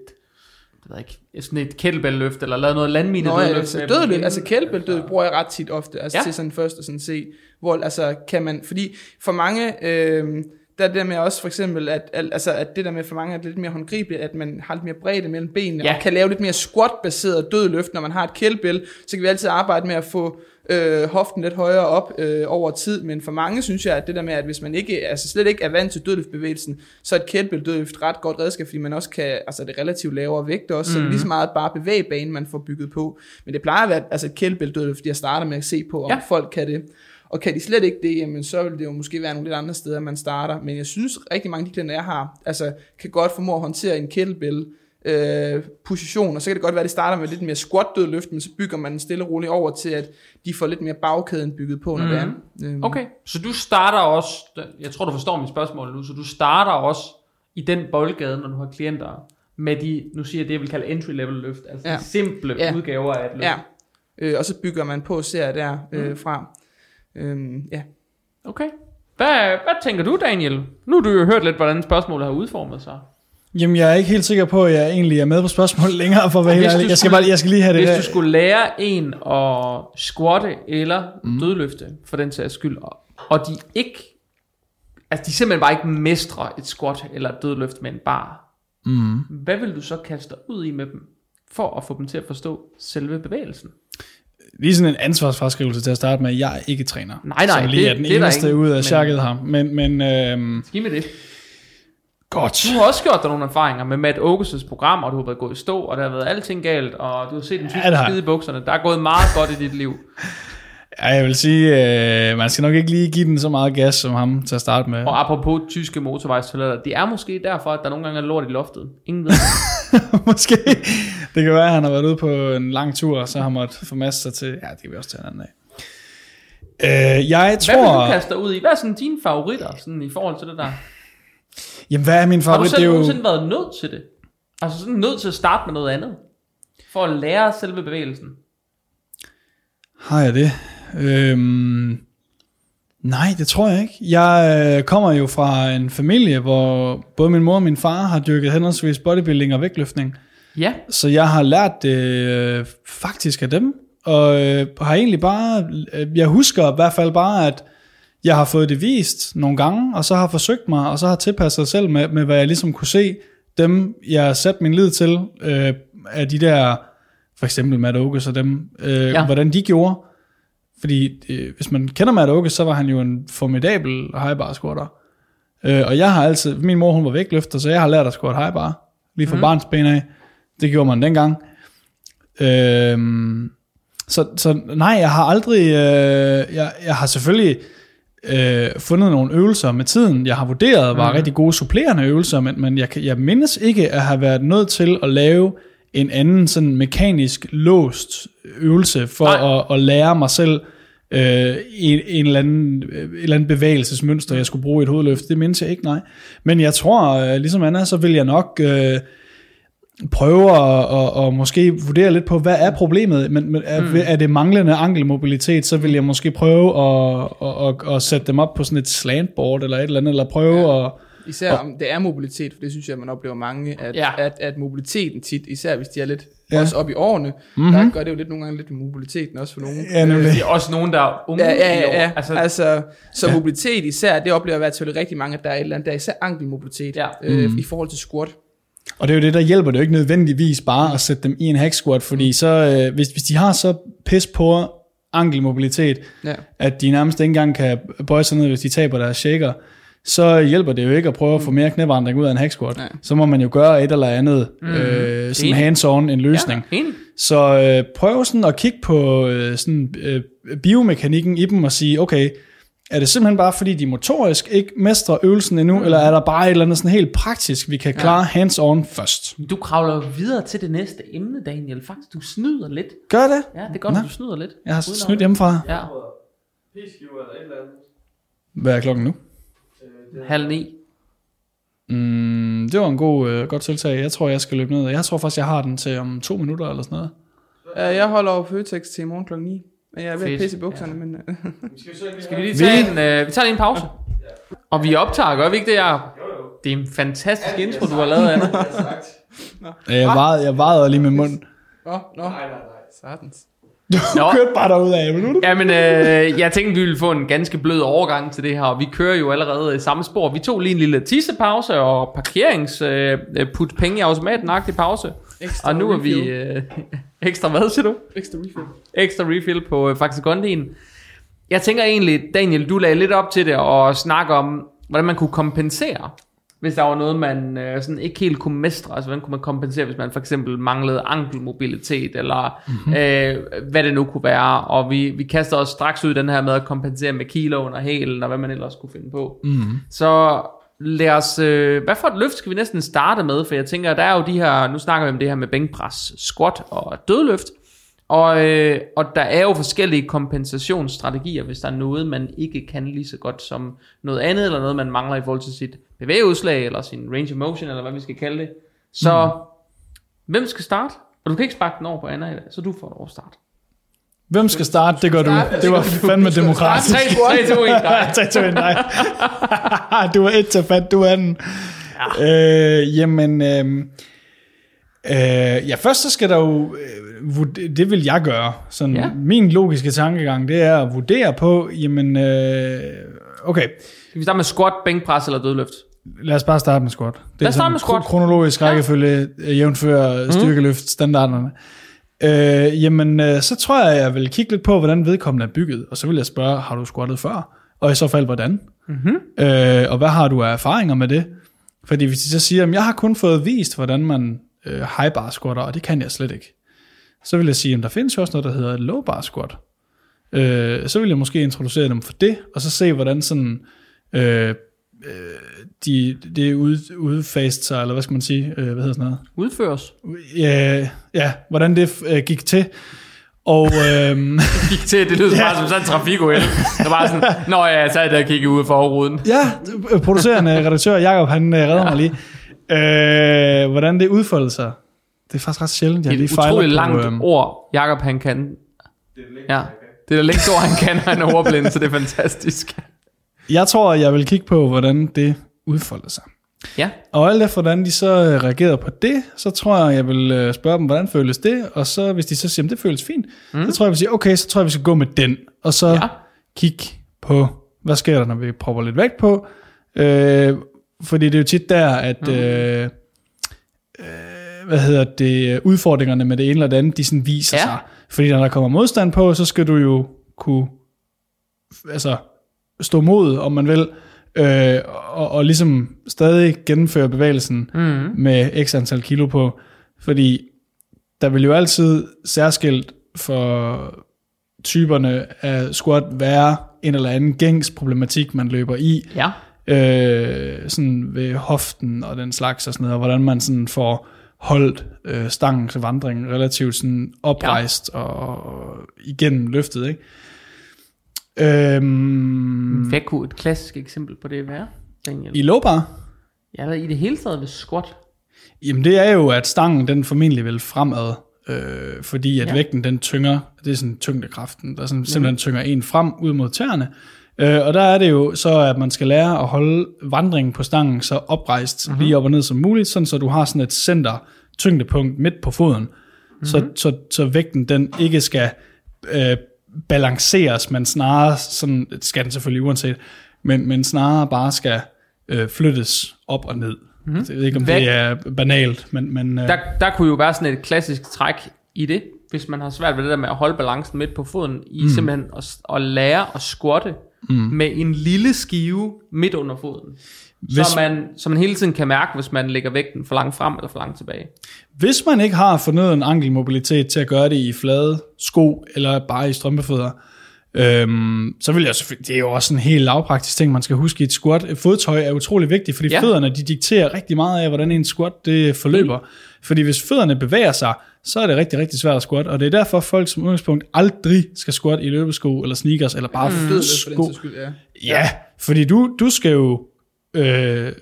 Speaker 1: det ved jeg ikke, sådan et kettlebell-løft, eller lavet noget landmine
Speaker 2: Nå,
Speaker 1: dødløft
Speaker 2: altså,
Speaker 1: dem.
Speaker 2: altså kældebælt bruger jeg ret tit ofte, altså
Speaker 1: Ja.
Speaker 2: til sådan først og sådan se, hvor altså kan man, fordi for mange, øh, der er det der med også for eksempel, at, al- altså, at det der med for mange er lidt mere håndgribeligt, at man har lidt mere bredde mellem benene,
Speaker 1: Ja.
Speaker 2: og kan lave lidt mere squat-baseret dødløft, når man har et kældebæl, så kan vi altid arbejde med at få øh, hoften lidt højere op øh, over tid, men for mange synes jeg, at det der med, at hvis man ikke, altså slet ikke er vant til dødløftbevægelsen, så er et kettlebell dødløft ret godt redskab, fordi man også kan, altså det relativt lavere vægt også, mm. så det er lige så meget bare bevægebane, man får bygget på. Men det plejer at være altså et kettlebell dødløft, jeg starter med at se på, om
Speaker 1: ja.
Speaker 2: folk kan det. Og kan de slet ikke det, jamen så vil det jo måske være nogle lidt andre steder, man starter. Men jeg synes rigtig mange af de klienter, jeg har, altså kan godt formå at håndtere en kettlebell øh, position, og så kan det godt være, at det starter med lidt mere squat dødløft, men så bygger man stille og roligt over til, at de får lidt mere bagkæden bygget på, når mm. det er. Øhm,
Speaker 1: Okay, så du starter også, jeg tror du forstår mit spørgsmål nu, så du starter også i den boldgade, når du har klienter, med de, nu siger jeg det, jeg vil kalde entry level løft, altså ja. De simple
Speaker 2: Ja.
Speaker 1: udgaver af et løft.
Speaker 2: Ja, øh, og så bygger man på ser der øh, fra. Øhm, ja.
Speaker 1: Okay. Hvad, hvad tænker du, Daniel? Nu har du jo hørt lidt, hvordan spørgsmålet har udformet sig.
Speaker 3: Jamen, jeg er ikke helt sikker på, at jeg egentlig er med på spørgsmålet *laughs* længere, for
Speaker 1: du
Speaker 3: ærlig. Jeg skal, bare, jeg skal lige have det
Speaker 1: Hvis
Speaker 3: der.
Speaker 1: du skulle lære en at squatte eller mm. dødløfte, for den sags skyld, og, de ikke, altså de simpelthen bare ikke mestrer et squat eller et dødløft med en bar,
Speaker 3: Mm.
Speaker 1: hvad vil du så kaste ud i med dem, for at få dem til at forstå selve bevægelsen?
Speaker 3: Lige sådan en ansvarsfraskrivelse til at starte med. Jeg er ikke træner.
Speaker 1: Nej, nej,
Speaker 3: Så lige
Speaker 1: det-
Speaker 3: er den
Speaker 1: det er
Speaker 3: eneste
Speaker 1: ingen,
Speaker 3: ud af
Speaker 1: men-
Speaker 3: chakket her. Men, men øhm,
Speaker 1: Giv mig det.
Speaker 3: Godt.
Speaker 1: Du har også gjort dig nogle erfaringer med Matt Augustus program, og du har været gået i stå, og der har været alting galt, og du har set en tysk
Speaker 3: Ja,
Speaker 1: skide i bukserne. Der er gået meget godt i dit liv.
Speaker 3: Ja, jeg vil sige, øh, man skal nok ikke lige give den så meget gas som ham til at starte med.
Speaker 1: Og apropos tyske motorvejstoiletter, det er måske derfor, at der nogle gange er lort i loftet. Ingen ved. *laughs*
Speaker 3: Måske. Det kan være, at han har været ude på en lang tur, og så har måttet formaste sig til... Ja, det kan vi også tage en anden af. Øh, jeg
Speaker 1: Hvad vil
Speaker 3: tror...
Speaker 1: du kaste dig ud i? Hvad er sådan dine favoritter sådan i forhold til det der?
Speaker 3: Jamen, hvad er min
Speaker 1: Har du
Speaker 3: favorit?
Speaker 1: selv
Speaker 3: er jo...
Speaker 1: nogensinde været nødt til det? Altså sådan nødt til at starte med noget andet? For at lære selve bevægelsen?
Speaker 3: Har jeg det? Øhm, nej, det tror jeg ikke. Jeg øh, kommer jo fra en familie, hvor både min mor og min far har dyrket henholdsvis bodybuilding og vægtløftning.
Speaker 1: Ja.
Speaker 3: Så jeg har lært det øh, faktisk af dem, og øh, har egentlig bare, øh, jeg husker i hvert fald bare, at jeg har fået det vist nogle gange, og så har forsøgt mig, og så har tilpasset selv med, med hvad jeg ligesom kunne se, dem jeg har sat min lid til, øh, af de der, for eksempel Matt Oges og dem, øh,
Speaker 1: Ja.
Speaker 3: hvordan de gjorde. Fordi øh, hvis man kender Matt Oges, så var han jo en formidabel high bar squatter. Øh, og jeg har altid, min mor hun var vægtløfter, så jeg har lært at squat high bar, lige fra mm. barnsben af. Det gjorde man dengang. Øhm, så, så nej, jeg har aldrig, øh, jeg, jeg har selvfølgelig øh, fundet nogle øvelser med tiden, jeg har vurderet var
Speaker 1: Mhm.
Speaker 3: rigtig gode supplerende øvelser, men, men jeg, kan- jeg mindes ikke at have været nødt til at lave en anden sådan mekanisk låst øvelse for
Speaker 1: Nej.
Speaker 3: at, at lære mig selv øh, en, en eller anden, et eller andet bevægelsesmønster, jeg skulle bruge i et hovedløft. Det mindes jeg ikke, nej. Men jeg tror, øh, ligesom Anna, så vil jeg nok øh, prøve at, at, at måske vurdere lidt på, hvad er problemet, men, men er, mm. er det manglende ankelmobilitet, så vil jeg måske prøve at, at, at, at sætte dem op på sådan et slantboard eller et eller andet, eller prøve ja. at...
Speaker 2: Især om det er mobilitet, for det synes jeg, man oplever mange, at,
Speaker 1: Ja.
Speaker 2: at, at mobiliteten tit, især hvis de er lidt
Speaker 3: Ja.
Speaker 2: også op i årene,
Speaker 3: Mhm.
Speaker 2: mm-hmm. der gør det jo lidt nogle gange lidt med mobiliteten også for nogen.
Speaker 3: Ja, nemlig.
Speaker 1: Det er også nogen, der er unge
Speaker 2: Ja, ja, ja, ja.
Speaker 1: Altså,
Speaker 2: Altså, altså så
Speaker 3: ja.
Speaker 2: mobilitet især, det oplever jeg i hvert fald rigtig mange, at der er et eller andet, der er især ankelmobilitet
Speaker 1: Ja.
Speaker 2: øh,
Speaker 3: Mm.
Speaker 2: i forhold til squat.
Speaker 3: Og det er jo det, der hjælper det jo ikke nødvendigvis bare at sætte dem i en hack squat, fordi så, øh, hvis, hvis de har så pis på ankelmobilitet,
Speaker 2: Ja.
Speaker 3: at de nærmest ikke engang kan bøje sig ned, hvis de taber deres shaker, så hjælper det jo ikke at prøve at få mere knævandring ud af en hack squat.
Speaker 2: Nej.
Speaker 3: Så må man jo gøre et eller andet, mm. øh, sådan hands-on, en løsning.
Speaker 1: Ja, enig.
Speaker 3: Så øh, prøv sådan at kigge på øh, sådan, øh, biomekanikken i dem og sige, okay, er det simpelthen bare fordi de motorisk ikke mestrer øvelsen endnu, mm. eller er der bare et eller andet sådan helt praktisk, vi kan klare ja. hands-on først?
Speaker 1: Du kravler videre til det næste emne, Daniel. Faktisk, du snyder lidt.
Speaker 3: Gør det?
Speaker 1: Ja, det er godt,
Speaker 3: Nå.
Speaker 1: at du snyder lidt.
Speaker 3: Jeg har snydt hjemmefra.
Speaker 1: Ja,
Speaker 4: P-skiver eller et eller andet.
Speaker 3: Hvad er klokken nu?
Speaker 4: Øh, det er
Speaker 1: halv ni.
Speaker 3: Mm, det var en god, øh, godt tiltag. Jeg tror, jeg skal løbe ned. Jeg tror faktisk, jeg har den til om to minutter eller sådan noget.
Speaker 2: Jeg holder over Føtex til i morgen klokken 9. Men jeg er ved at
Speaker 1: Fedt.
Speaker 2: pisse i bukserne, men... Uh,
Speaker 1: Skal vi lige tage en, øh, vi tager lige en pause? Og vi optager, gør vi ikke det, Jacob? Det er en fantastisk intro, du har lavet, Anna. *laughs*
Speaker 3: Ja, Jeg vejede, jeg vejede lige med munden.
Speaker 2: Nå, nå. Satans. *laughs*
Speaker 1: Nå,
Speaker 3: Kørte bare derud af.
Speaker 1: Jamen, øh, jeg tænkte, vi ville få en ganske blød overgang til det her, og vi kører jo allerede i samme spor. Vi tog lige en lille tissepause og parkerings øh, put penge i automaten agtig pause.
Speaker 2: Ekstra
Speaker 1: Og nu er vi
Speaker 2: refill.
Speaker 1: øh, *laughs* ekstra, hvad siger du?
Speaker 2: Ekstra refill.
Speaker 1: Ekstra refill på øh, Faxe Gondien. Jeg tænker egentlig, Daniel, du lagde lidt op til det og snakke om, hvordan man kunne kompensere, hvis der var noget, man øh, sådan ikke helt kunne mestre. Altså, hvordan kunne man kompensere, hvis man for eksempel manglede ankelmobilitet, eller mm-hmm. øh, hvad det nu kunne være. Og vi, vi kaster os straks ud den her med at kompensere med kiloen og hælen, og hvad man ellers kunne finde på.
Speaker 3: Mm.
Speaker 1: Så lad os, øh, hvad for et løft skal vi næsten starte med? For jeg tænker, der er jo de her, nu snakker vi om det her med bænkpres, squat og dødløft. Og, øh, og der er jo forskellige kompensationsstrategier, hvis der er noget, man ikke kan lige så godt som noget andet, eller noget, man mangler i forhold til sit bevægeudslag, eller sin range of motion, eller hvad vi skal kalde det. Så mm. hvem skal starte? Og du kan ikke sparke den over på Anna i dag, så du får lov at starte.
Speaker 3: Hvem skal starte? Det gør du. Det var fandme demokratisk.
Speaker 1: 3, 3 2, 1, dig.
Speaker 3: 3, 2, 1, nej. du er et til fat, du er den. Ja. Øh, jamen, øh, øh, ja, først så skal der jo, øh, det vil jeg gøre. Sådan,
Speaker 1: Ja.
Speaker 3: Min logiske tankegang, det er at vurdere på, jamen, øh, okay,
Speaker 1: Skal vi starte med squat, bænkpres eller dødløft?
Speaker 3: lad os bare starte med squat. Det
Speaker 1: Lad os starte
Speaker 3: sådan
Speaker 1: med squat.
Speaker 3: kro- Kronologisk rækkefølge, ja. jævnfør
Speaker 1: Mhm.
Speaker 3: styrkeløft standarderne. Øh, jamen, øh, så tror jeg, jeg vil kigge lidt på, hvordan vedkommende er bygget, og så vil jeg spørge, har du squattet før? Og i så fald, hvordan?
Speaker 1: Mm-hmm.
Speaker 3: Øh, og hvad har du af erfaringer med det? Fordi hvis de så siger, at jeg har kun fået vist, hvordan man øh, high bar squatter, og det kan jeg slet ikke. Så vil jeg sige, at der findes jo også noget, der hedder low bar squat. Øh, så vil jeg måske introducere dem for det, og så se, hvordan sådan, øh, de, det ud, udfast sig, eller hvad skal man sige, øh, hvad hedder sådan noget?
Speaker 1: Udføres.
Speaker 3: Ja, ja hvordan det øh, gik til. Og *laughs* øhm,
Speaker 1: Gik til, det lyder *laughs* bare som sådan en trafikuheld. Det var sådan, nå ja, jeg sad der og kiggede ud for forruden.
Speaker 3: ja, øh, producerende redaktør Jakob han øh, redder mig lige. Øh, hvordan det udfoldede sig. Det er faktisk ret sjældent, jeg
Speaker 1: Det er
Speaker 3: lige
Speaker 1: et
Speaker 3: fejler
Speaker 1: utroligt
Speaker 3: på,
Speaker 1: langt
Speaker 3: øhm,
Speaker 1: ord, Jakob han kan. Ja, det er det længste ord, han kan, og han er ordblind, så det er fantastisk.
Speaker 3: Jeg tror, jeg vil kigge på, hvordan det udfolder sig.
Speaker 1: Ja,
Speaker 3: Og alt efter, hvordan de så øh, reagerede på det, så tror jeg, jeg vil øh, spørge dem, hvordan føles det? Og så hvis de så siger, at det føles fint, mm. så tror jeg, jeg vil sige, okay, så tror jeg, vi skal gå med den. Og så
Speaker 1: Ja.
Speaker 3: kigge på, hvad sker der, når vi propper lidt vægt på? Øh, fordi det er jo tit der, at... Mm. Øh, øh, hvad hedder det, udfordringerne med det ene eller det andet, de sådan viser
Speaker 1: ja.
Speaker 3: sig. Fordi når der kommer modstand på, så skal du jo kunne altså, stå mod, om man vil, øh, og, og ligesom stadig gennemføre bevægelsen
Speaker 1: mm.
Speaker 3: med x antal kilo på. Fordi der vil jo altid særskilt for typerne af squat være en eller anden gængs problematik, man løber i,
Speaker 1: ja.
Speaker 3: øh, sådan ved hoften og den slags og sådan noget, og hvordan man sådan får holdt øh, stangens vandring relativt sådan oprejst ja. og, og igennem løftet, ikke? Øhm,
Speaker 1: Hvad kunne et klassisk eksempel på det være, Daniel?
Speaker 3: I low bar,
Speaker 1: Ja, i det hele taget ved squat.
Speaker 3: jamen det er jo, at stangen den formentlig vil fremad, øh, fordi at
Speaker 1: Ja.
Speaker 3: vægten den tynger, det er sådan tyngdekraften, der sådan, simpelthen tynger en frem ud mod tæerne. Øh, og der er det jo så, at man skal lære at holde vandringen på stangen så oprejst, mm-hmm. lige op og ned som muligt, sådan så du har sådan et center tyngdepunkt midt på foden, mm-hmm. så, så, så vægten den ikke skal øh, balanceres, men snarere, sådan det skal den selvfølgelig uanset, men, men snarere bare skal øh, flyttes op og ned. Mm-hmm. Jeg ved ikke, om
Speaker 1: Vægt-
Speaker 3: det er banalt, men... men øh,
Speaker 1: Der, der kunne jo være sådan et klassisk træk i det, hvis man har svært ved det der med at holde balancen midt på foden, i mm. simpelthen at, at lære at squatte mm. med en lille skive midt under foden. Hvis, så, man, så man hele tiden kan mærke, hvis man lægger vægten for langt frem eller for langt tilbage.
Speaker 3: Hvis man ikke har fornøjet en ankelmobilitet til at gøre det i flade sko, eller bare i strømpefødder, øhm, så vil jeg selvfølgelig, det er jo også en helt lavpraktisk ting, man skal huske i et squat. Fodtøj er utrolig vigtigt, fordi
Speaker 1: Ja.
Speaker 3: fødderne, de dikterer rigtig meget af, hvordan en squat det forløber. Fordi hvis fødderne bevæger sig, så er det rigtig, rigtig svært at squat, og det er derfor folk som udgangspunkt aldrig skal squat i løbesko, eller sneakers, eller bare mm. Sko.
Speaker 2: skyld, ja.
Speaker 3: Ja, fordi du, du skal jo øh,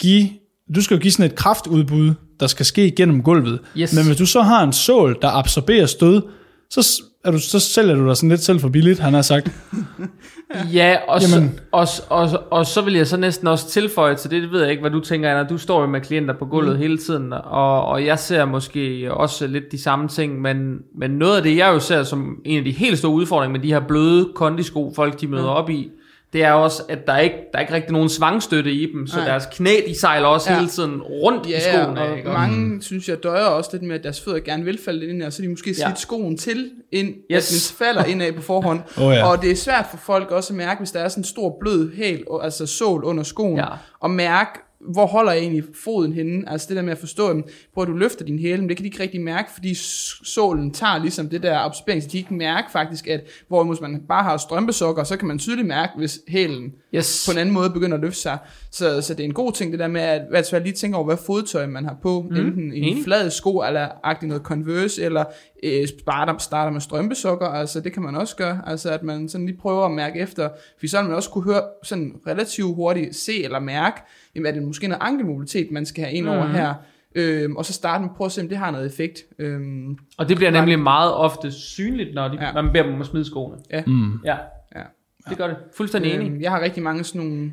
Speaker 3: give, du skal jo give sådan et kraftudbud, der skal ske gennem gulvet.
Speaker 1: Yes.
Speaker 3: Men hvis du så har en sål, der absorberer stød, så, er du, så sælger du dig sådan lidt selv for billigt, han har sagt. *laughs*
Speaker 1: Ja, og, så, og, og, og så vil jeg så næsten også tilføje til det, det ved jeg ikke, hvad du tænker, når du står jo med klienter på gulvet mm. hele tiden, og, og jeg ser måske også lidt de samme ting, men, men noget af det, jeg jo ser som en af de helt store udfordringer med de her bløde kondisko, folk de møder mm. op i, det er også, at der ikke der er ikke rigtig nogen svangstøtte i dem, så
Speaker 2: Nej.
Speaker 1: deres knæ, de sejler også
Speaker 2: Ja.
Speaker 1: ja. hele tiden rundt i
Speaker 2: Ja,
Speaker 1: skoene.
Speaker 2: og
Speaker 1: ikke?
Speaker 2: mange mm. synes jeg døjer også lidt med, at deres fødder gerne vil falde lidt ind, og så de måske slidt
Speaker 1: Ja.
Speaker 2: skoen til, ind,
Speaker 1: Yes.
Speaker 2: at den falder indad på forhånd. *laughs*
Speaker 3: Åh, ja.
Speaker 2: Og det er svært for folk også at mærke, hvis der er sådan en stor blød hæl, altså sål under skoen,
Speaker 1: Ja.
Speaker 2: og mærke, hvor holder jeg egentlig foden henne? Altså det der med at forstå, jamen, prøv at du løfter din hæle, men det kan de ikke rigtig mærke, fordi s- sålen tager ligesom det der absorbering, så de kan ikke mærke faktisk, at hvor hvis man bare har strømpesokker, så kan man tydeligt mærke, hvis hælen
Speaker 1: Yes.
Speaker 2: på en anden måde begynder at løfte sig. Så, så det er en god ting, det der med at fald lige tænke over, hvad fodtøj man har på. Mm, enten en
Speaker 1: enig.
Speaker 2: flad sko, eller agtig noget Converse, eller øh, starter, starter med strømpesokker. Altså det kan man også gøre. Altså at man sådan lige prøver at mærke efter. For så man også kunne høre sådan relativt hurtigt se eller mærke, jamen er det måske noget ankelmobilitet, man skal have ind over
Speaker 1: Mhm.
Speaker 2: her. Øhm, og så starte med at prøve at se, om det har noget effekt. Øhm,
Speaker 1: Og det bliver nemlig meget ofte synligt, når de,
Speaker 2: Ja.
Speaker 1: ja. man beder dem om at smide skoene.
Speaker 3: Mm.
Speaker 1: Ja,
Speaker 2: ja.
Speaker 1: det gør det. Fuldstændig enig.
Speaker 2: Øhm, jeg har rigtig mange sådan nogle,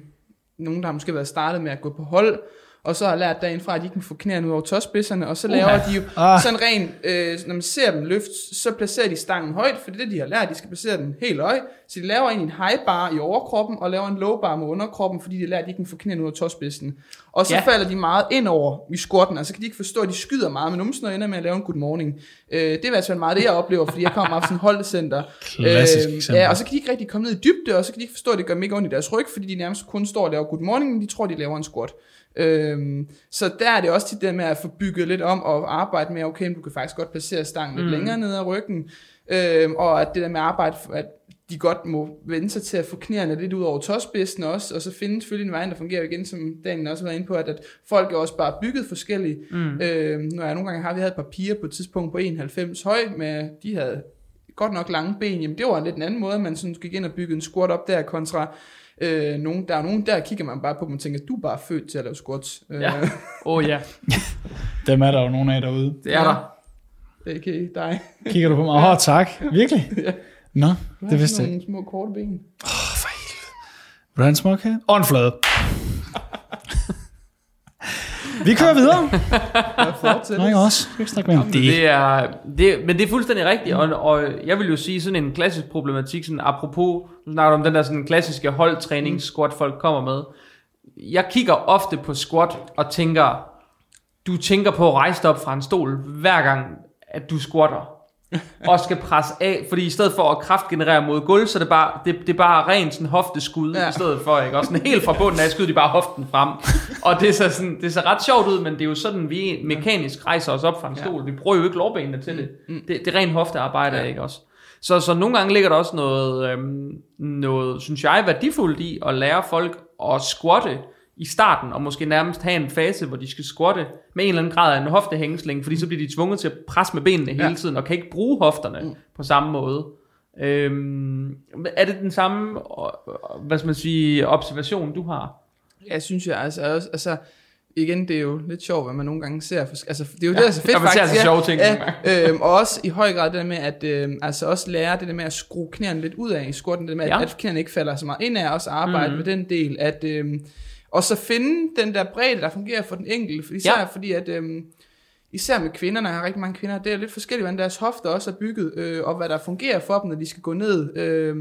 Speaker 2: nogen, der har måske været startet med at gå på hold, og så har lært derinde fra, at de kan få knæene ud over tåspidserne, og så laver
Speaker 1: Uha.
Speaker 2: de jo
Speaker 3: Ah.
Speaker 2: sådan rent, øh, når man ser dem løft, så placerer de stangen højt, for det er det, de har lært, de skal placere den helt højt, så de laver egentlig en high bar i overkroppen, og laver en low bar med underkroppen, fordi de har lært, at de kan få knæene ud over tåspidsen. Og så
Speaker 1: Ja.
Speaker 2: falder de meget ind over i squatten, og så kan de ikke forstå, at de skyder meget med numsen, og ender med at lave en good morning. Øh, det er i hvert fald meget det, jeg oplever, fordi jeg kommer fra sådan et holdcenter,
Speaker 3: Klassisk eksempel.
Speaker 2: ja, og så kan de ikke rigtig komme ned i dybde, og så kan de ikke forstå, at det gør mega ondt i deres ryg, fordi de nærmest kun står og laver good morning, men de tror, de laver en squat. Øhm, så der er det også tit det med at få bygget lidt om og arbejde med, okay, du kan faktisk godt placere stangen lidt
Speaker 1: Mm.
Speaker 2: længere ned ad ryggen, øhm, og at det der med at arbejde, at de godt må vende sig til at få knæerne lidt ud over tåspidsen også, og så finde selvfølgelig en vej, der fungerer igen, som Daniel også har været inde på, at, at folk er også bare bygget forskelligt.
Speaker 1: Mm.
Speaker 2: Øhm, når jeg nogle gange har, vi havde et par piger på et tidspunkt på 91 høj, med, de havde godt nok lange ben, jamen det var lidt en anden måde, man sådan gik ind og byggede en squat op der, kontra øh, nogen, der er nogen, der kigger man bare på dem og tænker, du er bare født til at lave squats.
Speaker 1: Ja. Åh oh, ja, *laughs*
Speaker 3: Dem er der jo nogle af derude.
Speaker 1: det er der.
Speaker 2: Øh, okay, dig.
Speaker 3: Kigger du på mig? Åh, oh, tak. Virkelig? *laughs*
Speaker 2: Ja.
Speaker 3: Nå, det vidste jeg ikke.
Speaker 2: nogle små korte ben.
Speaker 3: Hvordan smuk her? Og en flade. Vi kører videre. Nej, også. Det?
Speaker 1: Er, det, men det er fuldstændig rigtigt, og, og jeg vil jo sige sådan en klassisk problematik, sådan apropos, nu snakker du om den der sådan klassiske holdtræning squat folk kommer med. Jeg kigger ofte på squat og tænker, du tænker på at rejse dig op fra en stol, hver gang at du squatter. Og skal presse af, fordi i stedet for at kraftgenerere mod gulv, så er det bare, det, det er bare rent sådan hofteskud,
Speaker 2: Ja.
Speaker 1: ja. i stedet for, ikke? Og sådan helt fra bunden af skyder de bare hoften frem. og det ser, sådan, det ser ret sjovt ud, men det er jo sådan, vi mekanisk rejser os op fra en
Speaker 2: Ja.
Speaker 1: stol. Vi bruger jo ikke lårbenene til det.
Speaker 2: Mm.
Speaker 1: Det, det er rent hoftearbejde,
Speaker 2: Ja.
Speaker 1: ikke også? Så, så nogle gange ligger der også noget, øhm, noget, synes jeg, værdifuldt i at lære folk at squatte i starten, og måske nærmest have en fase, hvor de skal squatte med en eller anden grad af en hoftehængsling, fordi så bliver de tvunget til at presse med benene hele
Speaker 2: Ja.
Speaker 1: tiden, og kan ikke bruge hofterne
Speaker 2: Mm.
Speaker 1: mm. på samme måde. Øhm, er det den samme, hvad skal man sige, observation, du har?
Speaker 2: Jeg synes jeg altså også, altså, igen, det er jo lidt sjovt, hvad man nogle gange ser. For, altså, det er jo ja, det, der er så fedt
Speaker 1: ja,
Speaker 2: faktisk.
Speaker 1: altså sjove ting
Speaker 2: ja, øhm, og også i høj grad det der med, at øhm, altså også lære det der med at skrue knæene lidt ud af i squatten, det der med, ja. At, at knæene ikke falder så meget ind af, også arbejde
Speaker 1: Mhm.
Speaker 2: med den del, at øhm, og så finde den der bredde, der fungerer for den enkelte, især. Ja. fordi, at øhm, især med kvinderne, jeg har rigtig mange kvinder, det er lidt forskelligt, hvordan deres hofter også er bygget, øh, og hvad der fungerer for dem, når de skal gå ned. Øh,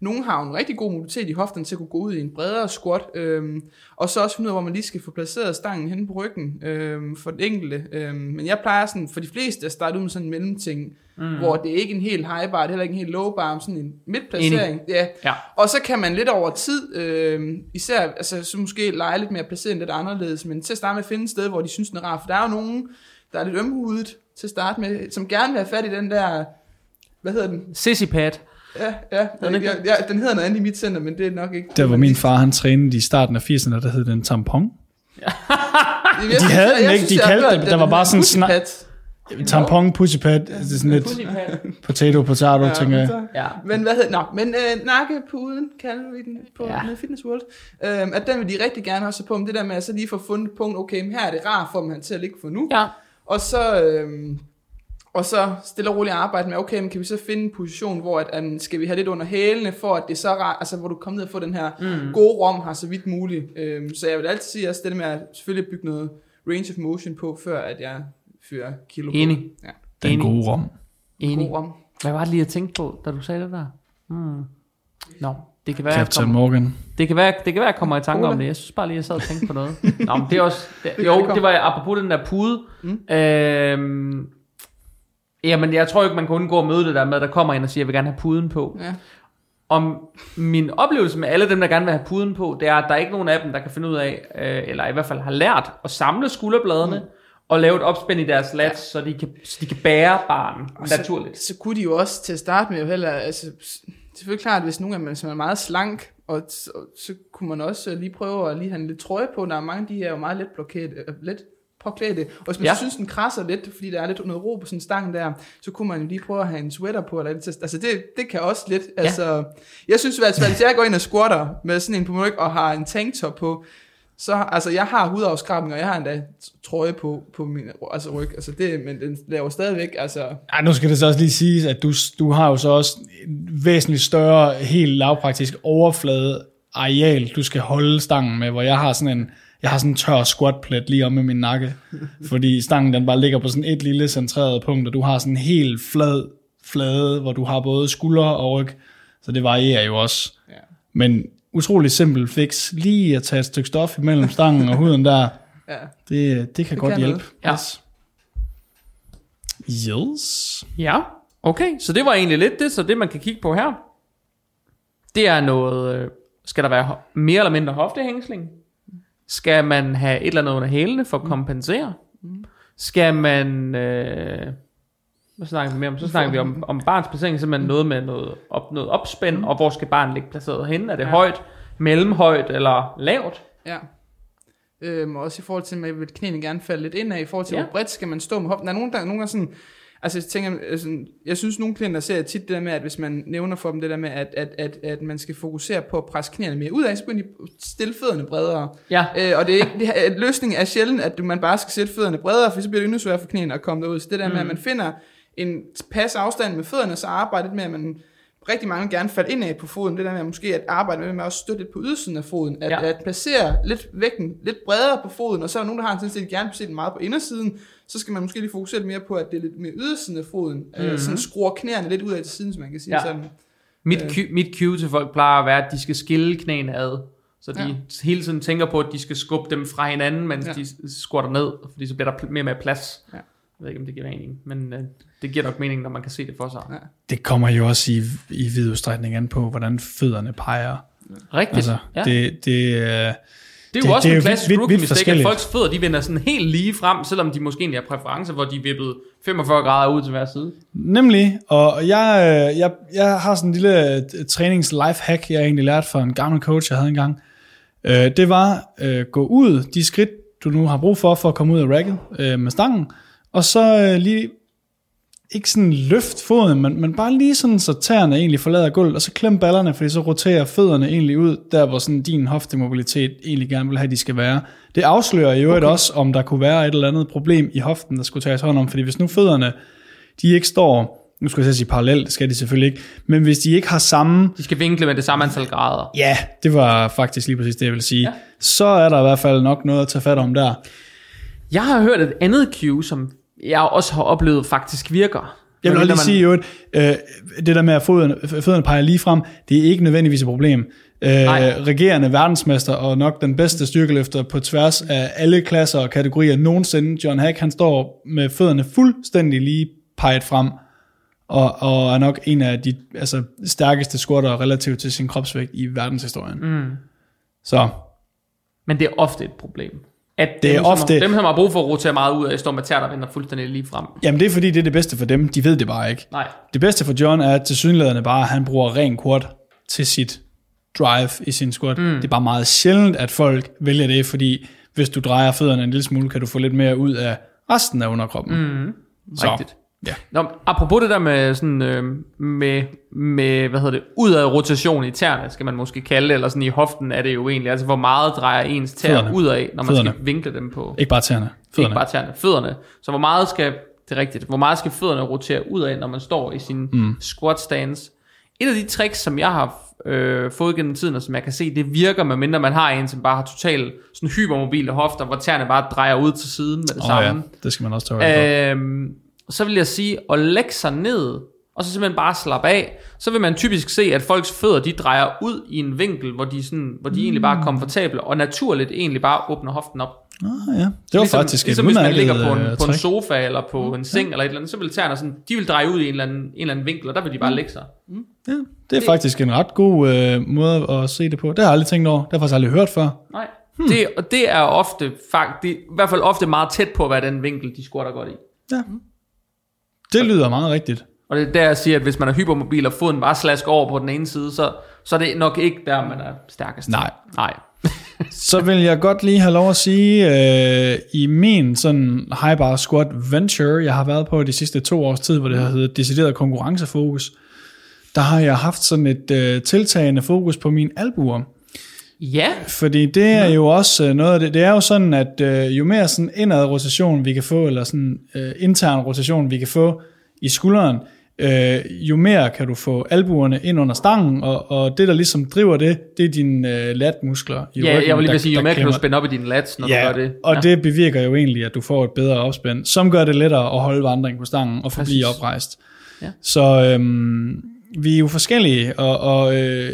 Speaker 2: nogle har en rigtig god mobilitet i hofterne til at kunne gå ud i en bredere squat, øh, og så også finde ud af, hvor man lige skal få placeret stangen hen på ryggen øh, for den enkelte. Øh, men jeg plejer sådan, for de fleste at starte ud med sådan en mellemting, mm. hvor det er ikke en helt high bar, det er heller ikke en helt low bar, men sådan en midtplacering. Ja.
Speaker 1: Ja.
Speaker 2: Og så kan man lidt over tid, øh, især altså, så måske lege lidt med at placere den lidt anderledes, men til at starte med at finde et sted, hvor de synes, den er rar. For der er jo nogen, der er lidt ømhudet til at starte med, som gerne vil have fat i den der, hvad hedder den?
Speaker 1: Sissy-pad.
Speaker 2: Ja, ja, den,
Speaker 1: ikke
Speaker 2: ja, ja, den hedder noget andet i mit center, men det er nok ikke.
Speaker 3: Der var min far, han trænede i starten af 80'erne, der hed den tampon. *laughs*
Speaker 2: Jeg
Speaker 3: de havde den ikke, de
Speaker 2: jeg
Speaker 3: kaldte
Speaker 2: at
Speaker 3: der var
Speaker 2: den
Speaker 3: bare sådan snak-. Tampon, pussypad, det er sådan lidt potato, potato, ja, tænker jeg.
Speaker 1: Ja.
Speaker 2: Men hvad hedder, nå, men øh, nakkepuden, kalder vi den på
Speaker 1: Ja.
Speaker 2: ja. Fitness World, øhm, at den vil de rigtig gerne have på, men det der med at så lige få fundet et punkt, okay, men her er det rart for dem, han til at ligge for nu,
Speaker 1: Ja.
Speaker 2: Og så, øhm, og så stille og roligt arbejde med, okay, men kan vi så finde en position, hvor at, um, skal vi have lidt under hælene, for at det er så rart, altså hvor du kommer ned og får den her mm. gode rom her så vidt muligt. Øhm, så jeg vil altid sige også det med at selvfølgelig bygge noget range of motion på, før at jeg fyrer kilo på.
Speaker 1: Enig.
Speaker 2: Ja,
Speaker 3: Den
Speaker 1: Enig.
Speaker 3: gode rom.
Speaker 1: Enig.
Speaker 2: god rom.
Speaker 1: Hvad var det lige at tænke på, da du sagde det der? Hmm. Nå, det kan være,
Speaker 3: Captain
Speaker 1: kommer,
Speaker 3: Morgan.
Speaker 1: det kan være, det kan være, jeg kommer i tanke
Speaker 2: Cola.
Speaker 1: om det. Jeg synes bare lige, jeg sad og tænkte på noget. *laughs* Nå, men det er også, det, jo, det var apropos den der pude. Mm. Øhm, jamen, jeg tror ikke, man kan undgå at møde det der med, at der kommer en og siger, jeg vil gerne have puden på.
Speaker 2: Ja.
Speaker 1: Om min oplevelse med alle dem, der gerne vil have puden på, det er, at der er ikke nogen af dem, der kan finde ud af, øh, eller i hvert fald har lært at samle skulderbladene, mm. og lave et opspænd i deres lats, så, de kan, så de kan bære barnen naturligt.
Speaker 2: Så, så kunne de jo også til at starte med jo heller, altså selvfølgelig klart, hvis nogen af som er meget slank, og så, så kunne man også lige prøve at lige have en lidt trøje på, der er mange af de her er jo meget let blokeret, øh, let påklædte, og hvis man
Speaker 1: Ja.
Speaker 2: ja. synes, den krasser lidt, fordi der er lidt noget ro på sådan en stang der, så kunne man jo lige prøve at have en sweater på, eller altså det, det kan også lidt, altså, jeg synes i hvert fald, hvis jeg går ind og squatter med sådan en på og har en tanktop på, så, altså jeg har hudafskrabning, og jeg har endda trøje på, på min altså ryg, altså det, men den laver stadigvæk, altså,
Speaker 3: Ej, nu skal det så også lige siges, at du, du har jo så også en væsentligt større, helt lavpraktisk overflade areal, du skal holde stangen med, hvor jeg har sådan en, jeg har sådan en tør squatplet lige om med min nakke, *laughs* fordi stangen den bare ligger på sådan et lille centreret punkt, og du har sådan en helt flad flade, hvor du har både skuldre og ryg, så det varierer jo også.
Speaker 2: Ja.
Speaker 3: Men utrolig simpel fix, lige at tage et stykke stof imellem stangen og huden der, *laughs*
Speaker 2: ja.
Speaker 3: det, det kan
Speaker 2: Det
Speaker 3: godt
Speaker 2: kan
Speaker 3: hjælpe.
Speaker 1: Ja.
Speaker 2: Yes.
Speaker 3: Yes.
Speaker 1: Ja, okay. Så det var egentlig lidt det, så det man kan kigge på her, det er noget, øh, skal der være mere eller mindre hoftehængsling? Skal man have et eller andet under hælene for at kompensere? Skal man, øh, hvad snakker vi mere om? Så snakker vi om, om barns placering, simpelthen noget med noget, op, noget opspænd, og hvor skal barnet ligge placeret henne? Er det
Speaker 2: Ja.
Speaker 1: højt, mellemhøjt eller lavt?
Speaker 2: Ja. Øhm, og også i forhold til, at vil knæene gerne falde lidt indad, i forhold til,
Speaker 1: Ja.
Speaker 2: hvor bredt skal man stå med hoften. Der er nogen, der, nogen der sådan, altså jeg tænker, altså, jeg synes, nogle klienter ser tit det der med, at hvis man nævner for dem det der med, at, at, at, at man skal fokusere på at presse knæene mere ud af, så begynder de stille fødderne bredere.
Speaker 1: Ja,
Speaker 2: Øh, og det er ikke, det her, løsningen er sjældent, at man bare skal sætte fødderne bredere, for så bliver det endnu sværere for knæene at komme derud. Så det der med, at man finder en pas afstand med fødderne, så arbejder lidt med, at man rigtig mange gerne falde indad på foden. Det der med måske at arbejde med, med at også støtte lidt på ydersiden af foden. At,
Speaker 1: Ja.
Speaker 2: at placere lidt vægten lidt bredere på foden, og så er der nogen, der har en tendens til at gerne placere den meget på indersiden. Så skal man måske lige fokusere lidt mere på, at det er lidt mere ydersiden af foden. Mm-hmm. Øh, sådan skruer knæerne lidt ud af til siden, så man kan sige
Speaker 1: Ja.
Speaker 2: sådan.
Speaker 1: Mit,
Speaker 2: Øh.
Speaker 1: cu- mit cue til folk plejer at være, at de skal skille knæene ad. Så de ja. Hele tiden tænker på, at de skal skubbe dem fra hinanden, mens ja. De squatter ned, fordi så bliver der mere og mere plads.
Speaker 2: Ja.
Speaker 1: Jeg ved ikke, om det giver mening, men øh, det giver nok mening, når man kan se det for sig.
Speaker 2: Ja.
Speaker 3: Det kommer jo også i, i vid udstrækning an på, hvordan fødderne peger.
Speaker 1: Rigtigt.
Speaker 3: Altså,
Speaker 1: ja.
Speaker 3: det, det, øh,
Speaker 1: det er jo
Speaker 3: det-
Speaker 1: også
Speaker 3: det er
Speaker 1: en klassisk
Speaker 3: vidt-
Speaker 1: rookie
Speaker 3: vidt
Speaker 1: mistake, at folks fødder, de vender sådan helt lige frem, selvom de måske egentlig har præferencer, hvor de er vippet 45 grader ud til hver side.
Speaker 3: Nemlig, og jeg, øh, jeg, jeg har sådan en lille øh, trænings hack, jeg egentlig lærte fra en gammel coach, jeg havde engang. Øh, det var øh, gå ud de skridt, du nu har brug for, for at komme ud af racket øh, med stangen, og så øh, lige, ikke sådan løft foden, men, men bare lige sådan, så tæerne egentlig forlader gulvet, og så klem ballerne, fordi så roterer fødderne egentlig ud, der hvor sådan din hoftemobilitet egentlig gerne vil have, de skal være. Det afslører jo okay. også, om der kunne være et eller andet problem i hoften, der skulle tages hånd om, fordi hvis nu fødderne, de ikke står, nu skal jeg sige parallelt, det skal de selvfølgelig ikke, men hvis de ikke har samme,
Speaker 1: De skal vinkle med det samme antal grader.
Speaker 3: ja, det var faktisk lige præcis det, jeg vil sige,
Speaker 1: ja.
Speaker 3: så er der i hvert fald nok noget at tage fat om der.
Speaker 1: Jeg har hørt et andet cue, som jeg også har oplevet faktisk virker.
Speaker 3: Jeg vil også lige
Speaker 1: man-
Speaker 3: sige jo, øh, det der med at fødderne, fødderne peger lige frem, det er ikke nødvendigvis et problem. Øh, regerende verdensmester og nok den bedste styrkeløfter på tværs af alle klasser og kategorier nogensinde, John Hack, han står med fødderne fuldstændig lige peget frem, og, og er nok en af de altså, stærkeste squatter relativt til sin kropsvægt i verdenshistorien. Mm. Så
Speaker 1: Men det er ofte et problem. At
Speaker 3: Det er
Speaker 1: dem, som,
Speaker 3: ofte-
Speaker 1: har, dem, som har brug for at rotere meget ud af, står med tær, der vender fuldstændig lige frem.
Speaker 3: jamen det er fordi, det er det bedste for dem. De ved det bare ikke.
Speaker 1: Nej.
Speaker 3: Det bedste for John er til synlædende bare, at han bruger ren quad til sit drive i sin squat. Mm. Det er bare meget sjældent, at folk vælger det, fordi hvis du drejer fødderne en lille smule, kan du få lidt mere ud af resten af underkroppen. Mm. Så,
Speaker 1: Rigtigt.
Speaker 3: Ja.
Speaker 1: Nå, apropos det der med sådan, øh, med, med, hvad hedder det, udad rotation i tæerne, skal man måske kalde det, eller sådan i hoften er det jo egentlig, altså hvor meget drejer ens tæer
Speaker 3: Fødderne.
Speaker 1: udad, når man
Speaker 3: Fødderne.
Speaker 1: skal vinkle dem på,
Speaker 3: Ikke bare tæerne.
Speaker 1: ikke
Speaker 3: Fødderne.
Speaker 1: bare tæerne, fødderne. Så hvor meget skal, det er rigtigt, hvor meget skal fødderne rotere udad, når man står i sin mm. squat stance. Et af de tricks, som jeg har øh, fået gennem tiden, og som jeg kan se, det virker, medmindre man har en, som bare har totalt sådan hypermobile hofter, hvor tæerne bare drejer ud til siden med det
Speaker 3: Åh
Speaker 1: samme.
Speaker 3: ja, det skal man også tage.
Speaker 1: Øhm, så vil jeg sige, at lægge sig ned, og så simpelthen bare slappe af, så vil man typisk se, at folks fødder, de drejer ud i en vinkel, hvor de, sådan, hvor de egentlig bare er komfortable, og naturligt egentlig bare åbner hoften op.
Speaker 3: Ah, ja. Det var
Speaker 1: ligesom,
Speaker 3: faktisk
Speaker 1: ligesom hvis man ligger på en,
Speaker 3: øh,
Speaker 1: på en sofa, eller på en seng, eller et eller andet, så vil tæerne sådan, de vil dreje ud i en eller anden, en eller anden vinkel, og der vil de bare lægge sig.
Speaker 3: Ja, det er faktisk en ret god øh, måde at se det på. Det har jeg aldrig tænkt over. Det har jeg faktisk aldrig hørt før.
Speaker 1: Nej. Hmm. Det, og det er ofte, fakt, det er i hvert fald ofte meget tæt på, hvad den vinkel, de squatter godt i.
Speaker 3: Ja. Det lyder meget rigtigt.
Speaker 1: Og det er der, jeg siger, at hvis man er hypermobil, og foden bare slasker over på den ene side, så, så er det nok ikke der, man er stærkest.
Speaker 3: Nej.
Speaker 1: Nej. *laughs*
Speaker 3: Så vil jeg godt lige have lov at sige, øh, i min sådan high bar squat venture, jeg har været på de sidste to års tid, hvor det har heddet decideret konkurrencefokus, der har jeg haft sådan et øh, tiltagende fokus på mine albuer.
Speaker 1: Ja,
Speaker 3: Fordi det er jo også øh, noget af det, det er jo sådan, at øh, jo mere sådan indad rotation vi kan få, eller sådan øh, intern rotation vi kan få i skulderen, øh, jo mere kan du få albuerne ind under stangen, og, og det der ligesom driver det, det er dine øh, latmuskler i
Speaker 1: ja
Speaker 3: ryggen.
Speaker 1: jeg vil lige
Speaker 3: der-
Speaker 1: sige, jo mere kan du spænde op i din lats, når
Speaker 3: ja,
Speaker 1: du gør det.
Speaker 3: og
Speaker 1: ja.
Speaker 3: det bevirker jo egentlig, at du får et bedre opspænd, som gør det lettere at holde vandring på stangen og forblive oprejst.
Speaker 1: Ja.
Speaker 3: Så øhm, vi er jo forskellige, og, og øh,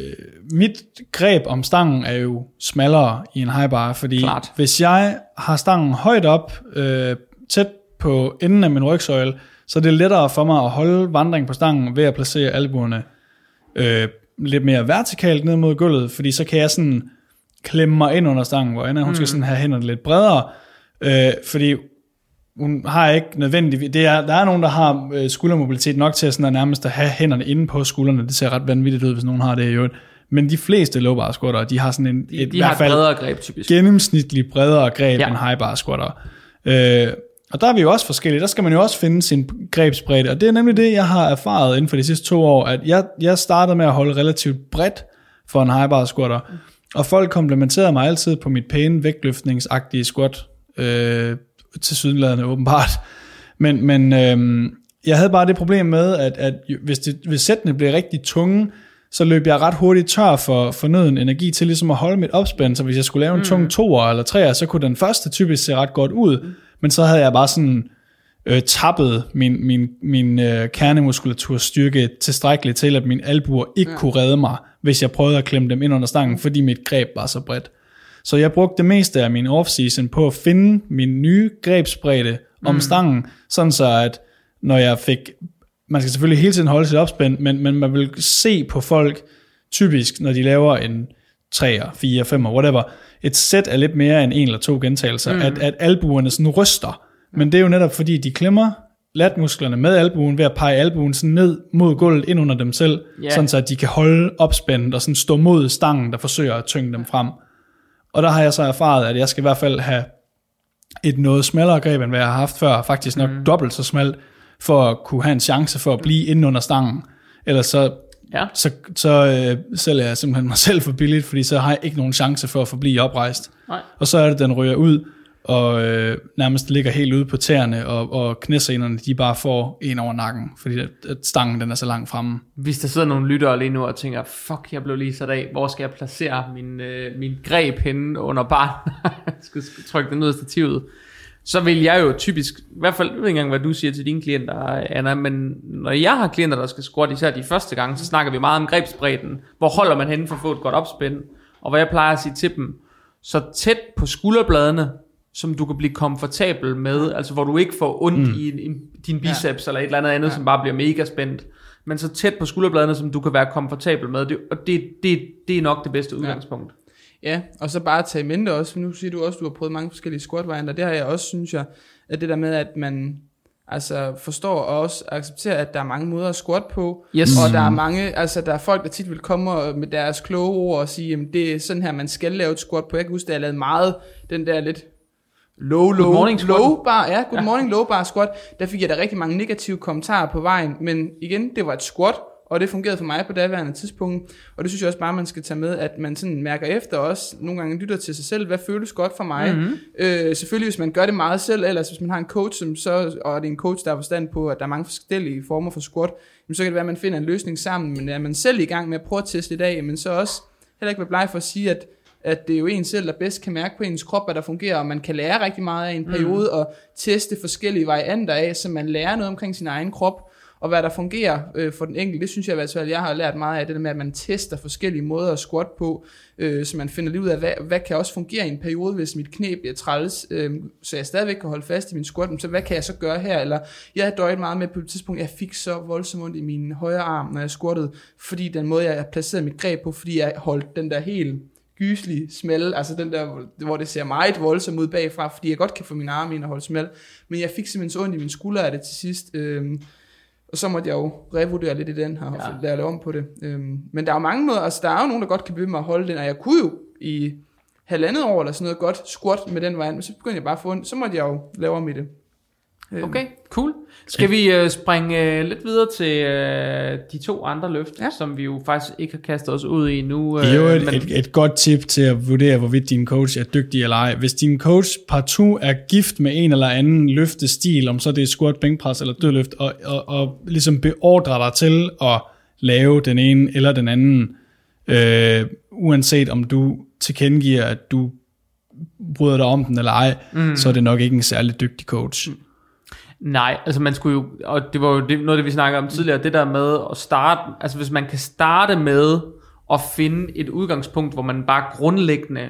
Speaker 3: mit greb om stangen er jo smallere i en high bar, fordi
Speaker 1: Klart.
Speaker 3: hvis jeg har stangen højt op, øh, tæt på enden af min rygsøjle, så er det lettere for mig at holde vandring på stangen ved at placere albuerne øh, lidt mere vertikalt ned mod gulvet, fordi så kan jeg sådan klemme mig ind under stangen, hvor Anna hun skal sådan have hænderne lidt bredere, øh, fordi hun har ikke nødvendigvis, det er, der er nogen, der har øh, skuldermobilitet nok til at, sådan at nærmest at have hænderne inde på skuldrene, det ser ret vanvittigt ud, hvis nogen har det i øvrigt, men de fleste low bar squatter, de har sådan en,
Speaker 1: de,
Speaker 3: et, i
Speaker 1: de har
Speaker 3: hvert
Speaker 1: et
Speaker 3: fald
Speaker 1: bredere greb, typisk.
Speaker 3: gennemsnitligt bredere greb
Speaker 1: Ja.
Speaker 3: ja. end high bar squatter. Øh, og der er vi jo også forskellige. Der skal man jo også finde sin grebsbredde. Og det er nemlig det, jeg har erfaret inden for de sidste to år, at jeg, jeg startede med at holde relativt bredt for en high bar squatter. Og folk komplimenterede mig altid på mit pæne vægtløftningsagtige squat. Øh, til sydenladende åbenbart. Men, men øh, jeg havde bare det problem med, at, at hvis, det, hvis sættene blev rigtig tunge, så løb jeg ret hurtigt tør for fornøden energi til ligesom at holde mit opspænd, så hvis jeg skulle lave en mm. tung toer eller treer, så kunne den første typisk se ret godt ud, mm. men så havde jeg bare sådan øh, tappet min, min, min øh, kernemuskulatur styrke tilstrækkeligt til, at mine albuer ikke ja. kunne redde mig, hvis jeg prøvede at klemme dem ind under stangen, fordi mit greb var så bredt. Så jeg brugte det meste af min off-season på at finde min nye grebsbredde om stangen, sådan så at når jeg fik, man skal selvfølgelig hele tiden holde sit opspænd, men, men man vil se på folk, typisk når de laver en 3, 4, 5, whatever, et sæt er lidt mere end en eller to gentagelser, mm. at, at albuerne sådan ryster. Men det er jo netop fordi, de klemmer latmusklerne med albuen ved at pege albuen sådan ned mod gulvet ind under dem selv,
Speaker 1: Ja.
Speaker 3: sådan så at de kan holde opspændet og sådan stå mod stangen, der forsøger at tynge dem frem. Og der har jeg så erfaret, at jeg skal i hvert fald have et noget smallere greb, end hvad jeg har haft før, faktisk nok mm. dobbelt så smalt, for at kunne have en chance for at blive inde under stangen. Ellers så,
Speaker 1: Ja.
Speaker 3: så, så øh, sælger jeg simpelthen mig *laughs* selv for billigt, fordi så har jeg ikke nogen chance for at forblive oprejst.
Speaker 1: Nej.
Speaker 3: Og så er det, den ryger ud, og øh, nærmest ligger helt ude på tæerne, og, og knæsenerne, de bare får en over nakken, fordi at, at stangen den er så langt fremme.
Speaker 1: Hvis der sidder nogle lyttere lige nu og tænker, fuck, jeg blev lige sat af, hvor skal jeg placere min, øh, min greb henne under barn? *laughs* jeg skal skal trykke den ud af stativet. Så vil jeg jo typisk, i hvert fald, jeg ved ikke engang, hvad du siger til dine klienter, Anna, men når jeg har klienter, der skal squat, især de første gange, så snakker vi meget om grebsbredden. Hvor holder man henne for at få et godt opspænd? Og hvad jeg plejer at sige til dem, så tæt på skulderbladene, som du kan blive komfortabel med, altså hvor du ikke får ondt mm. i, i din biceps ja. eller et eller andet andet, ja. som bare bliver mega spændt. Men så tæt på skulderbladene, som du kan være komfortabel med. Det, og det, det, det er nok det bedste udgangspunkt.
Speaker 2: Ja, og så bare tage i mente også, nu siger du også, at du har prøvet mange forskellige squat-varianter. Det har jeg også, synes jeg, at det der med, at man altså forstår og også accepterer, at der er mange måder at squat på,
Speaker 1: Yes.
Speaker 2: og der er mange, altså der er folk, der tit vil komme med deres kloge ord og sige, jamen det er sådan her, man skal lave et squat på. Jeg kan huske, at jeg lavede meget den der lidt low, low,
Speaker 1: Good morning squat.
Speaker 2: low bar, ja, good morning low bar squat, der fik jeg da rigtig mange negative kommentarer på vejen, men igen, det var et squat, og det fungerede for mig på daværende tidspunkt, og det synes jeg også bare, man skal tage med, at man sådan mærker efter også, nogle gange lytter til sig selv, hvad føles godt for mig. Mm-hmm. Øh, selvfølgelig, hvis man gør det meget selv, ellers hvis man har en coach, som så, og det er en coach, der har forstand på, at der er mange forskellige former for squat, jamen, så kan det være, at man finder en løsning sammen, men er man selv i gang med at prøve at teste i dag, men så også heller ikke være bleg for at sige, at at det er jo en selv, der bedst kan mærke på ens krop, hvad der fungerer, og man kan lære rigtig meget af en periode, mm. og teste forskellige varianter af, så man lærer noget omkring sin egen krop, og hvad der fungerer øh, for den enkelte, det synes jeg i hvert fald, jeg har lært meget af, det der med, at man tester forskellige måder at squat på, øh, så man finder lige ud af, hvad, hvad kan også fungere i en periode, hvis mit knæ bliver træls, øh, så jeg stadigvæk kan holde fast i min squat, men så hvad kan jeg så gøre her, eller jeg har døjet meget med på et tidspunkt, jeg fik så voldsomt ondt i min højre arm, når jeg squattede, fordi den måde, jeg placerede mit greb på, fordi jeg holdt den der helt gyselig smelle, altså den der, hvor- det ser meget voldsomt ud bagfra, fordi jeg godt kan få min arme ind og holde smel, men jeg fik simpelthen så ondt i min skulder af det til sidst, øhm, og så måtte jeg jo revurdere lidt i den her,
Speaker 1: Ja.
Speaker 2: og det om på det. Øhm, men der er jo mange måder, altså der er jo nogen, der godt kan begynde med at holde den, og jeg kunne jo i halvandet år eller sådan noget godt squat med den variant, men så begyndte jeg bare at få ondt, så måtte jeg jo lave om i det. Øhm,
Speaker 1: Okay, cool. Skal vi øh, springe øh, lidt videre til øh, de to andre løft, ja.
Speaker 2: Ja.
Speaker 1: som vi jo faktisk ikke har kastet os ud i nu.
Speaker 3: Det er jo et,
Speaker 1: men,
Speaker 3: et, et godt tip til at vurdere, hvorvidt din coach er dygtig eller ej. Hvis din coach partout er gift med en eller anden løftestil, om så det er squat, bænkpres eller dødløft, og, og, og ligesom beordrer dig til at lave den ene eller den anden, øh, uanset om du tilkendegiver, at du bryder dig om den eller ej, mm. så er det nok ikke en særlig dygtig coach. Mm.
Speaker 1: Nej, altså man skulle jo, og det var jo det, noget af det, vi snakkede om tidligere, det der med at starte, altså hvis man kan starte med at finde et udgangspunkt, hvor man bare grundlæggende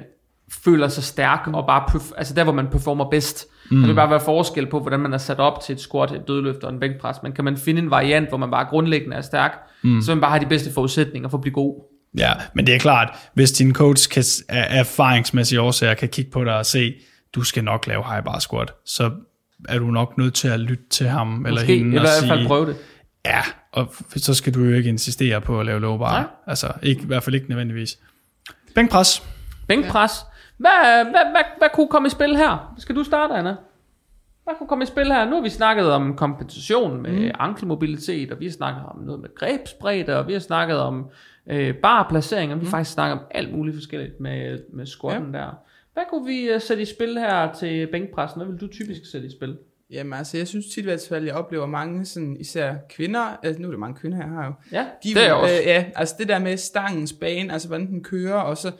Speaker 1: føler sig stærk, og bare, perf- altså der, hvor man performer bedst. Mm. Der vil bare være forskel på, hvordan man er sat op til et squat, et dødløft og en bænkpres. Men kan man finde en variant, hvor man bare grundlæggende er stærk, mm. så man bare have de bedste forudsætninger for at blive god.
Speaker 3: Ja, men det er klart, hvis din coach kan, af erfaringsmæssige årsager kan kigge på dig og se, du skal nok lave high bar squat, så er du nok nødt til at lytte til ham eller
Speaker 1: Måske, i
Speaker 3: hende og
Speaker 1: hvert fald
Speaker 3: sige,
Speaker 1: prøve det.
Speaker 3: ja, og så skal du jo ikke insistere på at lave low bar.
Speaker 1: Nej.
Speaker 3: Altså, ikke, i hvert fald ikke nødvendigvis. Bænkpres.
Speaker 1: Bænkpres. Hvad, hvad, hvad, hvad kunne komme i spil her? Skal du starte, Anna? Hvad kunne komme i spil her? Nu har vi snakket om kompensation med mm. ankelmobilitet, og vi har snakket om noget med grebsbredde, og vi har snakket om øh, barplacering, og vi har faktisk snakket om alt muligt forskelligt med, med squatten ja. der. Hvad kunne vi uh, sætte i spil her til bænkpressen? Hvad vil du typisk sætte i spil?
Speaker 2: Jamen altså, jeg synes tit i hvert fald, jeg oplever mange, sådan, især kvinder, altså nu er det mange kvinder, jeg har jo,
Speaker 1: Ja,
Speaker 2: De,
Speaker 1: det er jeg også.
Speaker 2: Øh, ja, altså det der med stangens bane, altså hvordan den kører, og så,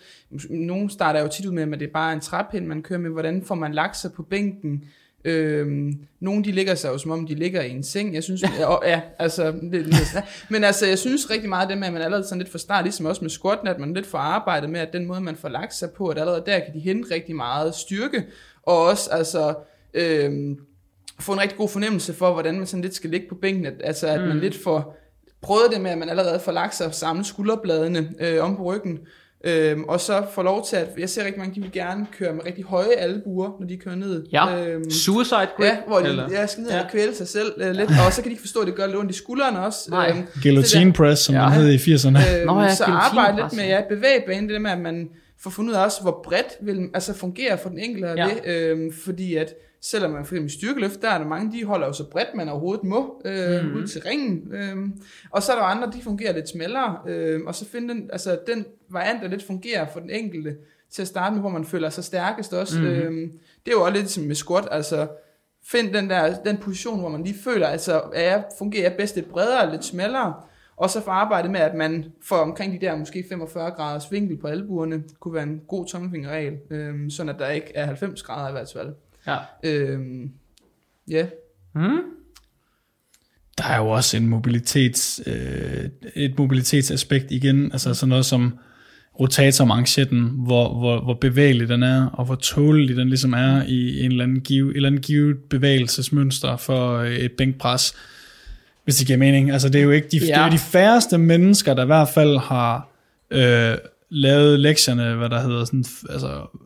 Speaker 2: nogen starter jo tit ud med, at det er bare en træpind, man kører med, hvordan får man lagt sig på bænken, Øhm, nogle de ligger sig jo som om de ligger i en seng Jeg synes ja, og, ja altså det, det. Men altså jeg synes rigtig meget det med At man allerede sådan lidt fra start Ligesom også med squatten At man lidt får arbejdet med At den måde man får lagt sig på At allerede der kan de hente rigtig meget styrke Og også altså øhm, Få en rigtig god fornemmelse for Hvordan man sådan lidt skal ligge på bænken at, Altså at mm. man lidt får prøvet det med, at man allerede får lagt sig og samle skulderbladene øh, om på ryggen, øhm, og så får lov til at, jeg ser rigtig mange, de vil gerne køre med rigtig høje albuer, når de kører ned.
Speaker 1: Ja,
Speaker 2: Øhm,
Speaker 1: suicide grip?
Speaker 2: Ja, hvor de
Speaker 1: eller?
Speaker 2: ja, skal ned
Speaker 1: Ja.
Speaker 2: og kvæle sig selv øh, lidt, og så kan de ikke forstå, at det gør lidt ondt i skuldrene også.
Speaker 1: Nej.
Speaker 2: Øhm,
Speaker 3: Guillotine press, som
Speaker 1: Ja.
Speaker 3: den hed i 80'erne.
Speaker 2: Øhm,
Speaker 1: Nå ja,
Speaker 2: så arbejde lidt med
Speaker 1: ja.
Speaker 2: bevægebanen, det der med, at man får fundet ud af også, hvor bredt vil altså fungere for den enkelte af
Speaker 1: Ja.
Speaker 2: det, øhm, fordi at selvom man for eksempel styrkeløft, der er der mange, de holder jo så bredt, man overhovedet må, øh, mm. ud til ringen, øhm, og så er der andre, de fungerer lidt smallere, øhm, og så finde den, altså den variant, der lidt fungerer for den enkelte, til at starte med, hvor man føler sig stærkest også. Mm. Øhm, det er jo også lidt som med squat, altså find den der den position, hvor man lige føler, altså er jeg, fungerer jeg bedst lidt bredere, lidt smallere, og så få arbejde med, at man får omkring de der måske 45 graders vinkel på albuerne, kunne være en god tommelfingerregel, øhm, sådan at der ikke er 90 grader i hvert fald.
Speaker 1: Ja.
Speaker 2: Øhm, ja,
Speaker 1: Hmm?
Speaker 3: Der er jo også en mobilitets, øh, et mobilitetsaspekt igen, altså sådan noget som rotatormanchetten, hvor, hvor, hvor bevægelig den er, og hvor tålelig den ligesom er i en eller anden give, et eller andet givet bevægelsesmønster for øh, et bænkpres, hvis det giver mening. Altså det er jo ikke de, ja. det er de færreste mennesker, der i hvert fald har øh, lavet lektierne, hvad der hedder sådan, altså,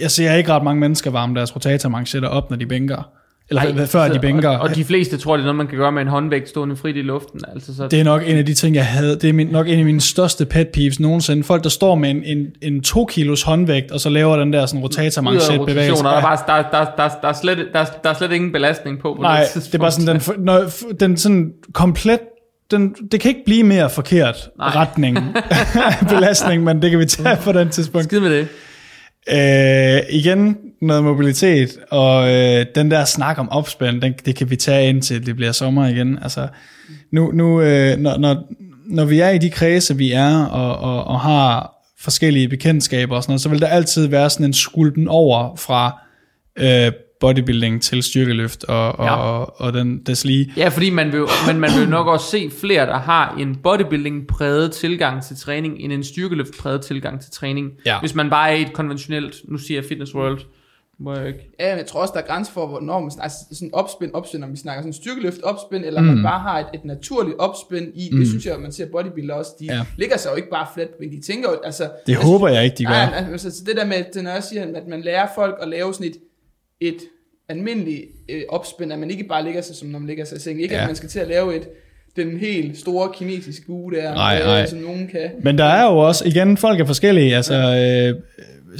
Speaker 3: jeg ser ikke ret mange mennesker varme deres rotatormanchetter op, når de bænker. Eller
Speaker 1: Ej,
Speaker 3: før de bænker.
Speaker 1: Og, og de fleste tror, det er noget, man kan gøre med en håndvægt stående frit i luften. Altså, så
Speaker 3: Det er nok en af de ting, jeg havde. Det er min, nok en af mine største pet peeves nogensinde. Folk, der står med en, en, en 2 kilos håndvægt, og så laver den der sådan rotatormangset bevægelse.
Speaker 1: der, er bare, der, der, der, der, er slet, der, der er slet ingen belastning på. på
Speaker 3: Nej,
Speaker 1: det
Speaker 3: det er bare sådan, den, når, den sådan komplet, den, det kan ikke blive mere forkert
Speaker 1: Nej.
Speaker 3: retning, *laughs* belastning, men det kan vi tage på den tidspunkt.
Speaker 1: Skid med det.
Speaker 3: Øh, igen noget mobilitet, og øh, den der snak om opspænd, den, det kan vi tage indtil det bliver sommer igen. Altså, nu, nu øh, når, når, når vi er i de kredse, vi er, og, og, og har forskellige bekendtskaber og sådan noget, så vil der altid være sådan en skulden over fra øh, bodybuilding til styrkeløft og, og,
Speaker 1: Ja.
Speaker 3: og, og den des lige.
Speaker 1: Ja, fordi man vil, jo- men man vil nok også se flere, der har en bodybuilding-præget tilgang til træning, end en styrkeløft-præget tilgang til træning.
Speaker 3: Ja.
Speaker 1: Hvis man bare er i et konventionelt, nu siger jeg fitness world, må jeg ikke.
Speaker 2: Ja, men jeg tror også, der er grænser for, hvornår man snakker altså, sådan opspænd, opspænd, om vi snakker sådan styrkeløft, opspænd, eller mm. man bare har et, et naturligt opspænd i, mm. det synes jeg, man ser bodybuilder også, de
Speaker 3: Ja.
Speaker 2: ligger sig jo ikke bare fladt, men de tænker jo, altså...
Speaker 3: Det
Speaker 2: jeg
Speaker 3: håber jeg ikke, de gør.
Speaker 2: Nej, altså, så det der med, at når jeg siger, at man lærer folk at lave sådan et, et almindeligt øh, opspænd, at man ikke bare ligger sig, som når man ligger sig i seng. Ikke
Speaker 3: Ja.
Speaker 2: at man skal til at lave et, den helt store kinesiske bue der,
Speaker 3: Nej,
Speaker 2: øh,
Speaker 3: nej.
Speaker 2: som nogen kan.
Speaker 3: Men der er jo også, igen, folk er forskellige. Altså, øh,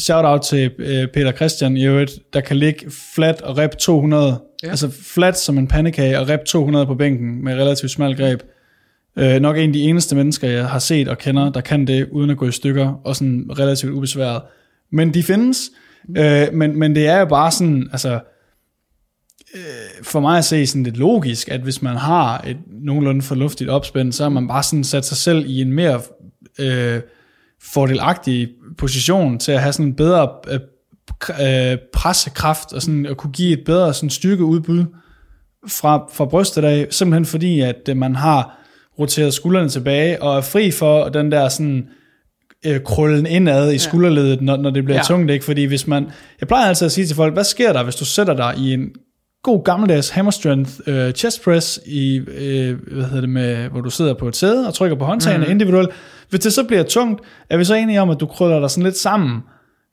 Speaker 3: shout out til øh, Peter Christian i øvrigt, der kan ligge flat og rep 200.
Speaker 2: Ja.
Speaker 3: Ja. Altså flat som en pandekage og rep 200 på bænken med relativt smal greb. Øh, nok en af de eneste mennesker, jeg har set og kender, der kan det uden at gå i stykker, og sådan relativt ubesværet. Men de findes. Øh, men, men det er jo bare sådan, altså, for mig at se sådan lidt logisk, at hvis man har et nogenlunde fornuftigt opspænd, så har man bare sådan sat sig selv i en mere øh, fordelagtig position til at have sådan en bedre øh, øh, pressekraft og sådan at kunne give et bedre sådan styrkeudbud fra, fra brystet af, simpelthen fordi, at øh, man har roteret skuldrene tilbage og er fri for den der sådan øh, krøllen indad i skulderledet, når, når det bliver
Speaker 1: Ja.
Speaker 3: ja. tungt, ikke? Fordi hvis man, jeg plejer altid at sige til folk, hvad sker der, hvis du sætter dig i en god gammeldags hammer strength øh, chest press, i, øh, hvad hedder det med, hvor du sidder på et sæde og trykker på håndtagene mm. individuelt. Hvis det så bliver tungt, er vi så enige om, at du krøller dig sådan lidt sammen,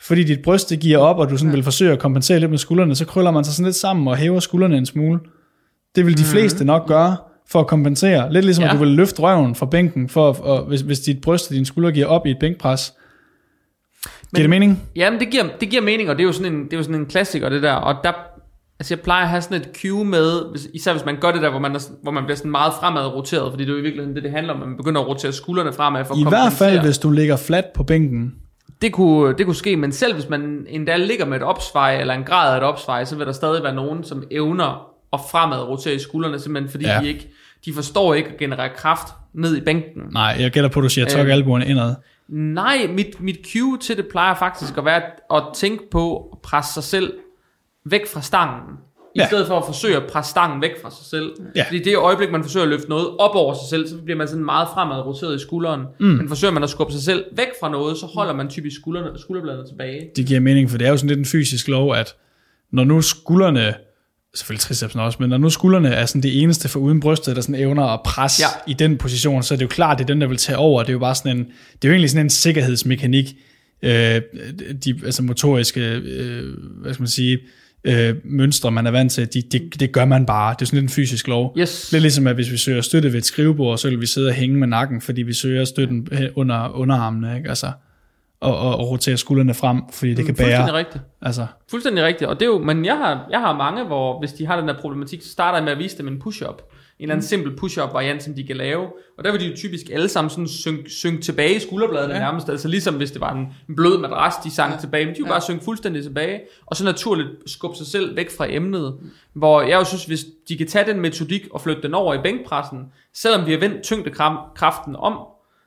Speaker 3: fordi dit bryst det giver op, og du sådan vil forsøge at kompensere lidt med skuldrene, så krøller man sig sådan lidt sammen og hæver skuldrene en smule. Det vil de fleste nok gøre for at kompensere. Lidt ligesom, ja.
Speaker 1: Ja.
Speaker 3: at du vil løfte røven fra bænken, for, for, hvis, hvis dit bryst og dine skuldre giver op i et bænkpres. Giver det mening?
Speaker 1: Jamen, det giver, det giver mening, og det er jo sådan en, det er jo sådan en klassiker, det der. Og der, altså jeg plejer at have sådan et cue med, hvis, især hvis man gør det der, hvor man, er, hvor man bliver sådan meget fremad roteret, fordi det er jo i virkeligheden det, det handler om, at man begynder at rotere skuldrene fremad for at
Speaker 3: I hvert fald, hvis du ligger fladt på bænken.
Speaker 1: Det kunne, det kunne ske, men selv hvis man endda ligger med et opsvej, eller en grad af et opsvej, så vil der stadig være nogen, som evner at fremad rotere i skuldrene, simpelthen fordi
Speaker 3: ja.
Speaker 1: de ikke, de forstår ikke at generere kraft ned i bænken.
Speaker 3: Nej, jeg gætter på, at du siger, tok
Speaker 1: Øh.
Speaker 3: albuerne indad.
Speaker 1: Nej, mit, mit cue til det plejer faktisk at være at tænke på at presse sig selv væk fra stangen. I
Speaker 3: Ja.
Speaker 1: stedet for at forsøge at presse stangen væk fra sig selv.
Speaker 3: Ja.
Speaker 1: Fordi det øjeblik, man forsøger at løfte noget op over sig selv, så bliver man sådan meget fremad roteret i skulderen. Mm. Men forsøger man at skubbe sig selv væk fra noget, så holder man typisk skuldrene, skulderbladene tilbage.
Speaker 3: Det giver mening, for det er jo sådan lidt en fysisk lov, at når nu skuldrene, selvfølgelig tricepsen også, men når nu skuldrene er sådan det eneste for uden brystet, der sådan evner at presse. Ja. i den position, så er det jo klart, det er den, der vil tage over. Det er jo bare sådan en, det er jo egentlig sådan en sikkerhedsmekanik, øh, de altså motoriske, øh, hvad skal man sige, øh, mønstre, man er vant til, de, det, det gør man bare. Det er sådan lidt en fysisk lov.
Speaker 1: Yes.
Speaker 3: Lidt ligesom, at hvis vi søger støtte ved et skrivebord, så vil vi sidde og hænge med nakken, fordi vi søger støtten under underarmene, ikke? Altså, og, og, og rotere skuldrene frem, fordi det kan bære.
Speaker 1: Fuldstændig rigtigt.
Speaker 3: Altså,
Speaker 1: Fuldstændig rigtigt. Og det er jo, men jeg har, jeg har mange, hvor hvis de har den der problematik, så starter jeg med at vise dem en push-up. En eller anden simpel push-up variant, som de kan lave. Og der vil de jo typisk alle sammen sådan synke, synke tilbage i skulderbladene
Speaker 2: Ja.
Speaker 1: ja. nærmest. Altså ligesom hvis det var en, en blød madras, de sank
Speaker 2: Ja.
Speaker 1: ja. tilbage. Men de vil
Speaker 2: Ja.
Speaker 1: bare synke fuldstændig tilbage. Og så naturligt skubbe sig selv væk fra emnet. Hvor jeg jo synes, hvis de kan tage den metodik og flytte den over i bænkpressen, selvom vi har vendt tyngdekraften om,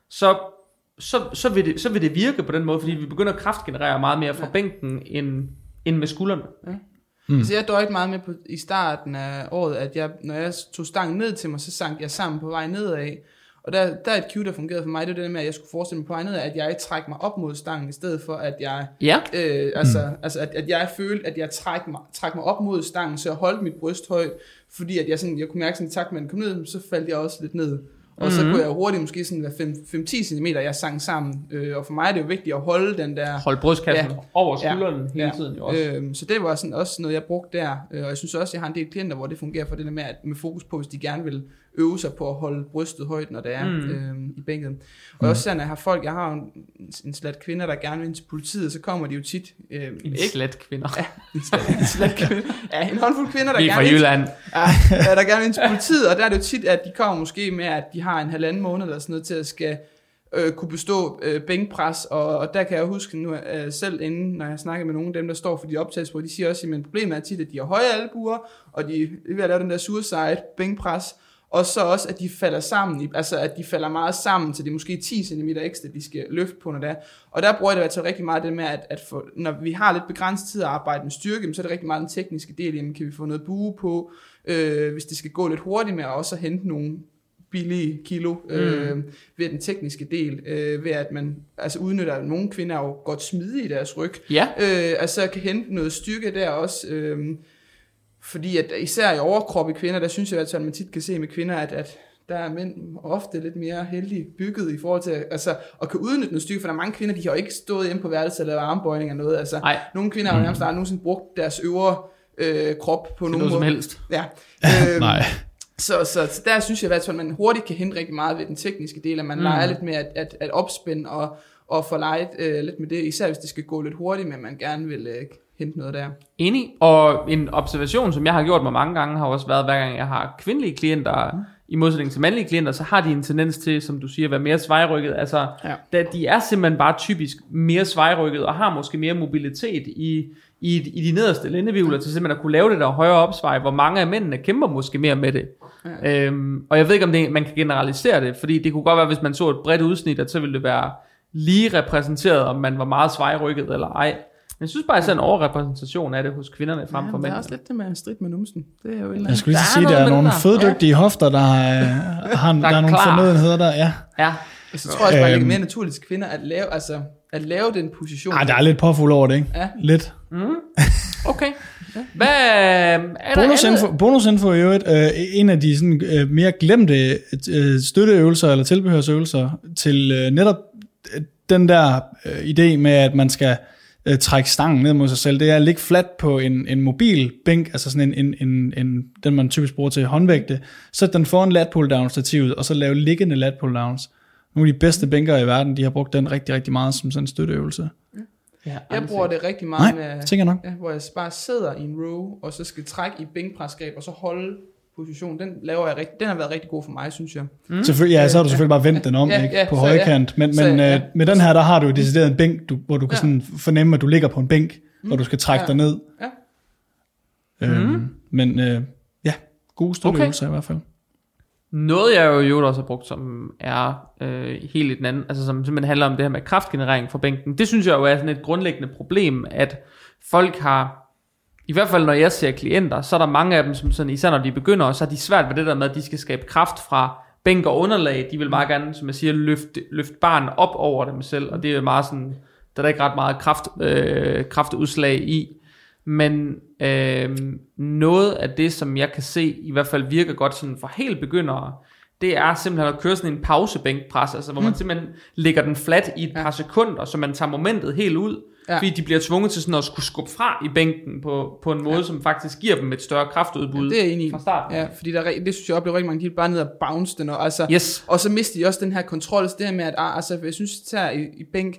Speaker 1: så så, så, vil det, så vil det virke på den måde, fordi vi begynder at kraftgenerere meget mere fra bænken, end, end med skuldrene.
Speaker 2: Mm. Altså jeg døjte meget med på, i starten af året, at jeg, når jeg tog stangen ned til mig, så sank jeg sammen på vej nedad. Og der, der er et cue, der fungerede for mig, det var det med, at jeg skulle forestille mig på vej nedad, at jeg trækker mig op mod stangen, i stedet for at jeg,
Speaker 1: Ja.
Speaker 2: øh, altså, mm. altså at, at jeg følte, at jeg trækker mig, træk mig op mod stangen, så jeg holdt mit bryst højt, fordi at jeg, sådan, jeg kunne mærke sådan, at den kom ned, så faldt jeg også lidt ned. Og så kunne jeg hurtigt måske sådan være 5-10 cm, jeg sang sammen. Øh, og for mig er det jo vigtigt at holde den der...
Speaker 1: Hold brystkassen
Speaker 2: Ja.
Speaker 1: over skulderen hele tiden jo også.
Speaker 2: Øhm, så det var sådan også noget, jeg brugte der. Øh, og jeg synes også, jeg har en del klienter, hvor det fungerer for det der med, at med fokus på, hvis de gerne vil øve sig på at holde brystet højt, når det er
Speaker 1: Mm.
Speaker 2: øhm, i bænket. Og mm. også sådan, at jeg har folk, jeg har en, en slat kvinder, der gerne vil ind til politiet, så kommer de jo tit... Øh,
Speaker 1: En
Speaker 2: ikke
Speaker 1: slet kvinder.
Speaker 2: en slat, en slat kvinde. Ja, en håndfuld kvinder, der
Speaker 1: Vi er
Speaker 2: gerne
Speaker 1: fra
Speaker 2: vil
Speaker 1: Jylland.
Speaker 2: ja, ja, der gerne vil ind til politiet, og der er det jo tit, at de kommer måske med, at de har en halvanden måned eller sådan noget til at skal øh, kunne bestå øh, bænkpres, og, og der kan jeg huske nu øh, selv inden, når jeg snakker med nogle af dem, der står for de optagelsesprøver, de siger også, at problemet er tit, at de har høje albuer, og de er ved at lave den der suicide bænkpres, og så også, at de falder sammen, i- altså at de falder meget sammen, så det er måske 10 cm ekstra, de skal løfte på, når det er. Og der bruger jeg det altså rigtig meget det med, at, at for, når vi har lidt begrænset tid at arbejde med styrke, så er det rigtig meget den tekniske del, jamen kan vi få noget bue på, øh, hvis det skal gå lidt hurtigt med at også at hente nogle billige kilo øh, ved den tekniske del, øh, ved at man altså udnytter, at nogle kvinder er jo godt smidige i deres ryg,
Speaker 1: Ja.
Speaker 2: øh, altså kan hente noget styrke der også, øh, fordi at især i overkrop i kvinder, der synes jeg, at man tit kan se med kvinder, at, at der er mænd ofte lidt mere heldigt bygget i forhold til altså, at kan udnytte noget styrke, for der er mange kvinder, de har jo ikke stået inde på værelset eller armbøjning eller noget. Altså,
Speaker 1: Nej.
Speaker 2: nogle kvinder har jo nærmest aldrig nogensinde brugt deres øvre øh, krop på nogen
Speaker 1: noget som
Speaker 2: måde.
Speaker 1: helst.
Speaker 2: Ja. *laughs* Øhm,
Speaker 3: Nej.
Speaker 2: så, så, så der synes jeg i hvert fald, at man hurtigt kan hente rigtig meget ved den tekniske del, at man mm. leger lidt med at, at, at opspænde og, og få leget øh, lidt med det, især hvis det skal gå lidt hurtigt, men man gerne vil øh, hente noget der.
Speaker 1: Enig. Og en observation, som jeg har gjort mig mange gange, har også været, hver gang jeg har kvindelige klienter, mm. i modsætning til mandlige klienter, så har de en tendens til, som du siger, at være mere svejrykket. Altså,
Speaker 2: Ja.
Speaker 1: da de er simpelthen bare typisk mere svejrykket, og har måske mere mobilitet i, i, i de nederste lindevivler, til simpelthen at kunne lave det der højere opsvej, hvor mange af mændene kæmper måske mere med det. Ja. Øhm, og jeg ved ikke, om det, man kan generalisere det, fordi det kunne godt være, hvis man så et bredt udsnit, at så ville det være lige repræsenteret, om man var meget svejrykket eller ej. Men jeg synes bare, at sådan en overrepræsentation af det hos kvinderne frem for
Speaker 2: der er
Speaker 1: mændene.
Speaker 2: også lidt det med strid med numsen. Det er jo
Speaker 3: Jeg skulle lige
Speaker 1: Der er
Speaker 3: sige, at der er nogle
Speaker 1: det der.
Speaker 3: føddygtige hofter, der har, har, der er nogle
Speaker 1: klar.
Speaker 3: fornødenheder der, ja.
Speaker 1: Ja,
Speaker 2: Så tror jeg også bare, det
Speaker 3: Øhm.
Speaker 2: er mere naturligt til kvinder at lave, altså, at lave den position.
Speaker 3: Ej, der er lidt påfuld over det, ikke?
Speaker 2: Ja.
Speaker 3: Lidt. *laughs*
Speaker 1: okay. Hvad er der
Speaker 3: Bonusinfo,
Speaker 1: andet?
Speaker 3: bonusinfo i øvrigt, øh, en af de sådan, øh, mere glemte øh, støtteøvelser eller tilbehørsøvelser til øh, netop øh, den der øh, idé med, at man skal øh, trække stangen ned mod sig selv, det er at ligge fladt på en, en mobil bænk, altså sådan en, en, en, en, den man typisk bruger til håndvægte, sæt den foran lat pull down stativet, og så lave liggende lat pull downs. Nogle af de bedste bænker i verden, de har brugt den rigtig, rigtig meget som sådan en støtteøvelse.
Speaker 1: Ja,
Speaker 2: Jeg bruger det rigtig meget
Speaker 3: Nej,
Speaker 2: med,
Speaker 3: tænker nok.
Speaker 2: ja, hvor jeg bare sidder i en row, og så skal trække i bænkpresgreb, og så holde position. Den, laver jeg rigtig, den har været rigtig god for mig, synes jeg.
Speaker 3: Mm. Selvfølgelig, ja, så har du selvfølgelig bare vendt den om
Speaker 2: Ja,
Speaker 3: ikke,
Speaker 2: ja,
Speaker 3: på
Speaker 2: så
Speaker 3: højkant. Men,
Speaker 2: Så
Speaker 3: men
Speaker 2: ja.
Speaker 3: øh, med den her, der har du jo decideret en bænk, du, hvor du kan
Speaker 2: Ja.
Speaker 3: sådan fornemme, at du ligger på en bænk, hvor du skal trække
Speaker 2: Ja.
Speaker 3: dig ned.
Speaker 2: Ja.
Speaker 3: Øhm, Men øh, ja, gode støtteøvelser okay. i hvert fald.
Speaker 1: Noget jeg jo i øvrigt også har brugt, som er øh, helt i den anden, altså som simpelthen handler om det her med kraftgenerering fra bænken. Det synes jeg jo er sådan et grundlæggende problem, at folk har, i hvert fald når jeg ser klienter, så er der mange af dem, som sådan, især når de begynder, så er de svært ved det der med, at de skal skabe kraft fra bænk og underlag. De vil meget gerne, som jeg siger, løfte, løfte barn op over dem selv, og det er jo meget sådan, der er der ikke ret meget kraft, øh, kraftudslag i. Men øh, noget af det, som jeg kan se, i hvert fald virker godt sådan for helt begyndere, det er simpelthen at køre sådan en pausebænkpres, altså hvor man simpelthen lægger den flat i et par sekunder, så man tager momentet helt ud,
Speaker 2: Ja.
Speaker 1: ja. fordi de bliver tvunget til sådan at skulle skubbe fra i bænken på, på en måde, ja. som faktisk giver dem et større kraftudbud
Speaker 2: Det er jeg enig i.
Speaker 1: fra starten.
Speaker 2: Ja, fordi der, er det synes jeg oplever rigtig mange, de bare ned og bounce den, og, altså,
Speaker 1: Yes.
Speaker 2: og så mister de også den her kontrol, så det her med, at ah, altså, jeg synes, det tager i, i bænk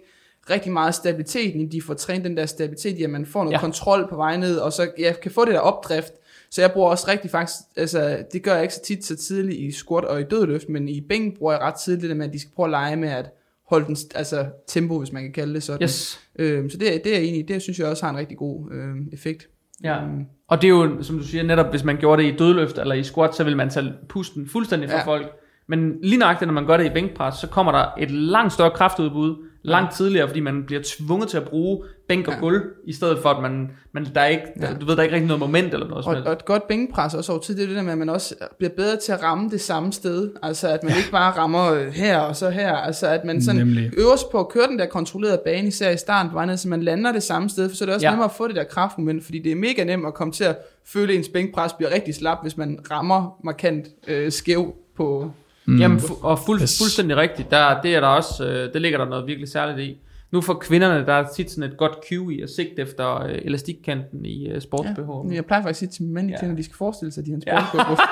Speaker 2: rigtig meget stabiliteten, i de får trænet den der stabilitet, i at man får noget ja.
Speaker 1: Ja.
Speaker 2: kontrol på vej ned, og så ja, kan få det der opdrift, så jeg bruger også rigtig faktisk, altså det gør jeg ikke så tit så tidligt i squat og i dødløft, men i bænk bruger jeg ret tidligt det med, at de skal prøve at lege med at holde den, altså tempo, hvis man kan kalde det sådan.
Speaker 1: Yes.
Speaker 2: Øhm, så det, er- det er i, det synes jeg også har en rigtig god øhm, effekt.
Speaker 1: Ja.
Speaker 2: Øhm,
Speaker 1: Og det er jo, som du siger, netop hvis man gjorde det i dødløft eller i squat, så vil man tage pusten fuldstændig fra
Speaker 2: ja.
Speaker 1: folk. Men lige nøjagtigt, når man gør det i bænkpres, så kommer der et langt større kraftudbud, langt tidligere, fordi man bliver tvunget til at bruge bænk og
Speaker 2: Ja.
Speaker 1: gulv, i stedet for at man, man der er ikke,
Speaker 2: Ja.
Speaker 1: du ved, der er ikke rigtig noget moment eller noget
Speaker 2: Og, og et godt bænkpres også over tid, det er det der med, at man også bliver bedre til at ramme det samme sted. Altså at man ja. ikke bare rammer øh, her og så her. Altså at man sådan
Speaker 3: Nemlig.
Speaker 2: øver sig på at køre den der kontrollerede bane, især i starten på vej ned, så man lander det samme sted. For så er det også. Ja. nemmere at få det der kraftmoment, fordi det er mega nemt at komme til at føle, at ens bænkpres bliver rigtig slap, hvis man rammer markant øh, skæv på,
Speaker 1: Mm. Jamen, fu- og fuld,
Speaker 3: Yes.
Speaker 1: fuldstændig rigtigt. Der, det er der også, øh, det ligger der noget virkelig særligt i. Nu for kvinderne, der er tit sådan et godt cue i at sigte efter øh, elastikkanten i øh, sports
Speaker 2: Ja.
Speaker 1: ja.
Speaker 2: Jeg plejer faktisk at sige til mænd,
Speaker 1: Ja.
Speaker 2: at de skal forestille sig, at de har en
Speaker 1: Ja.
Speaker 2: sportsbh.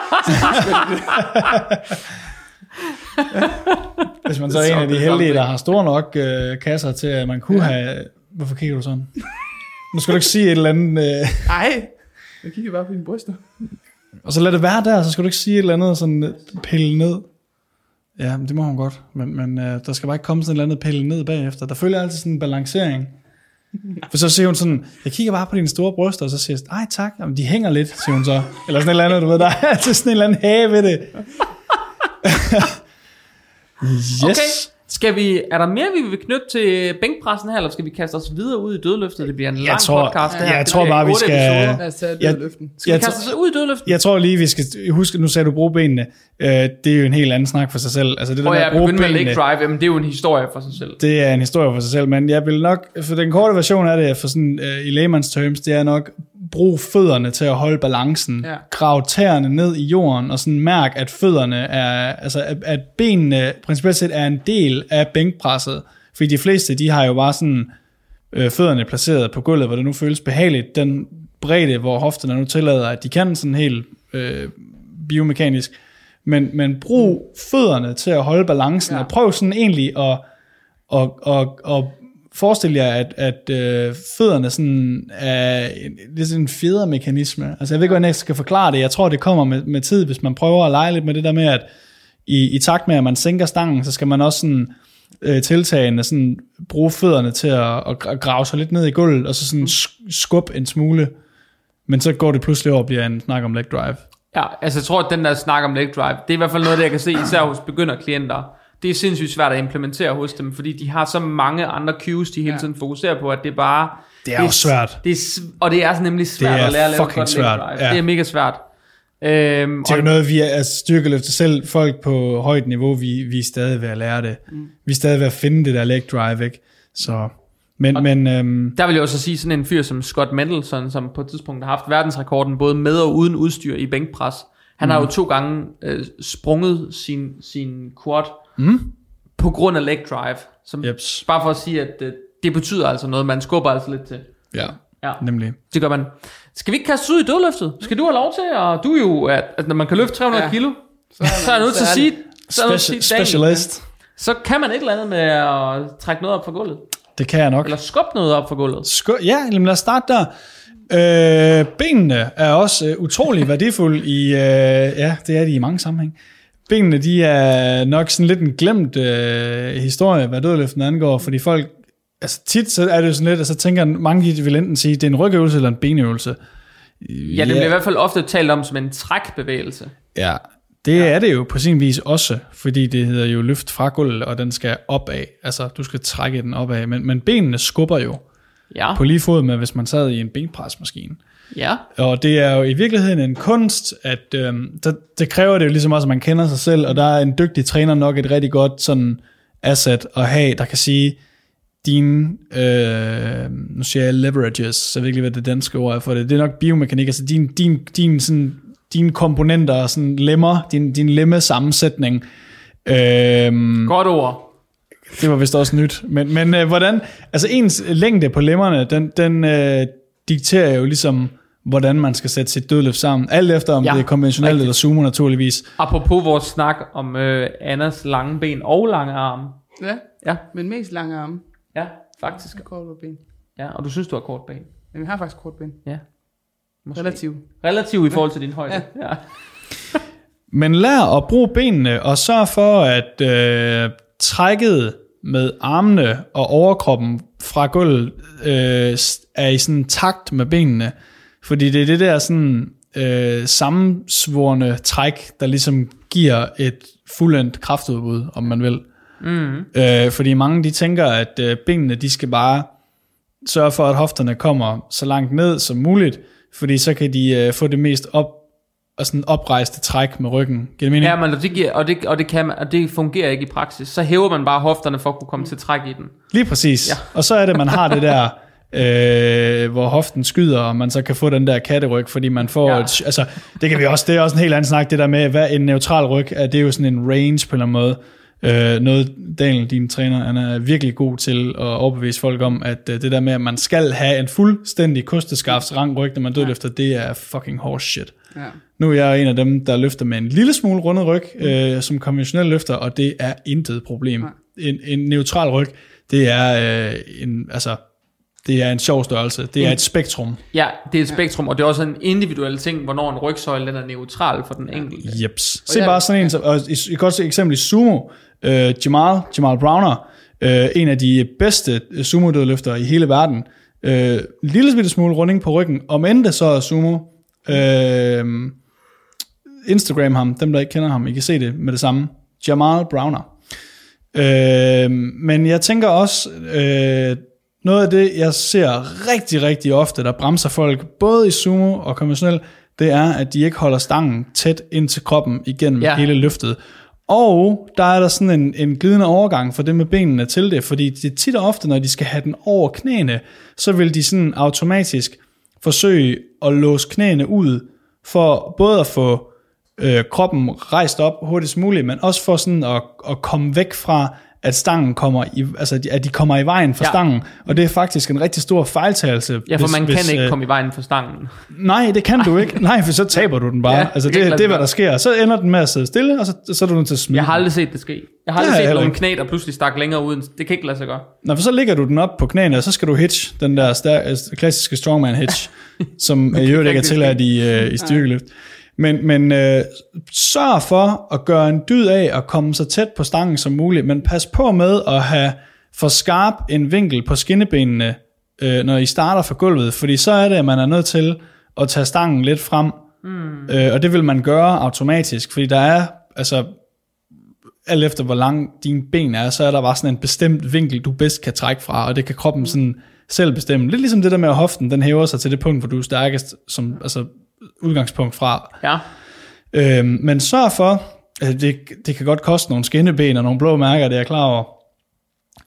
Speaker 2: *laughs* *laughs*
Speaker 3: Hvis man så er
Speaker 1: Det
Speaker 3: en af de heldige, der har store nok øh, kasser til, at man kunne ja. have... Hvorfor kigger du sådan? Nu skal du ikke sige et eller andet... Øh,
Speaker 2: Nej, jeg kigger bare på dine bryster.
Speaker 3: og så lad det være der, så skal du ikke sige et eller andet sådan øh, pille ned. Ja, det må hun godt. Men, men øh, der skal bare ikke komme sådan et eller andet pille ned bagefter. Der følger altid sådan en balancering. *laughs* For så siger hun sådan, jeg kigger bare på dine store bryster, og så siger jeg, nej tak, Jamen, de hænger lidt, siger hun så. Eller sådan et eller andet, du ved, der er altid sådan en eller anden hage ved det. *laughs* *laughs* yes.
Speaker 1: Okay, skal vi, er der mere, vi vil knytte til bænkpressen her, eller skal vi kaste os videre ud i dødløftet? Det bliver en lang
Speaker 3: tror-
Speaker 1: podcast. det her.
Speaker 3: jeg
Speaker 1: Det
Speaker 3: tror bare, vi skal-
Speaker 1: episoder.
Speaker 2: Lad os tage
Speaker 3: Jeg-
Speaker 2: det løften.
Speaker 1: Skal vi
Speaker 3: Jeg
Speaker 1: kaste os ud i dødløftet?
Speaker 3: Jeg tror lige, vi skal huske, nu sagde du bruge benene. Øh, det er jo en helt anden snak for sig selv. Altså det der
Speaker 1: jeg
Speaker 3: at bruge
Speaker 1: begyndte med leg drive, jamen det er jo en historie for sig selv.
Speaker 3: det er en historie for sig selv. Men jeg vil nok, for den korte version af det, for sådan uh, i layman's terms, det er nok bruge fødderne til at holde balancen.
Speaker 2: Ja.
Speaker 3: Grav tæerne ned i jorden, og sådan mærk, at fødderne er, altså at, at benene principielt set er en del af bænkpresset. Fordi de fleste, de har jo bare sådan øh, fødderne placeret på gulvet, hvor det nu føles behageligt. Den bredde, hvor hofterne nu tillader, at de kan sådan helt øh, biomekanisk. Men, men brug fødderne til at holde balancen,
Speaker 2: Ja.
Speaker 3: og prøv sådan egentlig at, at, at, at forestille jer, at, at øh, fødderne sådan er det er sådan en fjedermekanisme. Altså jeg ved ikke, hvordan jeg skal forklare det. Jeg tror, det kommer med, med tid, hvis man prøver at lege lidt med det der med, at i, i takt med, at man sænker stangen, så skal man også sådan øh, tiltagende sådan bruge fødderne til at, at gra- grave sig lidt ned i gulvet, og så sådan sk- skubbe en smule. Men så går det pludselig over og bliver en snak om leg drive.
Speaker 1: Ja, altså jeg tror, at den der snak om leg drive, det er i hvert fald noget, det jeg kan se, især hos begynderklienter. Det er sindssygt svært at implementere hos dem, fordi de har så mange andre cues, de hele
Speaker 2: Ja.
Speaker 1: tiden fokuserer på, at det bare...
Speaker 3: Det er jo svært.
Speaker 1: Det er, og det er så nemlig svært
Speaker 3: er
Speaker 1: at lære at lave godt
Speaker 3: svært, ja.
Speaker 1: Det er mega svært. Øhm,
Speaker 3: Det er jo noget, vi er altså, styrkeløfter selv folk på højt niveau, vi, vi er stadig ved at lære det. Mm. Vi er stadig ved at finde det der leg drive, ikke? Så, men,
Speaker 1: Og-
Speaker 3: men øhm,
Speaker 1: Der vil jeg også sige sådan en fyr som Scott Mendelson, som på et tidspunkt har haft verdensrekorden både med og uden udstyr i bænkpres. Han har jo to gange øh, sprunget sin, sin quad
Speaker 3: Mm.
Speaker 1: på grund af leg drive. Som,
Speaker 3: Jeps.
Speaker 1: Bare for at sige, at øh, det betyder altså noget. Man skubber altså lidt til.
Speaker 3: ja,
Speaker 1: Ja,
Speaker 3: nemlig.
Speaker 1: det gør man. Skal vi ikke kaste ud i dødløftet? Skal du have lov til? Og du er jo, at, at når man kan løfte 300
Speaker 2: Ja.
Speaker 1: kilo,
Speaker 2: Så,
Speaker 1: så er jeg nødt til at sige, så, er jeg nødt til
Speaker 3: Speci-
Speaker 1: at sige Daniel,
Speaker 3: specialist.
Speaker 1: så kan man et eller andet med at trække noget op fra gulvet.
Speaker 3: Det kan jeg nok.
Speaker 1: Eller skubbe noget op fra gulvet.
Speaker 3: Sko- ja, lad os starte der. Øh, benene er også øh, utrolig *laughs* værdifulde i, øh, ja, det er de i mange sammenhæng. Benene, de er nok sådan lidt en glemt øh, historie, hvad dødløften angår, fordi folk, altså tit så er det jo sådan lidt, og så tænker mange, vil enten sige, det er en rygøvelse eller en benøvelse.
Speaker 1: Ja, det bliver i hvert fald ofte talt om som en trækbevægelse.
Speaker 3: Ja, det ja. er det jo på sin vis også, fordi det hedder jo løft fra gulvet, og den skal opad. Altså, du skal trække den opad, men, men benene skubber jo
Speaker 1: Ja,
Speaker 3: på lige fod med, hvis man sad i en benpresmaskine.
Speaker 1: Ja.
Speaker 3: Og det er jo i virkeligheden en kunst, at øhm, der, det kræver det jo ligesom også, at man kender sig selv, og der er en dygtig træner nok et rigtig godt sådan asset at have, der kan sige, dine, øh, nu siger jeg leverages, så jeg ved ikke hvad det danske ord er for det, det er nok biomekanik, altså din, din, din sådan, dine komponenter, sådan lemmer, din, din lemme sammensætning, øhm,
Speaker 1: Godt ord.
Speaker 3: det var vist også nyt. Men, men øh, hvordan, altså ens længde på lemmerne, den, den øh, dikterer jo ligesom, hvordan man skal sætte sit dødløft sammen. Alt efter, om
Speaker 1: Ja,
Speaker 3: det er konventionelt
Speaker 1: rigtigt.
Speaker 3: eller sumo naturligvis.
Speaker 1: Apropos vores snak om øh, Annas lange ben og lange arme.
Speaker 2: Ja,
Speaker 1: Ja,
Speaker 2: men mest lange arme.
Speaker 1: ja, faktisk.
Speaker 2: Så kortere ben.
Speaker 1: Ja, og du synes, du har kort ben.
Speaker 2: Men vi har faktisk kort ben.
Speaker 1: Ja. Måske.
Speaker 2: Relativt.
Speaker 1: Relativt i forhold til din højde. Ja. ja. *laughs*
Speaker 3: Men lær at bruge benene, og sørg for, at øh, trækket med armene og overkroppen fra gulvet øh, er i sådan takt med benene. Fordi det er det der sådan øh, sammensvorne træk, der ligesom giver et fuldendt kraftudbud, om man vil.
Speaker 1: Mm.
Speaker 3: Øh, fordi mange de tænker, at øh, benene de skal bare sørge for, at hofterne kommer så langt ned som muligt, fordi så kan de øh, få det mest op, og sådan oprejste træk med ryggen. Giver det mening?
Speaker 1: Ja, men det, giver, og, det, og, det kan og det fungerer ikke i praksis. Så hæver man bare hofterne for at kunne komme til træk i den.
Speaker 3: Lige præcis.
Speaker 1: Ja.
Speaker 3: Og så er det, man har det der *laughs* øh, hvor hoften skyder, og man så kan få den der katteryg, fordi man får,
Speaker 1: Ja.
Speaker 3: ja. et, altså, det kan vi også, det er også en helt anden snak, det der med, hvad en neutral ryg er, det er jo sådan en range på en eller anden måde, Øh, noget, Daniel, din træner, han er virkelig god til at overbevise folk om, at øh, det der med, at man skal have en fuldstændig kosteskaftsrang ryg, når man dødløfter, det er fucking horse shit.
Speaker 2: Ja.
Speaker 3: Nu er jeg en af dem, der løfter med en lille smule rundet ryg, øh, som konventionel løfter, og det er intet problem. En, en neutral ryg, det er øh, en, altså, det er en sjov størrelse. Det er et spektrum.
Speaker 1: Ja, det er et spektrum, og det er også en individuel ting, hvornår en rygsøjle den er neutral for den enkelte.
Speaker 3: Jeps. Se bare sådan en, som, og i, i godt eksempel i sumo, øh, Jamal, Jamal Browner, øh, en af de bedste sumo-dødløftere i hele verden. Øh, en lille bitte smule runding på ryggen, om end det så er sumo. Øh, Instagram ham, dem der ikke kender ham, I kan se det med det samme. Jamal Browner. Øh, men jeg tænker også, øh, noget af det, jeg ser rigtig, rigtig ofte, der bremser folk, både i sumo og konventionel, det er, at de ikke holder stangen tæt ind til kroppen igennem
Speaker 1: Ja.
Speaker 3: hele løftet. Og der er der sådan en, en glidende overgang for det med benene til det, fordi det er tit og ofte, når de skal have den over knæene, så vil de sådan automatisk forsøge at låse knæene ud, for både at få øh, kroppen rejst op hurtigst muligt, men også for sådan at, at komme væk fra, at stangen kommer i, altså at de kommer i vejen for
Speaker 1: Ja.
Speaker 3: ja. stangen, og det er faktisk en rigtig stor fejltagelse.
Speaker 1: Ja, for man kan ikke
Speaker 3: øh,
Speaker 1: komme i vejen for stangen.
Speaker 3: Nej, det kan du *laughs* ikke. Nej, for så taber du den bare.
Speaker 1: Ja,
Speaker 3: Ja, altså
Speaker 1: det
Speaker 3: det, det er, hvad der sker. Så ender den med at sidde stille, og så, så er du nødt til at smide
Speaker 1: Jeg har aldrig set det ske. Jeg har aldrig set nogen knæ, der pludselig stak længere ud. end- Det kan ikke lade sig gøre.
Speaker 3: Nå, for så ligger du den op på knæene, og så skal du hitch, den der stær- øh, klassiske strongman hitch, *laughs* som i øvrigt ikke er tilladt i, øh, i styrkeløft. Men, men øh, sørg for at gøre en dyd af at komme så tæt på stangen som muligt, men pas på med at have for skarp en vinkel på skinnebenene, øh, når I starter fra gulvet, fordi så er det, at man er nødt til at tage stangen lidt frem, mm. øh, og det vil man gøre automatisk, fordi der er, altså alt efter hvor lang dine ben er, så er der bare sådan en bestemt vinkel, du bedst kan trække fra, og det kan kroppen sådan selv bestemme. Lidt ligesom det der med at hoften, den hæver sig til det punkt, hvor du er stærkest, som altså udgangspunkt fra.
Speaker 1: Ja.
Speaker 3: Øhm, men sørg for, at det, det kan godt koste nogle skinneben og nogle blå mærker, det er jeg klar over,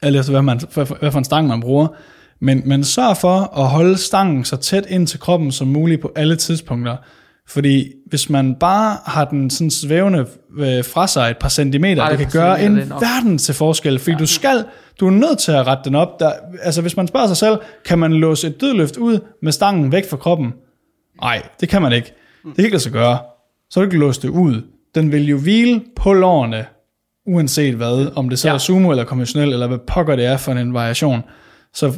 Speaker 3: alt efter hvad, man, hvad, for- hvad for en stang man bruger. Men, men sørg for at holde stangen så tæt ind til kroppen som muligt på alle tidspunkter. Fordi hvis man bare har den sådan svævende øh, fra sig et par centimeter,
Speaker 1: Ej,
Speaker 3: det
Speaker 1: et
Speaker 3: kan gøre en
Speaker 1: er
Speaker 3: verden til forskel. Fordi ja. du skal, du er nødt til at rette den op. Der, altså hvis man spørger sig selv, kan man låse et dødløft ud med stangen væk fra kroppen? Nej, det kan man ikke. Det kan ikke lade sig gøre. Så er du ikke låst det ud. Den vil jo hvile på lårene, uanset hvad, om det så
Speaker 1: Ja.
Speaker 3: ja. er sumo eller konventionel, eller hvad pokker det er for en variation. Så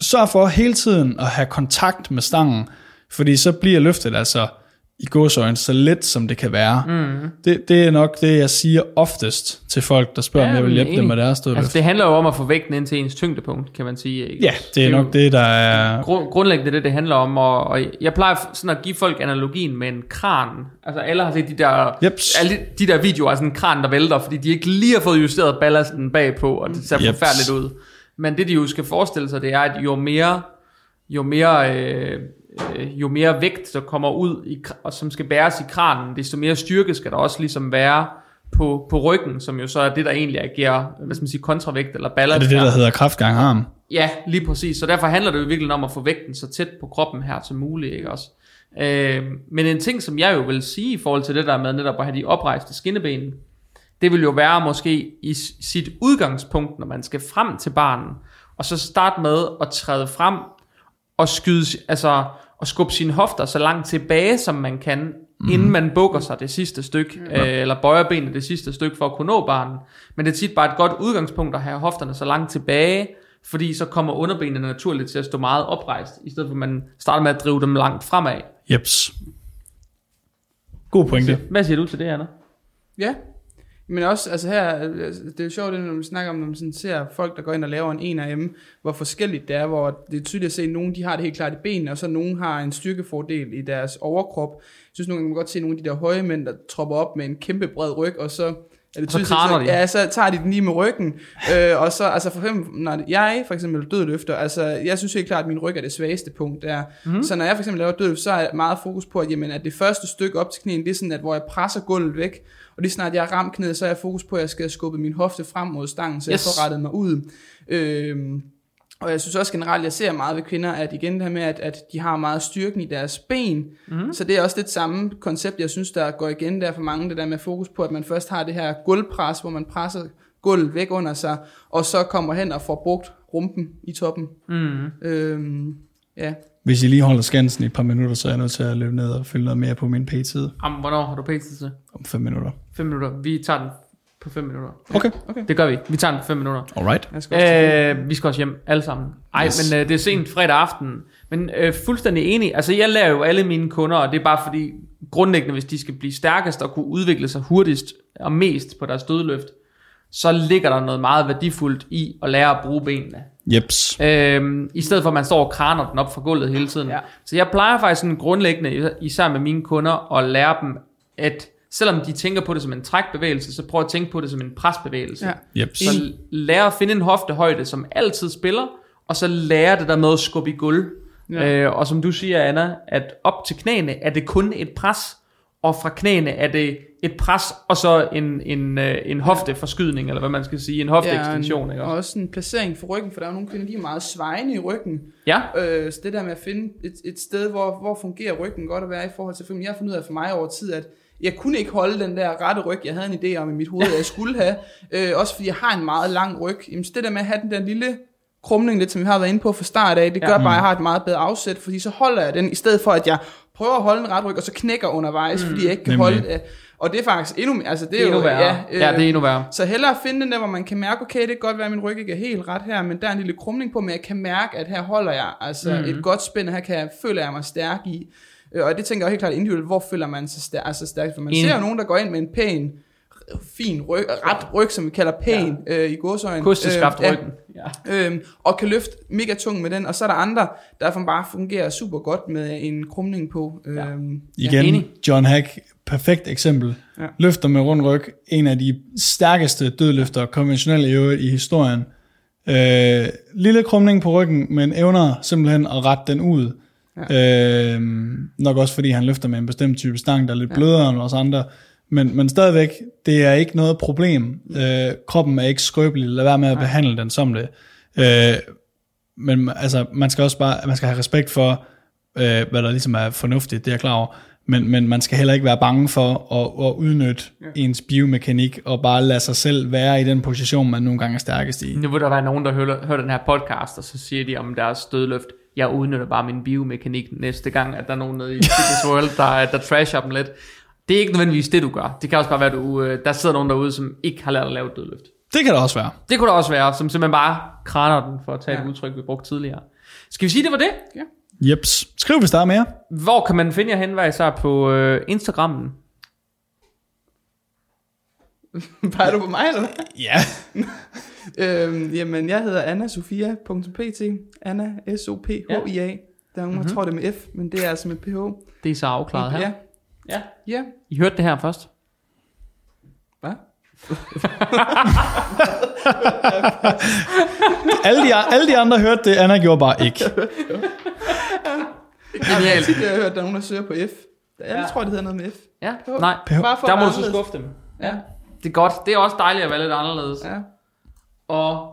Speaker 3: sørg for hele tiden at have kontakt med stangen, fordi så bliver løftet altså i gåsøjne så let, som det kan være. Mm. Det, det er nok det, jeg siger oftest til folk, der spørger, ja, om jeg vil hjælpe dem med deres dødløft.
Speaker 1: Altså, det handler jo om at få vægten ind til ens tyngdepunkt, kan man sige. Ikke?
Speaker 3: ja, det er
Speaker 1: jo
Speaker 3: nok det, der er...
Speaker 1: Grund, grundlæggende det, det handler om, og, og jeg plejer sådan at give folk analogien med en kran. Altså alle har set de der,
Speaker 3: Jeps.
Speaker 1: alle de, de der videoer af sådan en kran, der vælter, fordi de ikke lige har fået justeret ballasten bagpå, og det ser
Speaker 3: Jeps.
Speaker 1: forfærdeligt ud. Men det de jo skal forestille sig, det er, at jo mere, jo mere, øh, øh, jo mere vægt, der kommer ud, i, og som skal bæres i kranen, desto mere styrke skal der også ligesom være på, på ryggen, som jo så er det, der egentlig agerer, hvad skal man sige, kontravægt eller ballast.
Speaker 3: Er det det, der hedder kraftgang arm?
Speaker 1: Ja, lige præcis. Så derfor handler det jo virkelig om at få vægten så tæt på kroppen her som muligt, ikke også? Øh, men en ting, som jeg jo vil sige i forhold til det der med netop at have de oprejste skinneben, det vil jo være måske i sit udgangspunkt, når man skal frem til barnen, og så starte med at træde frem og skyde, altså og skubbe sine hofter så langt tilbage, som man kan, mm. inden man bukker sig det sidste stykke, mm. øh, eller bøjer benene det sidste stykke for at kunne nå barnen. Men det er tit bare et godt udgangspunkt at have hofterne så langt tilbage, fordi så kommer underbenene naturligt til at stå meget oprejst, i stedet for at man starter med at drive dem langt fremad.
Speaker 3: Jeps. God pointe.
Speaker 1: Hvad siger du til det, Anna?
Speaker 2: Ja, men også, altså her, altså, det er jo sjovt, når man snakker om, når man sådan ser folk, der går ind og laver en 1RM, hvor forskelligt det er, hvor det er tydeligt at se, at nogen de har det helt klart i benene, og så nogen har en styrkefordel i deres overkrop. Jeg synes nogle gange, man kan godt se nogle af de der høje mænd, der tropper op med en kæmpe bred ryg, og så er det
Speaker 1: så
Speaker 2: tydeligt,
Speaker 1: kraner de.
Speaker 2: Ja, så tager de den lige med ryggen, øh, og så, altså for eksempel, når jeg for eksempel dødløfter, altså jeg synes helt klart, at min ryg er det svageste punkt der. Mm. Så når jeg for eksempel laver dødløft, så er jeg meget fokus på, at, jamen, at det første stykke op til knæen, det er sådan, at hvor jeg presser gulvet væk, og lige snart jeg har ramt knæet, så er jeg fokus på, at jeg skal skubbe min hofte frem mod stangen, så yes. jeg får rettet mig ud. Øhm, Og jeg synes også generelt, jeg ser meget ved kvinder, at igen det her med, at, at de har meget styrken i deres ben. Mm. Så det er også det samme koncept, jeg synes, der går igen der for mange, det der med fokus på, at man først har det her gulvpres, hvor man presser gulvet væk under sig, og så kommer hen og får brugt rumpen i toppen.
Speaker 1: Mm.
Speaker 2: Øhm, ja.
Speaker 3: Hvis I lige holder skansen i et par minutter, så er jeg nødt til at løbe ned og følge noget mere på min p-tid
Speaker 1: Jamen, hvornår har du pænt til?
Speaker 3: om 5 minutter.
Speaker 1: 5 minutter. Vi tager den på 5 minutter.
Speaker 3: Okay,
Speaker 1: Det gør vi. Vi tager den på 5 minutter.
Speaker 3: alright.
Speaker 2: Skal
Speaker 1: Øh, vi skal også hjem, alle sammen. Ej,
Speaker 3: yes.
Speaker 1: men øh, det er sent fredag aften. Men øh, fuldstændig enig. Altså, jeg lærer jo alle mine kunder, og det er bare fordi, grundlæggende, hvis de skal blive stærkest og kunne udvikle sig hurtigst og mest på deres dødløft, så ligger der noget meget værdifuldt i at lære at bruge benene.
Speaker 3: Jeps.
Speaker 1: Øhm, I stedet for at man står og kraner den op fra gulvet hele tiden.
Speaker 2: Ja.
Speaker 1: Så jeg plejer faktisk sådan grundlæggende, især med mine kunder, at lære dem, at selvom de tænker på det som en trækbevægelse, så prøv at tænke på det som en presbevægelse.
Speaker 2: Ja.
Speaker 3: Jeps.
Speaker 1: Så lære at finde en hoftehøjde, som altid spiller, og så lære det der med at skubbe i gulv.
Speaker 2: Ja.
Speaker 1: Øh, og som du siger, Anna, at op til knæene er det kun et pres, og fra knæene er det et pres, og så en, en, øh, en hofteforskydning, eller hvad man skal sige, en hofteekstension.
Speaker 2: Ja,
Speaker 1: ikke
Speaker 2: og
Speaker 1: også?
Speaker 2: en placering for ryggen, for der er jo nogle kvinder, de er meget svejende i ryggen.
Speaker 1: Ja,
Speaker 2: Øh, så det der med at finde et, et sted, hvor, hvor fungerer ryggen godt at være i forhold til film. Jeg har fundet ud af for mig over tid, at jeg kunne ikke holde den der rette ryg, jeg havde en idé om i mit hoved, *laughs* at jeg skulle have. Øh, også fordi jeg har en meget lang ryg. Jamen, så det der med at have den der lille krumning, lidt som vi har været inde på fra start af, det gør
Speaker 1: Ja.
Speaker 2: bare, at jeg har et meget bedre afsæt, fordi så holder jeg den, i stedet for at jeg prøver at holde en ret ryg, og så knækker undervejs, fordi jeg ikke kan
Speaker 3: Nemlig.
Speaker 2: holde det. Og det er faktisk endnu mere, altså det,
Speaker 1: det er endnu
Speaker 2: jo,
Speaker 1: værre.
Speaker 2: Ja,
Speaker 1: Ja, ja, det er endnu værre.
Speaker 2: så hellere finde den der, hvor man kan mærke, okay, det kan godt være, at min ryg ikke er helt ret her, men der er en lille krumning på, men jeg kan mærke, at her holder jeg altså mm. et godt spænd, og her kan jeg, føler jeg mig stærk i. Øh, Og det tænker jeg helt klart individuelt, hvor føler man sig stærk, altså stærk? For man
Speaker 1: Enig.
Speaker 2: ser jo nogen, der går ind med en pæn, fin ryg, ret ryg, som vi kalder pæn ja. øh, i godsøjen.
Speaker 1: Kosteskaft
Speaker 2: ja,
Speaker 1: ryggen. Ja.
Speaker 2: øhm, og kan løfte mega tung med den, og så er der andre, der bare fungerer super godt med en krumning på. Øhm,
Speaker 3: Igen,
Speaker 1: enig.
Speaker 3: John Hack, perfekt eksempel.
Speaker 2: Ja.
Speaker 3: Løfter med rund ryg, en af de stærkeste dødløfter, konventionelle i øvrigt i historien. Øh, lille krumning på ryggen, men evner simpelthen at rette den ud. Ja. Øh, nok også fordi han løfter med en bestemt type stang, der er lidt ja. blødere end os andre. Men, men stadigvæk, det er ikke noget problem. Øh, kroppen er ikke skrøbelig, lad være med at behandle den som det. Øh, men altså, man skal også bare, man skal have respekt for, øh, hvad der ligesom er fornuftigt, det er jeg klar over. Men, men man skal heller ikke være bange for at, at udnytte ja. ens biomekanik og bare lade sig selv være i den position, man nogle gange er stærkest i.
Speaker 1: Nu vil der være nogen, der hører, hører den her podcast, og så siger de om deres dødløft, jeg udnytter bare min biomekanik næste gang, at der er nogen nede i Fitness World, der, der trasher dem lidt. Det er ikke nødvendigvis det, du gør. Det kan også bare være, at du, øh, der sidder nogen derude, som ikke har lært at lave et dødløft.
Speaker 3: Det kan det også være.
Speaker 1: Det kunne der også være, som simpelthen bare kraner den, for at tage ja.
Speaker 2: Ja.
Speaker 1: et udtryk, vi brugte tidligere. Skal vi sige, det var det?
Speaker 3: Jeps. Skriv, hvis der er mere.
Speaker 1: Hvor kan man finde jer hen, hver især på øh, Instagrammen? *laughs*
Speaker 2: Peger du på mig, eller hvad?
Speaker 3: Ja. *laughs*
Speaker 2: Øhm, jamen, jeg hedder annasofia.pt. Anna, S-O-P-H-I-A. Der er nogen, der tror det er med F, men det er altså med PH.
Speaker 1: Det er så afklaret her.
Speaker 2: Ja.
Speaker 1: Ja.
Speaker 2: Ja.
Speaker 1: I hørte det her først.
Speaker 2: Hvad? *laughs*
Speaker 3: Alle de, alle de andre hørte det, Anna gjorde bare ikke.
Speaker 1: Genialt.
Speaker 2: Jeg har hørt, at der er nogen, der søger på F. Jeg
Speaker 1: Ja.
Speaker 2: tror, det hedder noget med F.
Speaker 1: Ja,
Speaker 2: PH.
Speaker 1: nej.
Speaker 3: PH.
Speaker 2: Bare for
Speaker 1: Der må du så skuffe dem.
Speaker 2: Ja.
Speaker 1: Det er godt. Det er også dejligt at være lidt anderledes.
Speaker 2: ja.
Speaker 1: Og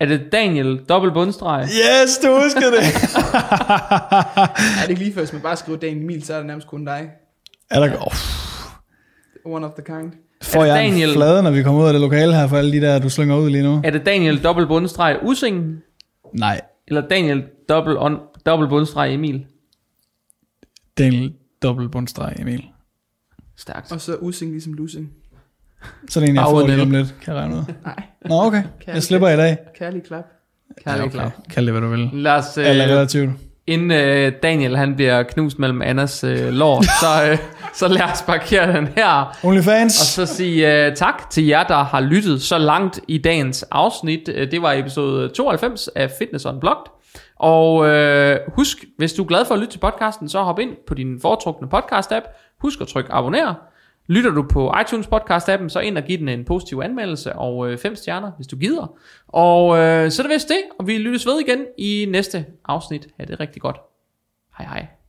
Speaker 1: er det Daniel, dobbelt bundstreg?
Speaker 3: Yes, du husker det. *laughs*
Speaker 2: Er det ikke lige før, hvis man bare skriver Daniel Emil, så er det nærmest kun dig.
Speaker 3: Er der, oh,
Speaker 2: One of the kind.
Speaker 3: får jeg
Speaker 1: Daniel-
Speaker 3: en flade, når vi kommer ud af det lokale her, for alle de der, du slynger ud lige nu?
Speaker 1: Er det Daniel, dobbelt bundstreg Using?
Speaker 3: Nej,
Speaker 1: Eller Daniel, dobbelt, on, dobbelt bundstreg Emil?
Speaker 3: Daniel dobbelt bundstreg, Emil.
Speaker 1: Stærkt.
Speaker 2: Og så using ligesom losing.
Speaker 3: Så er det en, jeg får lige om lidt, kan jeg regne ud.
Speaker 2: Nej,
Speaker 3: Nå, okay. *laughs* Jeg slipper i dag.
Speaker 2: kærlig klap.
Speaker 1: Kærlig
Speaker 3: Ja,
Speaker 1: klap.
Speaker 3: okay. Kald det, hvad du vil.
Speaker 1: Lad os,
Speaker 3: Eller
Speaker 1: øh,
Speaker 3: relativt.
Speaker 1: inden øh, Daniel han bliver knust mellem Annas øh, lår, så, øh, så lad os parkere den her. Og
Speaker 3: OnlyFans.
Speaker 1: så sige uh, tak til jer, der har lyttet så langt i dagens afsnit. Øh, Det var episode 92 af Fitness Unplugged. Og øh, husk, hvis du er glad for at lytte til podcasten, så hop ind på din foretrukne podcast-app. Husk at trykke abonner. Lytter du på iTunes podcast-appen, så ind og giv den en positiv anmeldelse og øh, fem stjerner, hvis du gider. Og øh, så er det vist det, og vi lyttes ved igen i næste afsnit. Ha' det rigtig godt. Hej hej.